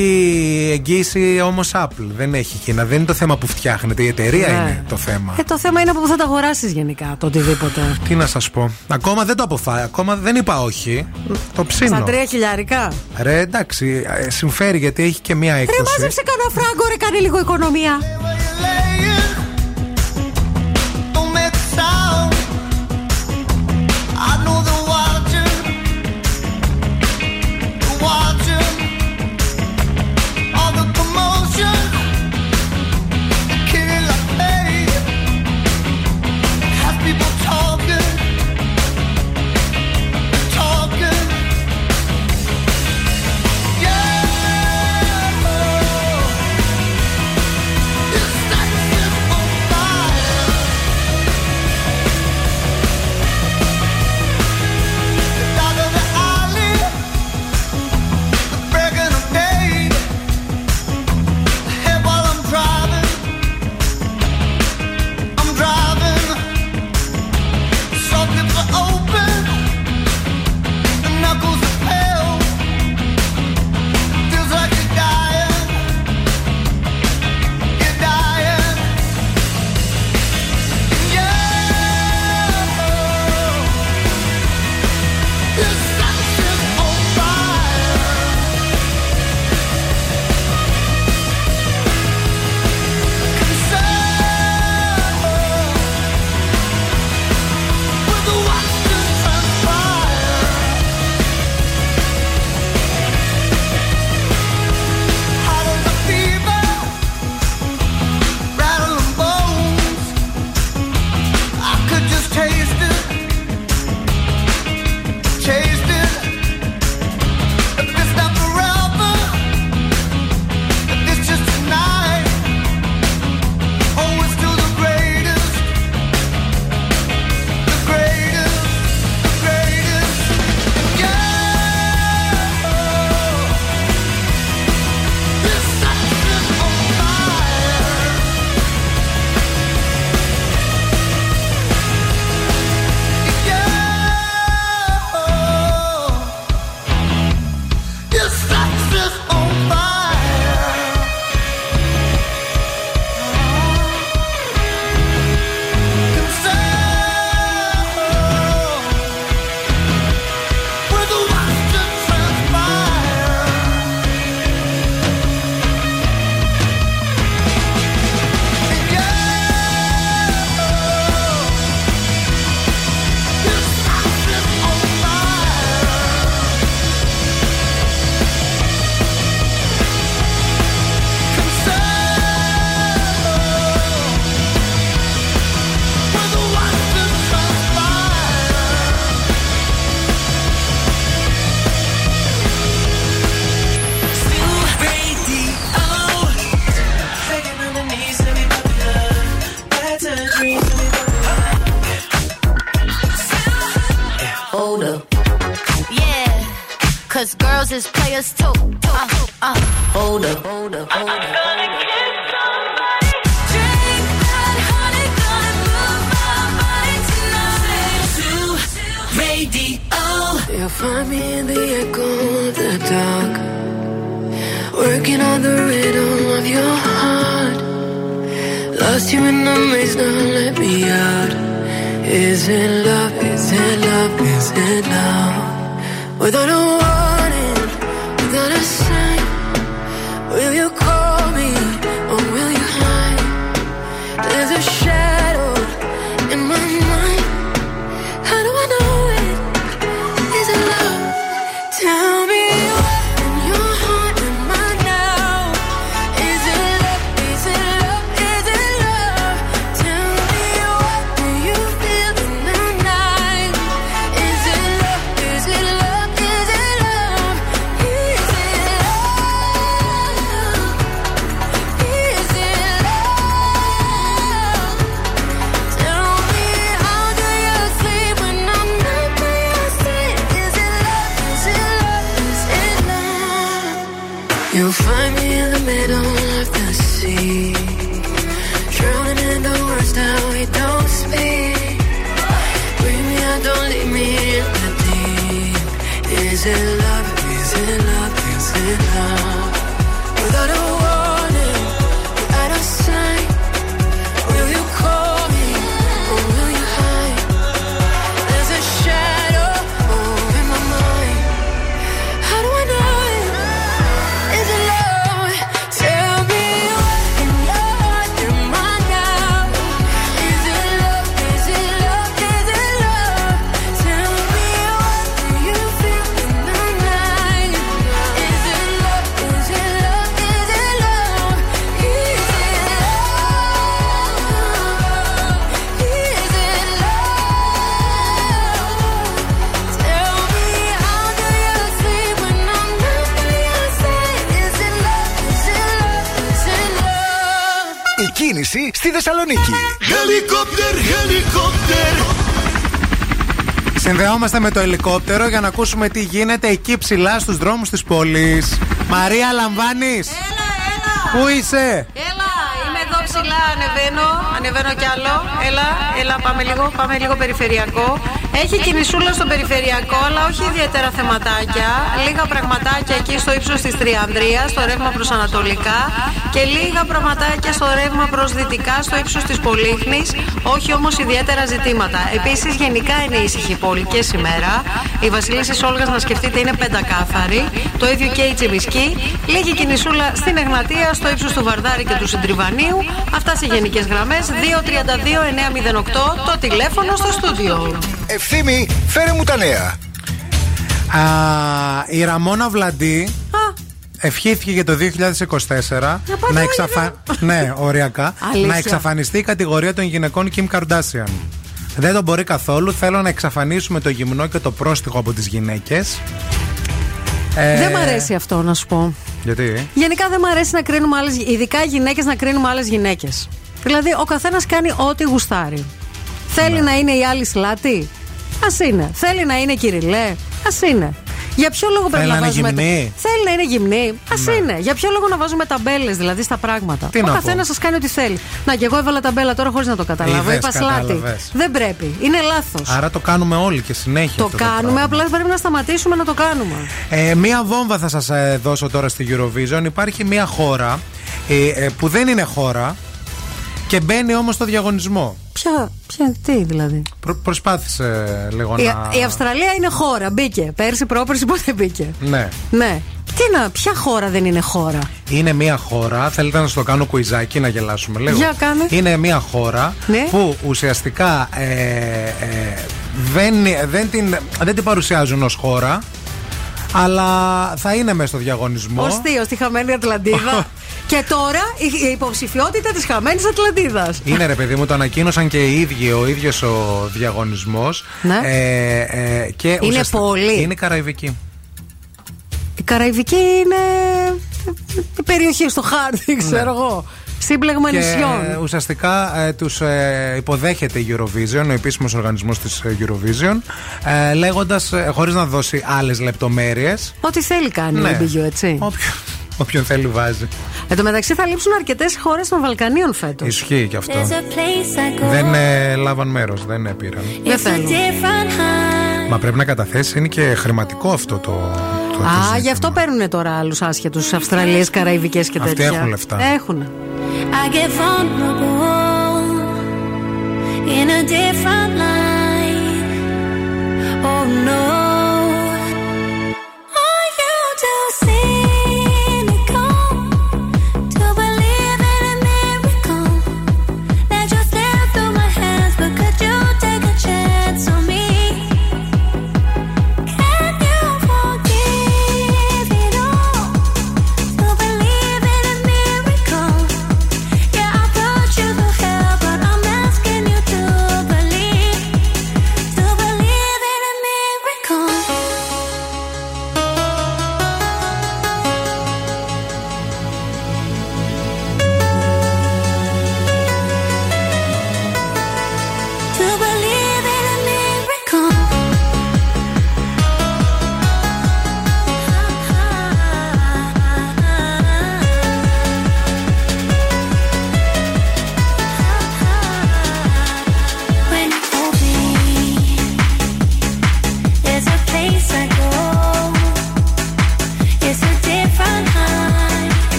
Speaker 3: εγγύηση όμως Apple. Δεν έχει Κίνα. Δεν είναι το θέμα που φτιάχνεται. Η εταιρεία
Speaker 2: Ναι.
Speaker 3: είναι το θέμα.
Speaker 2: Ε, το θέμα είναι από πού θα τα αγοράσεις γενικά το οτιδήποτε.
Speaker 3: Τι να σας πω. Ακόμα δεν το αποφάσισα. Ακόμα δεν είπα όχι. Το ψήνω.
Speaker 2: Στα τρία χιλιάρικα.
Speaker 3: Ρε, εντάξει, ε, συμφέρει γιατί έχει και μία
Speaker 2: Ρε,
Speaker 3: έκδοση.
Speaker 2: μάζεψε κανένα φράγκο, ρε, κάνει λίγο οικονομία.
Speaker 17: Yeah.
Speaker 18: Love?
Speaker 1: Η κίνηση στη Θεσσαλονίκη.
Speaker 4: Helicopter, helicopter.
Speaker 3: Συνδεόμαστε με το ελικόπτερο για να ακούσουμε τι γίνεται εκεί ψηλά στους δρόμους της πόλης. Μαρία λαμβάνεις;
Speaker 2: Έλα, έλα.
Speaker 3: Πού είσαι;
Speaker 2: Έλα, είμαι εδώ ψηλά, ανεβαίνω, ανεβαίνω κι άλλο. Έλα, έλα, πάμε λίγο, πάμε λίγο περιφερειακό. Έχει κινησούλα στο περιφερειακό, αλλά όχι ιδιαίτερα θεματάκια. Λίγα πραγματάκια εκεί στο ύψος της Τριανδρίας, στο ρεύμα προς Ανατολικά. Και λίγα πραγματάκια στο ρεύμα προς Δυτικά, στο ύψος της Πολύχνης. Όχι όμως ιδιαίτερα ζητήματα. Επίσης, γενικά είναι ήσυχη η πόλη και σήμερα. Η Βασιλίση Όλγας, να σκεφτείτε, είναι πεντακάθαρη. Το ίδιο και η Τσιμισκή. Λίγη κινησούλα στην Εγνατία, στο ύψος του Βαρδάρη και του Συντριβανίου. Αυτά σε γενικές γραμμές. 232-908 το τηλέφωνο στο στούντιο.
Speaker 1: Ευθύμη, φέρε μου τα νέα.
Speaker 3: Α, η Ραμόνα Βλαντή ευχήθηκε για το 2024 να, εξαφα... ναι, οριακά,
Speaker 2: Αλήθεια.
Speaker 3: να εξαφανιστεί η κατηγορία των γυναικών Kim Kardashian. Δεν τον μπορεί καθόλου. Θέλω να εξαφανίσουμε το γυμνό και το πρόστιχο από τις γυναίκες. Ε,
Speaker 2: Δεν μ' αρέσει αυτό να σου πω.
Speaker 3: Γιατί;
Speaker 2: Γενικά δεν μ' αρέσει να κρίνουμε άλλες, ειδικά γυναίκες να κρίνουμε άλλες γυναίκες. Δηλαδή, ο καθένας κάνει ό,τι γουστάρει. Θέλει να είναι η άλλη σλάτη; Α είναι. Θέλει να είναι κυριλέ; Α είναι. Για ποιο λόγο πρέπει
Speaker 3: Θέλει
Speaker 2: να
Speaker 3: να είναι
Speaker 2: βάζουμε.
Speaker 3: γυμνή;
Speaker 2: Θέλει να είναι γυμνή; Α
Speaker 3: Ναι.
Speaker 2: είναι. Για ποιο λόγο να βάζουμε ταμπέλες δηλαδή στα πράγματα;
Speaker 3: Τι
Speaker 2: ο
Speaker 3: να πω;
Speaker 2: καθένας σας κάνει ό,τι θέλει. Να και εγώ έβαλα ταμπέλα τώρα χωρίς να το καταλάβω.
Speaker 3: Είδες,
Speaker 2: Είπα σλάτη.
Speaker 3: κατάλαβες.
Speaker 2: Δεν πρέπει. Είναι λάθος.
Speaker 3: Άρα το κάνουμε όλοι και συνέχεια.
Speaker 2: Το
Speaker 3: αυτό
Speaker 2: κάνουμε,
Speaker 3: πράγμα.
Speaker 2: απλά πρέπει να σταματήσουμε να το κάνουμε.
Speaker 3: Ε, μία βόμβα θα σας ε, δώσω τώρα στη Eurovision. Υπάρχει μία χώρα ε, ε, που δεν είναι χώρα και μπαίνει όμως στο διαγωνισμό.
Speaker 2: Ποια, ποια, τι δηλαδή;
Speaker 3: Προ, προσπάθησε λίγο
Speaker 2: Η,
Speaker 3: να...
Speaker 2: η Αυστραλία είναι χώρα. Μπήκε. Πέρσι, πρόπερσι, πότε μπήκε;
Speaker 3: Ναι.
Speaker 2: Ναι. Τι να, ποια χώρα δεν είναι χώρα;
Speaker 3: Είναι μία χώρα, θέλετε να σας το κάνω κουιζάκι να γελάσουμε λίγο;
Speaker 2: Για κάνε.
Speaker 3: Είναι μία χώρα
Speaker 2: Ναι.
Speaker 3: που ουσιαστικά ε, ε, δεν, δεν, την, δεν την παρουσιάζουν ως χώρα, αλλά θα είναι μέσα στο διαγωνισμό.
Speaker 2: Ω θείο στη χαμένη Ατλαντίδα; και τώρα η, η υποψηφιότητα της χαμένης Ατλαντίδας.
Speaker 3: Είναι ρε παιδί μου, το ανακοίνωσαν και οι ίδιοι, ο ίδιος ο διαγωνισμός.
Speaker 2: Ναι.
Speaker 3: Ε, ε, και ουσιαστικά-
Speaker 2: πολύ.
Speaker 3: Είναι καραϊβική.
Speaker 2: Η Καραϊβική είναι η περιοχή στο χάρτη, ξέρω εγώ. Σύμπλεγμα
Speaker 3: Και
Speaker 2: νησιών.
Speaker 3: ε, ουσιαστικά ε, τους ε, υποδέχεται η Eurovision, ο επίσημος οργανισμός της ε, Eurovision, ε, λέγοντας, ε, χωρίς να δώσει άλλες λεπτομέρειες,
Speaker 2: Ό,τι θέλει κάνει
Speaker 3: Ναι.
Speaker 2: η Μπιγιού, έτσι.
Speaker 3: Όποιον θέλει βάζει.
Speaker 2: Εν τω μεταξύ θα λείψουν αρκετές χώρες των Βαλκανίων φέτος.
Speaker 3: Ισχύει και αυτό.
Speaker 19: There's a place I go.
Speaker 3: Δεν ε, λάβαν μέρος, δεν ε, πήραν.
Speaker 2: Δεν
Speaker 19: It's a
Speaker 2: θέλουν.
Speaker 19: different high.
Speaker 3: Μα πρέπει να καταθέσει, είναι και χρηματικό αυτό το. το, το
Speaker 2: Α,
Speaker 3: ζήτημα.
Speaker 2: γι' αυτό παίρνουν τώρα άλλους άσχετους Αυστραλίες, Καραϊβικές και
Speaker 3: Αυτοί
Speaker 2: τέτοια.
Speaker 3: έχουν λεφτά.
Speaker 2: Έχουν.
Speaker 19: I get vulnerable in a different light. Oh no.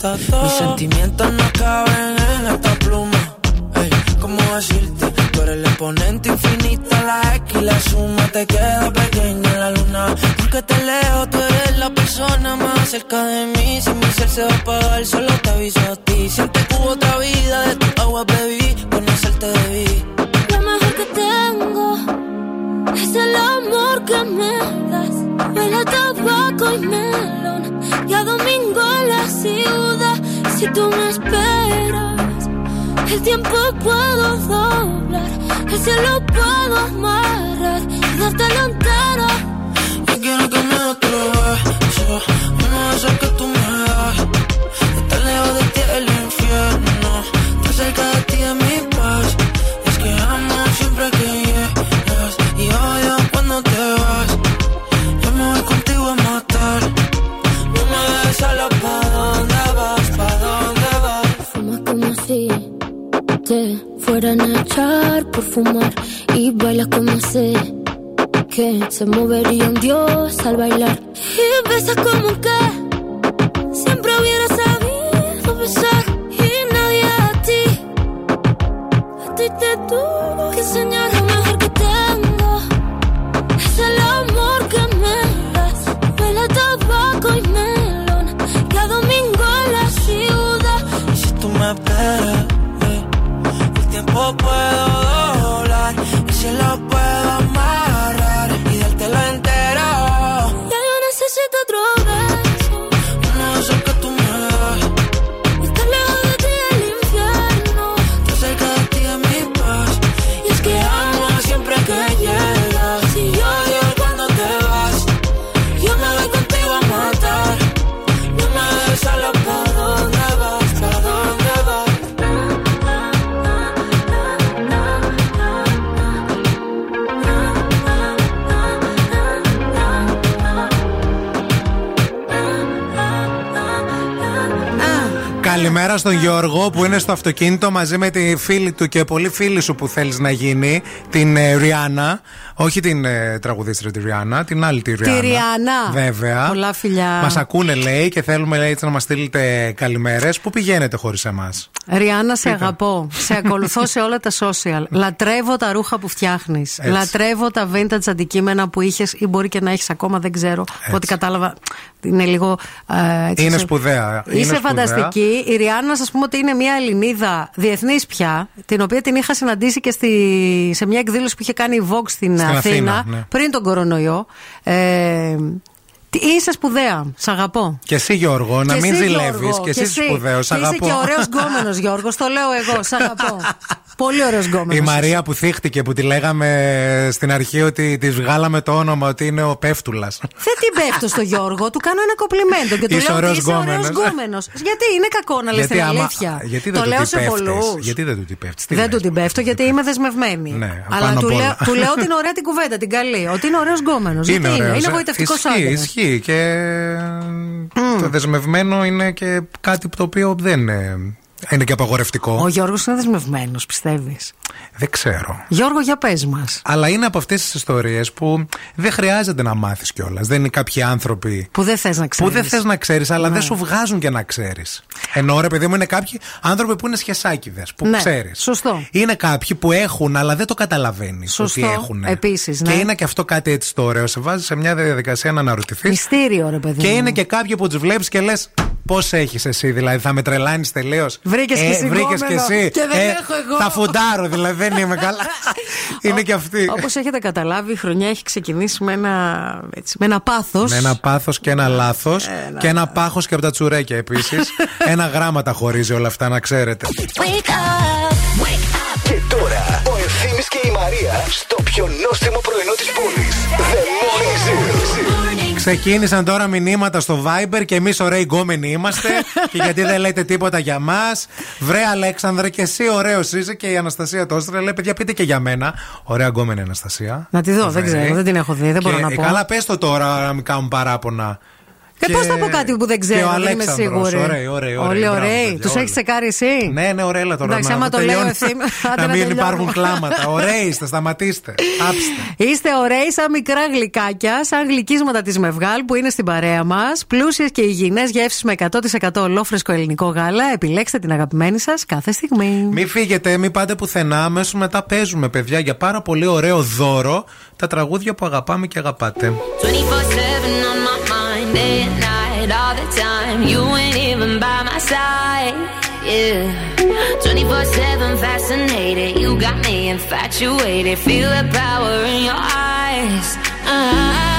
Speaker 4: thought Γιώργο που είναι στο αυτοκίνητο μαζί με τη φίλη του και πολύ φίλη σου που θέλεις να γίνει, την ε, Ριάννα. Όχι την ε, τραγουδίστρια τη Ριάννα, την άλλη τη Ριάννα.
Speaker 2: Ριάννα.
Speaker 4: Βέβαια.
Speaker 2: Πολλά φιλιά.
Speaker 4: Μας ακούνε λέει και θέλουμε λέει, έτσι να μας στείλετε καλημέρες. Πού πηγαίνετε χωρίς εμάς;
Speaker 2: Ριάννα, σε αγαπώ. σε ακολουθώ σε όλα τα social. Λατρεύω τα ρούχα που φτιάχνεις.
Speaker 4: Έτσι.
Speaker 2: Λατρεύω τα vintage αντικείμενα που είχες ή μπορεί και να έχεις ακόμα, δεν ξέρω. Από Ό,τι κατάλαβα. Είναι λίγο. ε, έτσι,
Speaker 4: Είναι
Speaker 2: σε-
Speaker 4: σπουδαία. Είναι
Speaker 2: Είσαι
Speaker 4: σπουδαία.
Speaker 2: φανταστική. Η Ριάννα, ας πούμε ότι είναι μια Ελληνίδα διεθνής πια, την οποία την είχα συναντήσει και στη, σε μια εκδήλωση που είχε κάνει η Vox στην,
Speaker 4: Στην
Speaker 2: Αθήνα,
Speaker 4: Αθήνα, ναι.
Speaker 2: πριν τον κορονοϊό. Ε, τι- είσαι σπουδαία. Σ' αγαπώ.
Speaker 4: Και εσύ Γιώργο, να
Speaker 2: Και
Speaker 4: μην
Speaker 2: εσύ,
Speaker 4: ζηλεύεις.
Speaker 2: Γιώργο,
Speaker 4: Και εσύ σπουδαίος.
Speaker 2: Και είσαι και ωραίος γκόμενος, Γιώργος. Το λέω εγώ. Σ' αγαπώ. Πολύ ωραίος γκόμενος.
Speaker 4: Η Μαρία που θύχτηκε, που τη λέγαμε στην αρχή ότι της βγάλαμε το όνομα ότι είναι ο Πέφτουλας.
Speaker 2: Δεν την πέφτω στο Γιώργο, του κάνω ένα κομπλιμέντο και του
Speaker 4: Είσαι
Speaker 2: λέω
Speaker 4: ωραίος
Speaker 2: ότι είσαι ωραίος
Speaker 4: γκόμενος.
Speaker 2: γκόμενος. Γιατί είναι κακό να λες την αλήθεια.
Speaker 4: γιατί
Speaker 2: το
Speaker 4: δεν
Speaker 2: λέω
Speaker 4: του
Speaker 2: σε
Speaker 4: την
Speaker 2: πολλούς.
Speaker 4: πέφτεις; Γιατί δεν του την πέφτεις; Τι
Speaker 2: Δεν
Speaker 4: λες;
Speaker 2: του την πέφτω γιατί είμαι δεσμευμένη.
Speaker 4: Ναι,
Speaker 2: Αλλά
Speaker 4: πάνω
Speaker 2: του
Speaker 4: απ'
Speaker 2: λέω,
Speaker 4: όλα.
Speaker 2: του λέω την ωραία την κουβέντα, την καλή. Ότι είναι ωραίος γκόμενος. Γιατί είναι,
Speaker 4: ωραίος,
Speaker 2: είναι
Speaker 4: ε.
Speaker 2: γοητευτικός
Speaker 4: Ισχύει,
Speaker 2: άντρα.
Speaker 4: Ισχύει. Και το δεσμευμένο είναι και κάτι το οποίο δεν είναι, είναι και απαγορευτικό.
Speaker 2: Ο Γιώργος είναι δεσμευμένος, πιστεύεις;
Speaker 4: Δεν ξέρω.
Speaker 2: Γιώργο, για πες μας.
Speaker 4: Αλλά είναι από αυτές τις ιστορίες που δεν χρειάζεται να μάθεις κιόλας. Δεν είναι κάποιοι άνθρωποι
Speaker 2: Που δεν θες να ξέρει.
Speaker 4: που δεν θες να ξέρεις, αλλά
Speaker 2: Ναι.
Speaker 4: δεν σου βγάζουν και να ξέρεις. Ενώ ρε παιδί μου είναι κάποιοι άνθρωποι που είναι σχεσάκιδε, που
Speaker 2: Ναι,
Speaker 4: ξέρεις.
Speaker 2: σωστό.
Speaker 4: Είναι κάποιοι που έχουν, αλλά δεν το καταλαβαίνεις
Speaker 2: Σωστό,
Speaker 4: ότι έχουν.
Speaker 2: επίσης,
Speaker 4: Και
Speaker 2: ναι.
Speaker 4: είναι και αυτό κάτι έτσι το ωραίο. Σε βάζεις σε μια διαδικασία να αναρωτηθείς.
Speaker 2: Μυστήριο, ρε παιδί.
Speaker 4: Και
Speaker 2: μου.
Speaker 4: είναι και κάποιοι που τους βλέπεις και λες. Πώς έχεις εσύ, δηλαδή, θα με τρελάνεις τελείως;
Speaker 2: Βρήκες κι εσύ
Speaker 4: βρήκες
Speaker 2: γκόμενο
Speaker 4: κι εσύ.
Speaker 2: και δεν έχω εγώ.
Speaker 4: Θα φουντάρω, δηλαδή.
Speaker 3: δηλαδή δεν είμαι καλά. Είναι και αυτή.
Speaker 2: Όπως έχετε καταλάβει, η χρονιά έχει ξεκινήσει με ένα, έτσι, με ένα πάθος.
Speaker 3: Με ένα πάθος και ένα λάθος. Και ένα πάχος και από τα τσουρέκια επίσης. ένα γράμμα τα χωρίζει όλα αυτά, να ξέρετε.
Speaker 1: Και τώρα ο Ευθύμης και η Μαρία στο πιο νόστιμο πρωινό της πόλης. The Morning Zoo.
Speaker 3: Ξεκίνησαν τώρα μηνύματα στο Viber και εμείς ωραίοι γκόμενοι είμαστε. και γιατί δεν λέτε τίποτα για μας. Βρε Αλέξανδρε, και εσύ ωραίος είσαι και η Αναστασία Τόστρα λέει: Παιδιά, πείτε και για μένα. Ωραία γκόμενη Αναστασία.
Speaker 2: Να τη δω, δεν
Speaker 3: Ωραία.
Speaker 2: ξέρω, δεν την έχω δει, δεν μπορώ
Speaker 3: Και,
Speaker 2: να
Speaker 3: ε,
Speaker 2: πω.
Speaker 3: Καλά, πες το τώρα να μην κάνουν παράπονα.
Speaker 2: Ε, πώς θα πω κάτι που δεν
Speaker 3: και
Speaker 2: ξέρω,
Speaker 3: ο
Speaker 2: δεν είμαι
Speaker 3: Αλέξανδρος,
Speaker 2: σίγουρη.
Speaker 3: ωραίοι, ωραίοι, ωραίοι,
Speaker 2: Όλοι
Speaker 3: μπράβο,
Speaker 2: ωραίοι.
Speaker 3: παιδιά,
Speaker 2: Τους
Speaker 3: όλοι.
Speaker 2: έχει τσεκάρει εσύ;
Speaker 3: Ναι, ναι, ωραία, τώρα
Speaker 2: Εντάξει,
Speaker 3: να,
Speaker 2: άμα
Speaker 3: να
Speaker 2: το λέω
Speaker 3: τελειώνει.
Speaker 2: ευθύμη, άντε
Speaker 3: να
Speaker 2: να
Speaker 3: μην
Speaker 2: τελειώνω.
Speaker 3: υπάρχουν κλάματα. Ωραίοι είστε, σταματήστε. Άψτε.
Speaker 2: Είστε ωραίοι σαν μικρά γλυκάκια, σαν γλυκίσματα της Μευγάλ που είναι στην παρέα μας. Πλούσιες και υγιεινές γεύσεις με 100% ολόφρεσκο ελληνικό γάλα. Επιλέξτε την αγαπημένη σας κάθε στιγμή.
Speaker 3: Μην φύγετε, μην πάτε πουθενά. Αμέσως μετά παίζουμε, παιδιά, για πάρα πολύ ωραίο δώρο τα τραγούδια που αγαπάμε και αγαπάτε.
Speaker 8: 24 7 on my mind, day and night, all the time. You ain't even by my side, yeah. 24 7 fascinated, you got me infatuated. Feel the power in your eyes. eyes.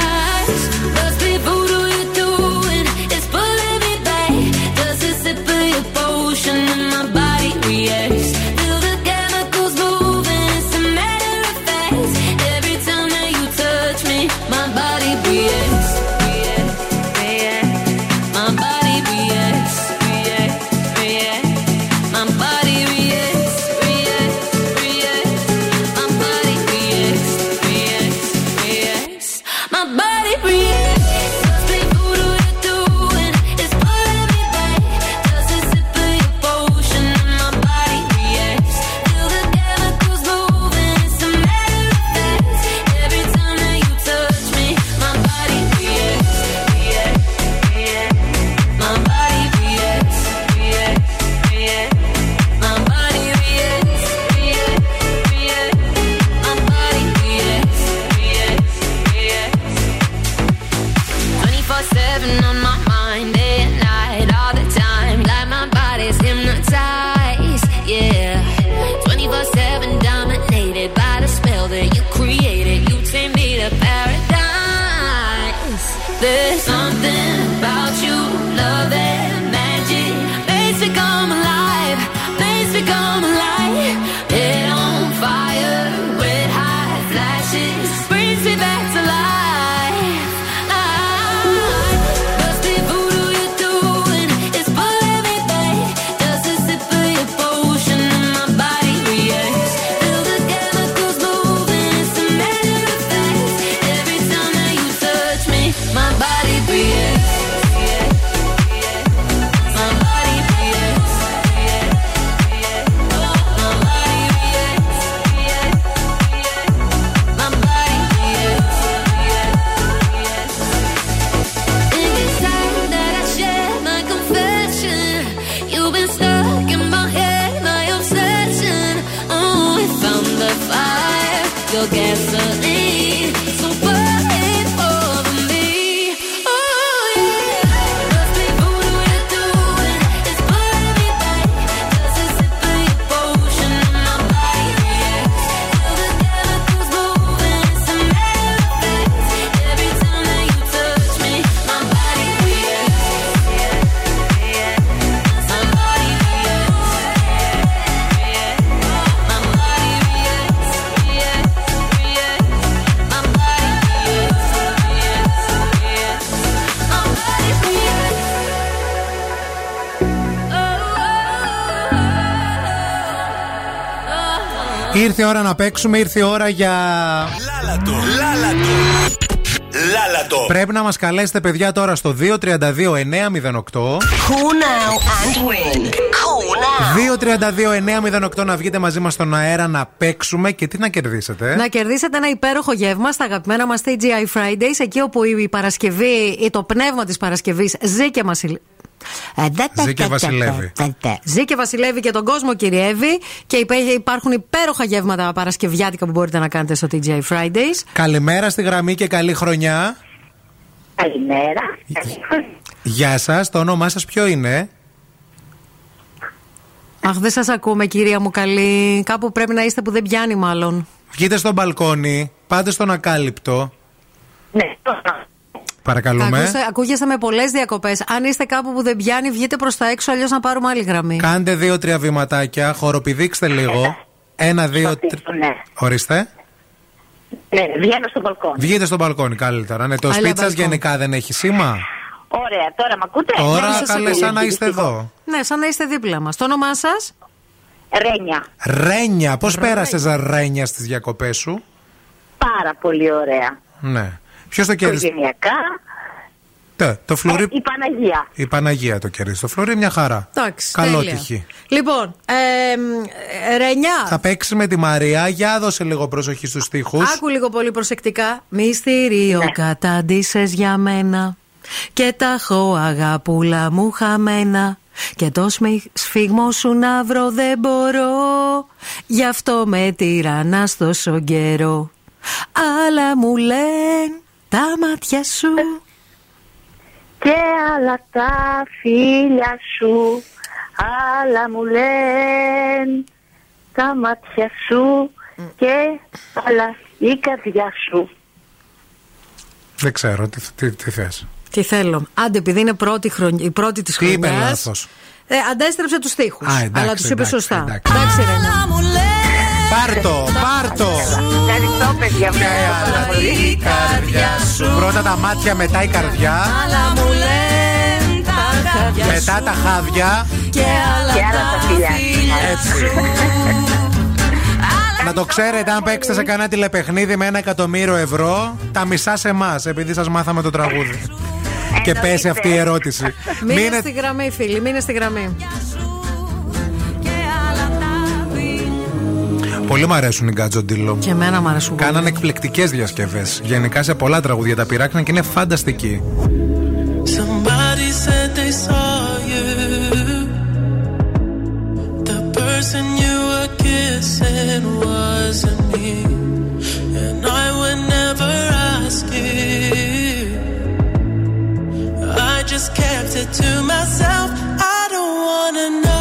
Speaker 3: Ήρθε η ώρα να παίξουμε, ήρθε η ώρα για.
Speaker 20: Λάλατο, λάλατο. Λάλατο.
Speaker 3: Πρέπει να μας καλέσετε, παιδιά, τώρα στο 232-908.
Speaker 21: Call now and win. Call now.
Speaker 3: 232-908 να βγείτε μαζί μας στον αέρα να παίξουμε και τι να κερδίσετε.
Speaker 2: Να κερδίσετε ένα υπέροχο γεύμα στα αγαπημένα μας TGI Fridays, εκεί όπου η Παρασκευή ή το πνεύμα της Παρασκευής ζει και μας.
Speaker 3: Ζει και βασιλεύει.
Speaker 2: Ζει και βασιλεύει και τον κόσμο κυριεύει και υπέ- υπάρχουν υπέροχα γεύματα παρασκευιάτικα που μπορείτε να κάνετε στο TGI Fridays.
Speaker 3: Καλημέρα στη γραμμή και καλή χρονιά.
Speaker 22: Καλημέρα.
Speaker 3: Γεια σας, το όνομά σας ποιο είναι,
Speaker 2: Αχ, δεν σας ακούμε, κυρία μου καλή. Κάπου πρέπει να είστε που δεν πιάνει, μάλλον.
Speaker 3: Βγείτε στο μπαλκόνι, πάτε στον ακάλυπτο.
Speaker 23: Ναι,
Speaker 3: Παρακαλούμε.
Speaker 2: Ακούστε, ακούγεστε με πολλές διακοπές. Αν είστε κάπου που δεν πιάνει, βγείτε προς τα έξω, αλλιώς να πάρουμε άλλη γραμμή.
Speaker 3: Κάντε δύο-τρία βηματάκια, χοροπηδήξτε λίγο. Ένα, δύο, τρία.
Speaker 23: Ναι.
Speaker 3: Ορίστε.
Speaker 23: ναι, βγαίνω στο μπαλκόνι.
Speaker 3: Βγείτε στο μπαλκόνι καλύτερα. Ναι, το
Speaker 2: Άλλα
Speaker 3: σπίτι σας
Speaker 2: μπαλκόνι.
Speaker 3: γενικά δεν έχει σήμα.
Speaker 23: Ωραία, τώρα με ακούτε;
Speaker 3: Τώρα
Speaker 23: Ναι, σας
Speaker 3: καλέ
Speaker 23: ακούω.
Speaker 3: σαν να είστε εδώ.
Speaker 2: Ναι, σαν να είστε δίπλα μας. Το όνομά σας;
Speaker 23: Ρένια.
Speaker 3: Ρένια, πώς πέρασε Ρένια στις διακοπές σου;
Speaker 23: Πάρα πολύ ωραία.
Speaker 3: Ναι. Ποιος το κέρδισε;
Speaker 23: Οικογενειακά.
Speaker 3: Τε, Το φλουρί.
Speaker 23: Η Παναγία.
Speaker 3: Η Παναγία το κέρδισε. Το φλουρί μια χαρά.
Speaker 2: Εντάξει.
Speaker 3: Καλό
Speaker 2: τέλεια.
Speaker 3: τυχή.
Speaker 2: Λοιπόν, ε, ε, Ρενιά.
Speaker 3: Θα παίξεις με τη Μαρία. Για δώσε λίγο προσοχή στους τοίχου.
Speaker 2: Άκου λίγο πολύ προσεκτικά. Μυστήριο
Speaker 23: Ναι.
Speaker 2: κατάντησες για μένα. Και τα έχω αγαπούλα μου χαμένα. Και το σμι- σφίγμο σου να βρω δεν μπορώ. Γι' αυτό με τυραννάς τόσο καιρό. Αλλά μου λένε τα μάτια σου.
Speaker 23: Και άλλα τα φίλια σου. Άλλα μου λένε τα μάτια σου. Και άλλα η καρδιά σου.
Speaker 3: Δεν ξέρω τι, τι, τι θες;
Speaker 2: Τι θέλω. Άντε, επειδή είναι πρώτη χρονιά, η πρώτη της
Speaker 3: Τι είπε
Speaker 2: χρονιάς.
Speaker 3: λάθος.
Speaker 2: Ε, αντέστρεψε τους τοίχου.
Speaker 3: Α, εντάξει,
Speaker 2: Αλλά τους είπε
Speaker 3: εντάξει,
Speaker 2: σωστά.
Speaker 3: εντάξει.
Speaker 2: Εντάξει, Ρενιά.
Speaker 3: Πάρτο, πάρτο.
Speaker 23: Ευχαριστώ, παιδιά.
Speaker 3: Η καρδιά σου. Πρώτα τα μάτια, μετά η καρδιά.
Speaker 2: Αλλά μου λένε τα χάδια
Speaker 3: Μετά τα χάδια.
Speaker 2: και άλλα,
Speaker 23: Και άλλα τα φιλιά.
Speaker 3: Έτσι. Να το ξέρετε, αν παίξετε σε κανένα τηλεπαιχνίδι με ένα εκατομμύριο ευρώ, τα μισά σε εμάς, επειδή σας μάθαμε το τραγούδι. Και πέσει αυτή η ερώτηση.
Speaker 2: Μείνε
Speaker 3: Μείνε-
Speaker 2: στη γραμμή, φίλοι, μείνε στη γραμμή.
Speaker 3: Πολύ μου αρέσουν οι Γκάτζο Ντίλο.
Speaker 2: Και εμένα μου αρέσουν πολύ.
Speaker 3: Κάνανε εκπληκτικές διασκευές. Γενικά σε πολλά τραγούδια τα πειράξαν και είναι φανταστικοί.
Speaker 4: Somebody said they saw you. The person you were kissing wasn't me. And I would never ask you. I just kept it to myself. I don't wanna know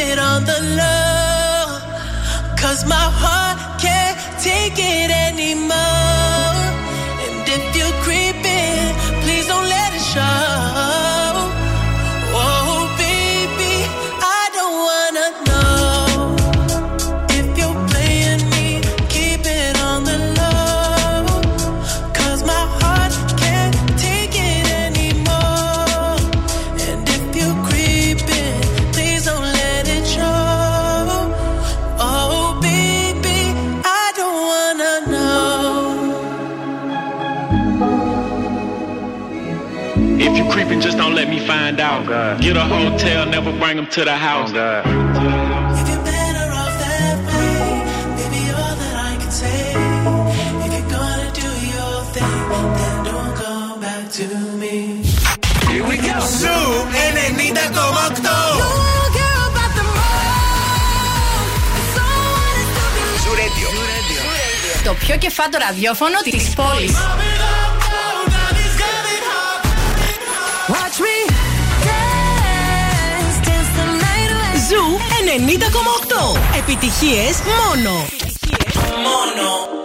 Speaker 4: It on the low. Cause my heart can't take it anymore. And if you're creeping, please don't let it show. Don't
Speaker 24: let me find out. Oh, Get a hotel, never bring them to the oh, house.
Speaker 4: Baby, all that I can say. If
Speaker 25: 90,8.
Speaker 26: Επιτυχίες μόνο.
Speaker 4: Μόνο.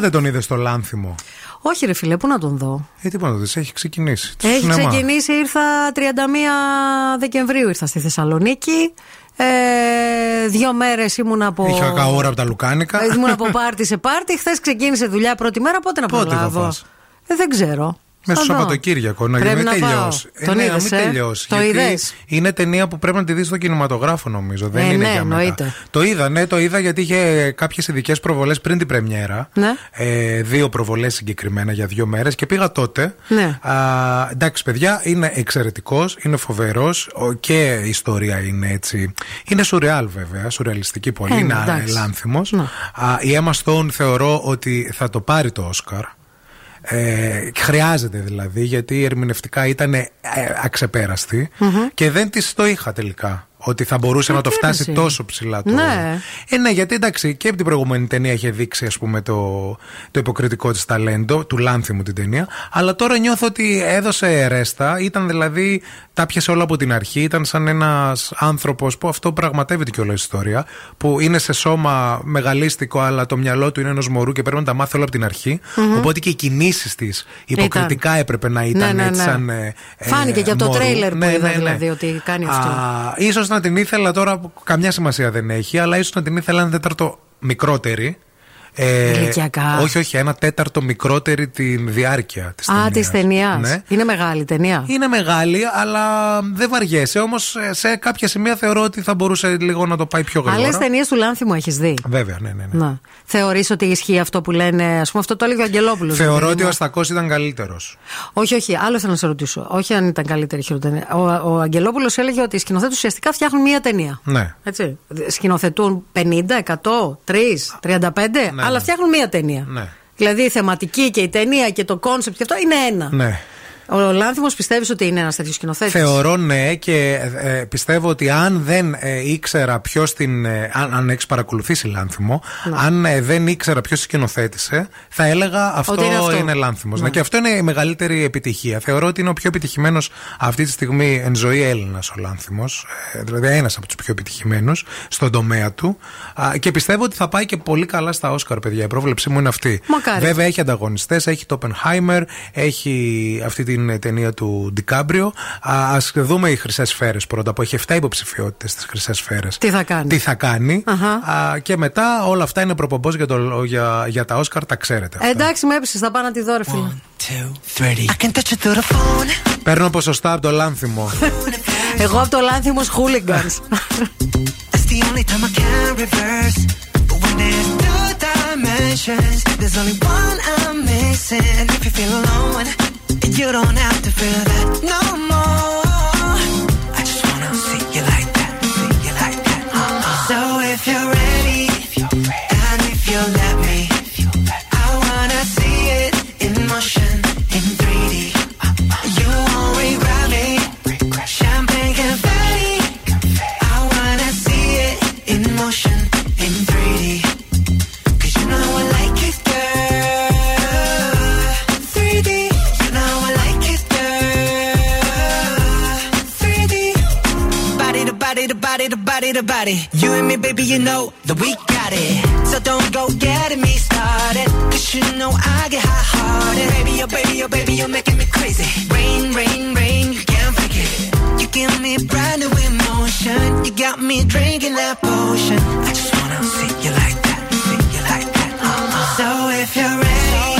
Speaker 3: Ακόμα δεν τον είδες στο λάνθιμο;
Speaker 2: Όχι, ρε φιλέ, πού να τον δω;
Speaker 3: Ε, τι να το δεις, έχει ξεκινήσει. Το
Speaker 2: Έχει
Speaker 3: σινεμά.
Speaker 2: ξεκινήσει, ήρθα 31 Δεκεμβρίου ήρθα στη Θεσσαλονίκη. Ε, δύο μέρες ήμουν από.
Speaker 3: Είχα καούρα από τα Λουκάνικα.
Speaker 2: Ήμουν από πάρτι σε πάρτι. Χθες ξεκίνησε δουλειά πρώτη μέρα. Πότε να
Speaker 3: Πότε θα
Speaker 2: προλάβω.
Speaker 3: πας;
Speaker 2: Ε, δεν ξέρω.
Speaker 3: Μέσα στο
Speaker 2: Θα δω.
Speaker 3: Σαββατοκύριακο, να
Speaker 2: Πρέπει
Speaker 3: μην
Speaker 2: να πάω.
Speaker 3: τελειώσει.
Speaker 2: Τον
Speaker 3: ναι, να
Speaker 2: είδες,
Speaker 3: μην
Speaker 2: ε;
Speaker 3: τελειώσει.
Speaker 2: Το
Speaker 3: γιατί
Speaker 2: είδες;
Speaker 3: Είναι ταινία που πρέπει να τη δεις στο κινηματογράφο, νομίζω. Δεν
Speaker 2: Ε,
Speaker 3: είναι
Speaker 2: ναι,
Speaker 3: για μετά.
Speaker 2: εννοείται.
Speaker 3: Το είδα, ναι, το είδα γιατί είχε κάποιες ειδικές προβολές πριν την πρεμιέρα.
Speaker 2: Ναι.
Speaker 3: Ε, δύο προβολές συγκεκριμένα για δύο μέρες και πήγα τότε.
Speaker 2: Ναι.
Speaker 3: Α, εντάξει, παιδιά, είναι εξαιρετικός, είναι φοβερός και η ιστορία είναι έτσι. Είναι σουρεάλ, βέβαια, σουρεαλιστική πολύ.
Speaker 2: Ε,
Speaker 3: είναι
Speaker 2: εντάξει.
Speaker 3: λάνθιμο. Η Emma Stone θεωρώ ότι θα το πάρει το Όσκαρ. Ε, χρειάζεται δηλαδή γιατί ερμηνευτικά ήταν ε, αξεπέραστη
Speaker 2: Μμμ.
Speaker 3: και δεν της το είχα τελικά Ότι θα μπορούσε να το
Speaker 27: Γιατί, ρε,
Speaker 3: φτάσει
Speaker 27: εσύ.
Speaker 3: τόσο ψηλά το.
Speaker 27: Ναι.
Speaker 3: Ε, ναι, γιατί εντάξει και από την προηγούμενη ταινία είχε δείξει ας πούμε, το, το υποκριτικό της ταλέντο, του Λάνθιμου την ταινία. Αλλά τώρα νιώθω ότι έδωσε ρέστα. Ήταν δηλαδή, τα πιασε όλα από την αρχή. Ήταν σαν ένας άνθρωπος που αυτό πραγματεύεται κιόλα η ιστορία. Που είναι σε σώμα μεγαλίστικο, αλλά το μυαλό του είναι ενός μωρού και πρέπει να τα μάθει όλα από την αρχη
Speaker 27: Μμμ.
Speaker 3: Οπότε και οι κινήσεις της υποκριτικά έπρεπε να ήταν
Speaker 27: Ναι, ναι,
Speaker 3: έτσι
Speaker 27: ναι.
Speaker 3: σαν. ε, ε,
Speaker 27: Φάνηκε και από το
Speaker 3: μωρού.
Speaker 27: τρέιλερ που
Speaker 3: Ναι,
Speaker 27: είδα
Speaker 3: ναι, ναι.
Speaker 27: δηλαδή ότι κάνει αυτό.
Speaker 3: Α, ίσως να την ήθελα τώρα, που καμιά σημασία δεν έχει, αλλά ίσως να την ήθελα ένα τέταρτο μικρότερη. Ε,
Speaker 27: Ηλικιακά.
Speaker 3: όχι, όχι, ένα τέταρτο μικρότερη την διάρκεια της
Speaker 27: Α, της ταινίας.
Speaker 3: Ναι.
Speaker 27: Είναι μεγάλη ταινία.
Speaker 3: Είναι μεγάλη, αλλά δεν βαριέσαι. Όμως σε κάποια σημεία θεωρώ ότι θα μπορούσε λίγο να το πάει πιο γρήγορα.
Speaker 27: Άλλες ταινίες του Λάνθιμου έχεις δει;
Speaker 3: Βέβαια, ναι, ναι. ναι.
Speaker 27: Να. Θεωρείς ότι ισχύει αυτό που λένε, ας πούμε, αυτό το έλεγε ο Αγγελόπουλος.
Speaker 3: Θεωρώ ότι ο Αστακός ήταν καλύτερος.
Speaker 27: Όχι, όχι, άλλο θέλω να σε ρωτήσω. Όχι αν ήταν καλύτερη ή χειρότερη. Ο, ο Αγγελόπουλος έλεγε ότι οι σκηνοθέτες ουσιαστικά φτιάχνουν μία ταινία.
Speaker 3: Ναι.
Speaker 27: Έτσι. Σκηνοθετούν 50, 100, 3, 35, αλλά φτιάχνουν μία ταινία.
Speaker 3: Ναι.
Speaker 27: Δηλαδή η θεματική και η ταινία και το concept και αυτό είναι ένα.
Speaker 3: Ναι.
Speaker 27: Ο Λάνθιμος πιστεύεις ότι είναι ένας τέτοιος σκηνοθέτης;
Speaker 3: Θεωρώ ναι και ε, ε, πιστεύω ότι αν δεν ε, ήξερα ποιος την. ε, αν αν έχεις παρακολουθήσει Λάνθιμο,
Speaker 27: Ναι.
Speaker 3: αν ε, δεν ήξερα ποιος σκηνοθέτησε, θα έλεγα αυτό
Speaker 27: Ότι είναι
Speaker 3: είναι,
Speaker 27: αυτό.
Speaker 3: Λάνθιμος.
Speaker 27: Ναι.
Speaker 3: Ναι. Και αυτό είναι η μεγαλύτερη επιτυχία. Θεωρώ ότι είναι ο πιο επιτυχημένος αυτή τη στιγμή εν ζωή Έλληνας ο Λάνθιμος. δηλαδή ένας από τους πιο επιτυχημένους στον τομέα του. Α, και πιστεύω ότι θα πάει και πολύ καλά στα Όσκαρ, παιδιά. Η πρόβλεψή μου είναι αυτή.
Speaker 27: Μακάρι.
Speaker 3: Βέβαια έχει ανταγωνιστές, έχει το Oppenheimer, έχει αυτή την ταινία του Ντικάμπριο. Α δούμε οι χρυσές σφαίρες πρώτα, που έχει 7 υποψηφιότητες στι χρυσές σφαίρες.
Speaker 27: Τι θα κάνει;
Speaker 3: Τι θα κάνει.
Speaker 27: Αχα.
Speaker 3: Α, και μετά όλα αυτά είναι προπομπός για, το- για, για τα Όσκαρ, τα ξέρετε.
Speaker 27: Ε, εντάξει, με έπεισε, θα πάω να τη δω, ρε φίλε.
Speaker 3: Παίρνω ποσοστά από το λάνθιμο.
Speaker 27: Εγώ από το Λάνθιμος Hooligans.
Speaker 4: It's the only time I can reverse. But when there's two dimensions, there's only one I'm missing. If you feel alone, and you don't have to feel that no more. I just wanna see you like that, see you like that. So if you're ready, body to body. You and me, baby, you know that we got it. So don't go getting me started. Cause you know I get hot hearted. Baby, oh baby, oh baby, you're making me crazy. Rain, rain, rain, you can't fake it. You give me brand new emotion. You got me drinking that potion. I just wanna see you like that, see you like that. So if you're if you're ready,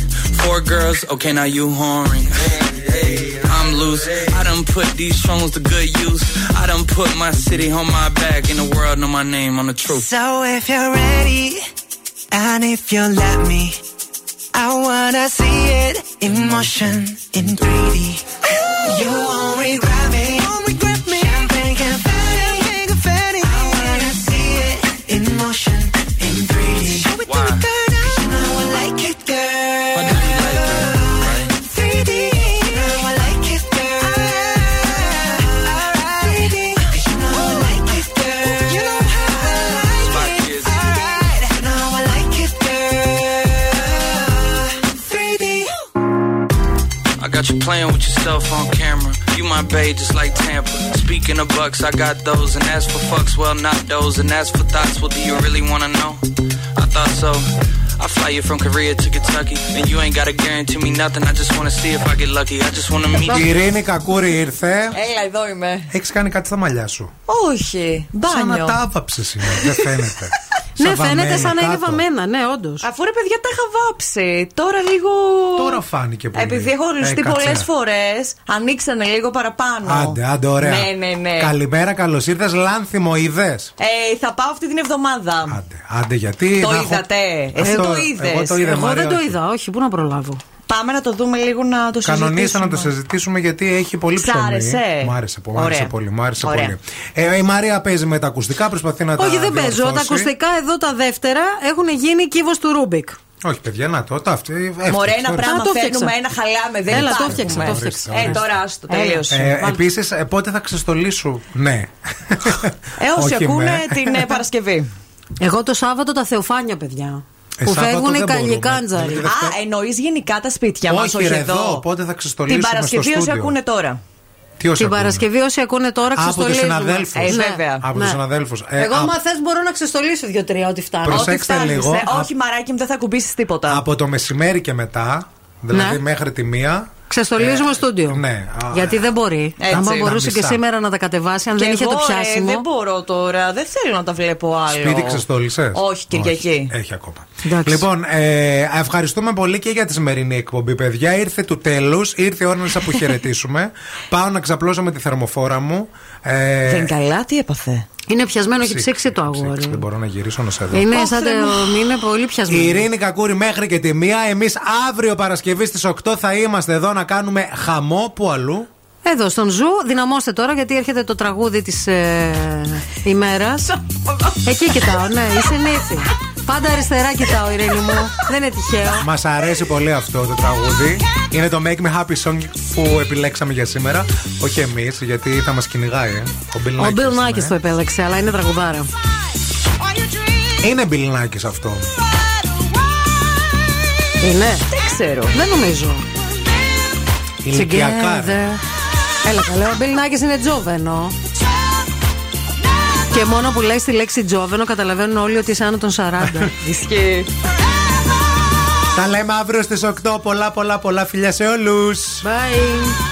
Speaker 28: Four girls, okay, now you horny. I'm loose. I done put these phones to good use. I done put my city on my back, and the world know my name on the truth.
Speaker 4: So if you're ready, and if you let me, I wanna see it in motion, in 3D. You won't regret me.
Speaker 28: Playing with yourself on camera. You You my babe, just like Tampa. Speaking of bucks, I got those. And as for fucks, well, not those. And as for thoughts, well, do you really wanna know? I thought so. I fly you from Korea to Kentucky. And you ain't gotta guarantee me nothing. I just wanna see if I get lucky. I just wanna meet
Speaker 3: Η
Speaker 28: you.
Speaker 3: Ειρήνη Κακούρη ήρθε.
Speaker 29: Έλα, εδώ είμαι.
Speaker 3: Έχει κάνει κάτι στα μαλλιά σου.
Speaker 29: Όχι.
Speaker 3: Σαν να
Speaker 29: Μπάνιο.
Speaker 3: τα άβαψε σήμερα. Δεν φαίνεται.
Speaker 2: Ναι,
Speaker 3: Σαν
Speaker 2: φαίνεται
Speaker 3: βαμμένη
Speaker 2: σαν να είναι
Speaker 3: κάτω.
Speaker 2: βαμμένα, ναι, όντως.
Speaker 29: Αφού ρε παιδιά τα είχα βάψει. Τώρα λίγο.
Speaker 3: Τώρα φάνηκε πολύ.
Speaker 29: Επειδή έχω λουστεί
Speaker 3: Έκατσε.
Speaker 29: πολλές φορές, ανοίξανε λίγο παραπάνω.
Speaker 3: Άντε, άντε, ωραία.
Speaker 29: Ναι, ναι, ναι.
Speaker 3: Καλημέρα, καλώς ήρθες. Λάνθιμο είδες;
Speaker 29: Ε, θα πάω αυτή την εβδομάδα.
Speaker 3: Άντε, γιατί.
Speaker 29: Το
Speaker 3: να έχω-
Speaker 29: είδατε. Εσύ
Speaker 3: Αυτό-
Speaker 29: το είδες.
Speaker 3: εγώ το είδα,
Speaker 2: Εγώ
Speaker 3: Μαρία,
Speaker 2: δεν το
Speaker 3: όχι.
Speaker 2: είδα, όχι, πού να προλάβω.
Speaker 29: Πάμε να το δούμε λίγο να το συζητήσουμε.
Speaker 3: Κανονίστε να το συζητήσουμε γιατί έχει πολύ
Speaker 29: Σ'
Speaker 3: ψωμί.
Speaker 29: άρεσε;
Speaker 3: Μ' άρεσε, μ' άρεσε
Speaker 29: Ωραία.
Speaker 3: πολύ. Μ' άρεσε
Speaker 29: Ωραία.
Speaker 3: πολύ. Ε, η Μαρία παίζει με τα ακουστικά, προσπαθεί να τα
Speaker 2: Όχι, δεν παίζω. Τα
Speaker 3: διορθώσει.
Speaker 2: ακουστικά εδώ τα δέντρα έχουν γίνει κύβος του Ρούμπικ.
Speaker 3: Όχι, παιδιά, να το. Τα, αυτή, έφτιαξε,
Speaker 29: Μωρέ, ένα
Speaker 3: ορίστε.
Speaker 29: πράγμα
Speaker 2: Α, το φτιάξα.
Speaker 29: φέρνουμε, ένα χαλάμε. Δεν
Speaker 2: Έλα, το
Speaker 29: υπάρχουμε.
Speaker 2: φτιάξα, το φτιάξα.
Speaker 29: Ε, τώρα άστο, τελείωσε.
Speaker 3: Ε, Επίσης, πότε θα ξεστολίσου. Ναι.
Speaker 29: Ε, όσοι
Speaker 3: Όχι
Speaker 29: ακούνε
Speaker 3: με.
Speaker 29: την ε, Παρασκευή.
Speaker 2: Εγώ το Σάββατο τα θεοφάνια, παιδιά.
Speaker 3: Ε,
Speaker 2: που
Speaker 3: Σάββατο
Speaker 2: φεύγουν οι
Speaker 3: δεν μπορούμε.
Speaker 2: καλλικάντζαροι.
Speaker 3: Δηλαδή,
Speaker 29: Α, εννοείς γενικά τα σπίτια μας,
Speaker 3: Όχι,
Speaker 29: όχι
Speaker 3: ρε,
Speaker 29: εδώ;
Speaker 3: εδώ, πότε θα ξεστολίσουμε
Speaker 29: Την
Speaker 3: στο
Speaker 29: Παρασκευή όσοι
Speaker 3: στούντιο.
Speaker 29: ακούνε τώρα;
Speaker 3: Τι όσοι
Speaker 2: Την
Speaker 3: ακούνε;
Speaker 2: Παρασκευή όσοι ακούνε τώρα
Speaker 3: Από τους
Speaker 2: ξεστολίζουμε.
Speaker 3: συναδέλφους.
Speaker 29: Ε, βέβαια.
Speaker 3: Από
Speaker 2: Ναι.
Speaker 3: του συναδέλφου.
Speaker 2: Εγώ, άμα θες, μπορώ να ξεστολίσω δύο-τρία ό,τι φτάνει.
Speaker 3: Προσέξτε
Speaker 29: Ό,τι φτάνεις,
Speaker 3: λίγο.
Speaker 29: ε.
Speaker 3: Α-
Speaker 29: Όχι, μαράκι μου, δεν θα κουμπίσεις τίποτα.
Speaker 3: Από το μεσημέρι και μετά, δηλαδή
Speaker 2: Ναι.
Speaker 3: μέχρι τη μία.
Speaker 2: Ξεστολίζουμε στούντιο.
Speaker 3: Ναι. Α,
Speaker 2: Γιατί δεν μπορεί.
Speaker 29: Έτσι.
Speaker 2: Άμα
Speaker 29: Να
Speaker 2: μπορούσε και
Speaker 3: μισά.
Speaker 2: σήμερα να τα κατεβάσει, αν
Speaker 29: Και
Speaker 2: δεν είχε το
Speaker 29: εγώ, ε,
Speaker 2: πιάσιμο.
Speaker 29: δεν μπορώ τώρα. Δεν θέλω να τα βλέπω άλλο.
Speaker 3: Σπίτι ξεστόλισες;
Speaker 29: Όχι, Κυριακή.
Speaker 3: Έχει ακόμα.
Speaker 2: Εντάξει.
Speaker 3: Λοιπόν, ε, ευχαριστούμε πολύ και για τη σημερινή εκπομπή, παιδιά. Ήρθε του τέλους, ήρθε η ώρα να σας αποχαιρετήσουμε. Πάω να ξαπλώσω με τη θερμοφόρα μου. Ε,
Speaker 29: Δεν καλά, τι έπαθε;
Speaker 2: Είναι πιασμένο, έχει
Speaker 3: ψήξει,
Speaker 2: ψήξει το
Speaker 3: ψήξει,
Speaker 2: αγόρι.
Speaker 3: Δεν μπορώ να γυρίσω να σε δω.
Speaker 2: Είναι
Speaker 29: Ω,
Speaker 2: σαν
Speaker 29: Θεέ
Speaker 2: το. Είναι πολύ πιασμένο.
Speaker 3: Η Ειρήνη Κακούρη μέχρι και τη μία. Εμείς αύριο Παρασκευή στις 8 θα είμαστε εδώ να κάνουμε χαμό. Πού αλλού.
Speaker 2: Εδώ στον Zoo, δυναμώστε τώρα γιατί έρχεται το τραγούδι της ε, ημέρας. Εκεί κοιτάω, ναι, η συνήθι. Πάντα αριστερά κοιτάω, Ειρήνη μου. Δεν είναι τυχαίο.
Speaker 3: Μας αρέσει πολύ αυτό το τραγούδι. Είναι το Make Me Happy Song που επιλέξαμε για σήμερα. Όχι εμείς, γιατί θα μας κυνηγάει. Ε. Ο Bill
Speaker 2: Ο
Speaker 3: Nackis,
Speaker 2: Μπιλ
Speaker 3: ναι.
Speaker 2: Νάκη το επέλεξε, αλλά είναι τραγουδάρα.
Speaker 3: Είναι Bill Nackis αυτό.
Speaker 2: Είναι.
Speaker 29: Δεν ξέρω.
Speaker 2: Δεν νομίζω.
Speaker 3: Ηλικιακά. ρε.
Speaker 2: Together. Έλα καλά, ο Μπιλ Νάκη είναι τζόβενο. Και μόνο που λέει τη λέξη τζόβενο καταλαβαίνουν όλοι ότι είσαι άνω των 40.
Speaker 29: Ισχύει.
Speaker 3: Τα λέμε αύριο στις 8. Πολλά, πολλά, πολλά φιλιά σε όλους.
Speaker 2: Bye.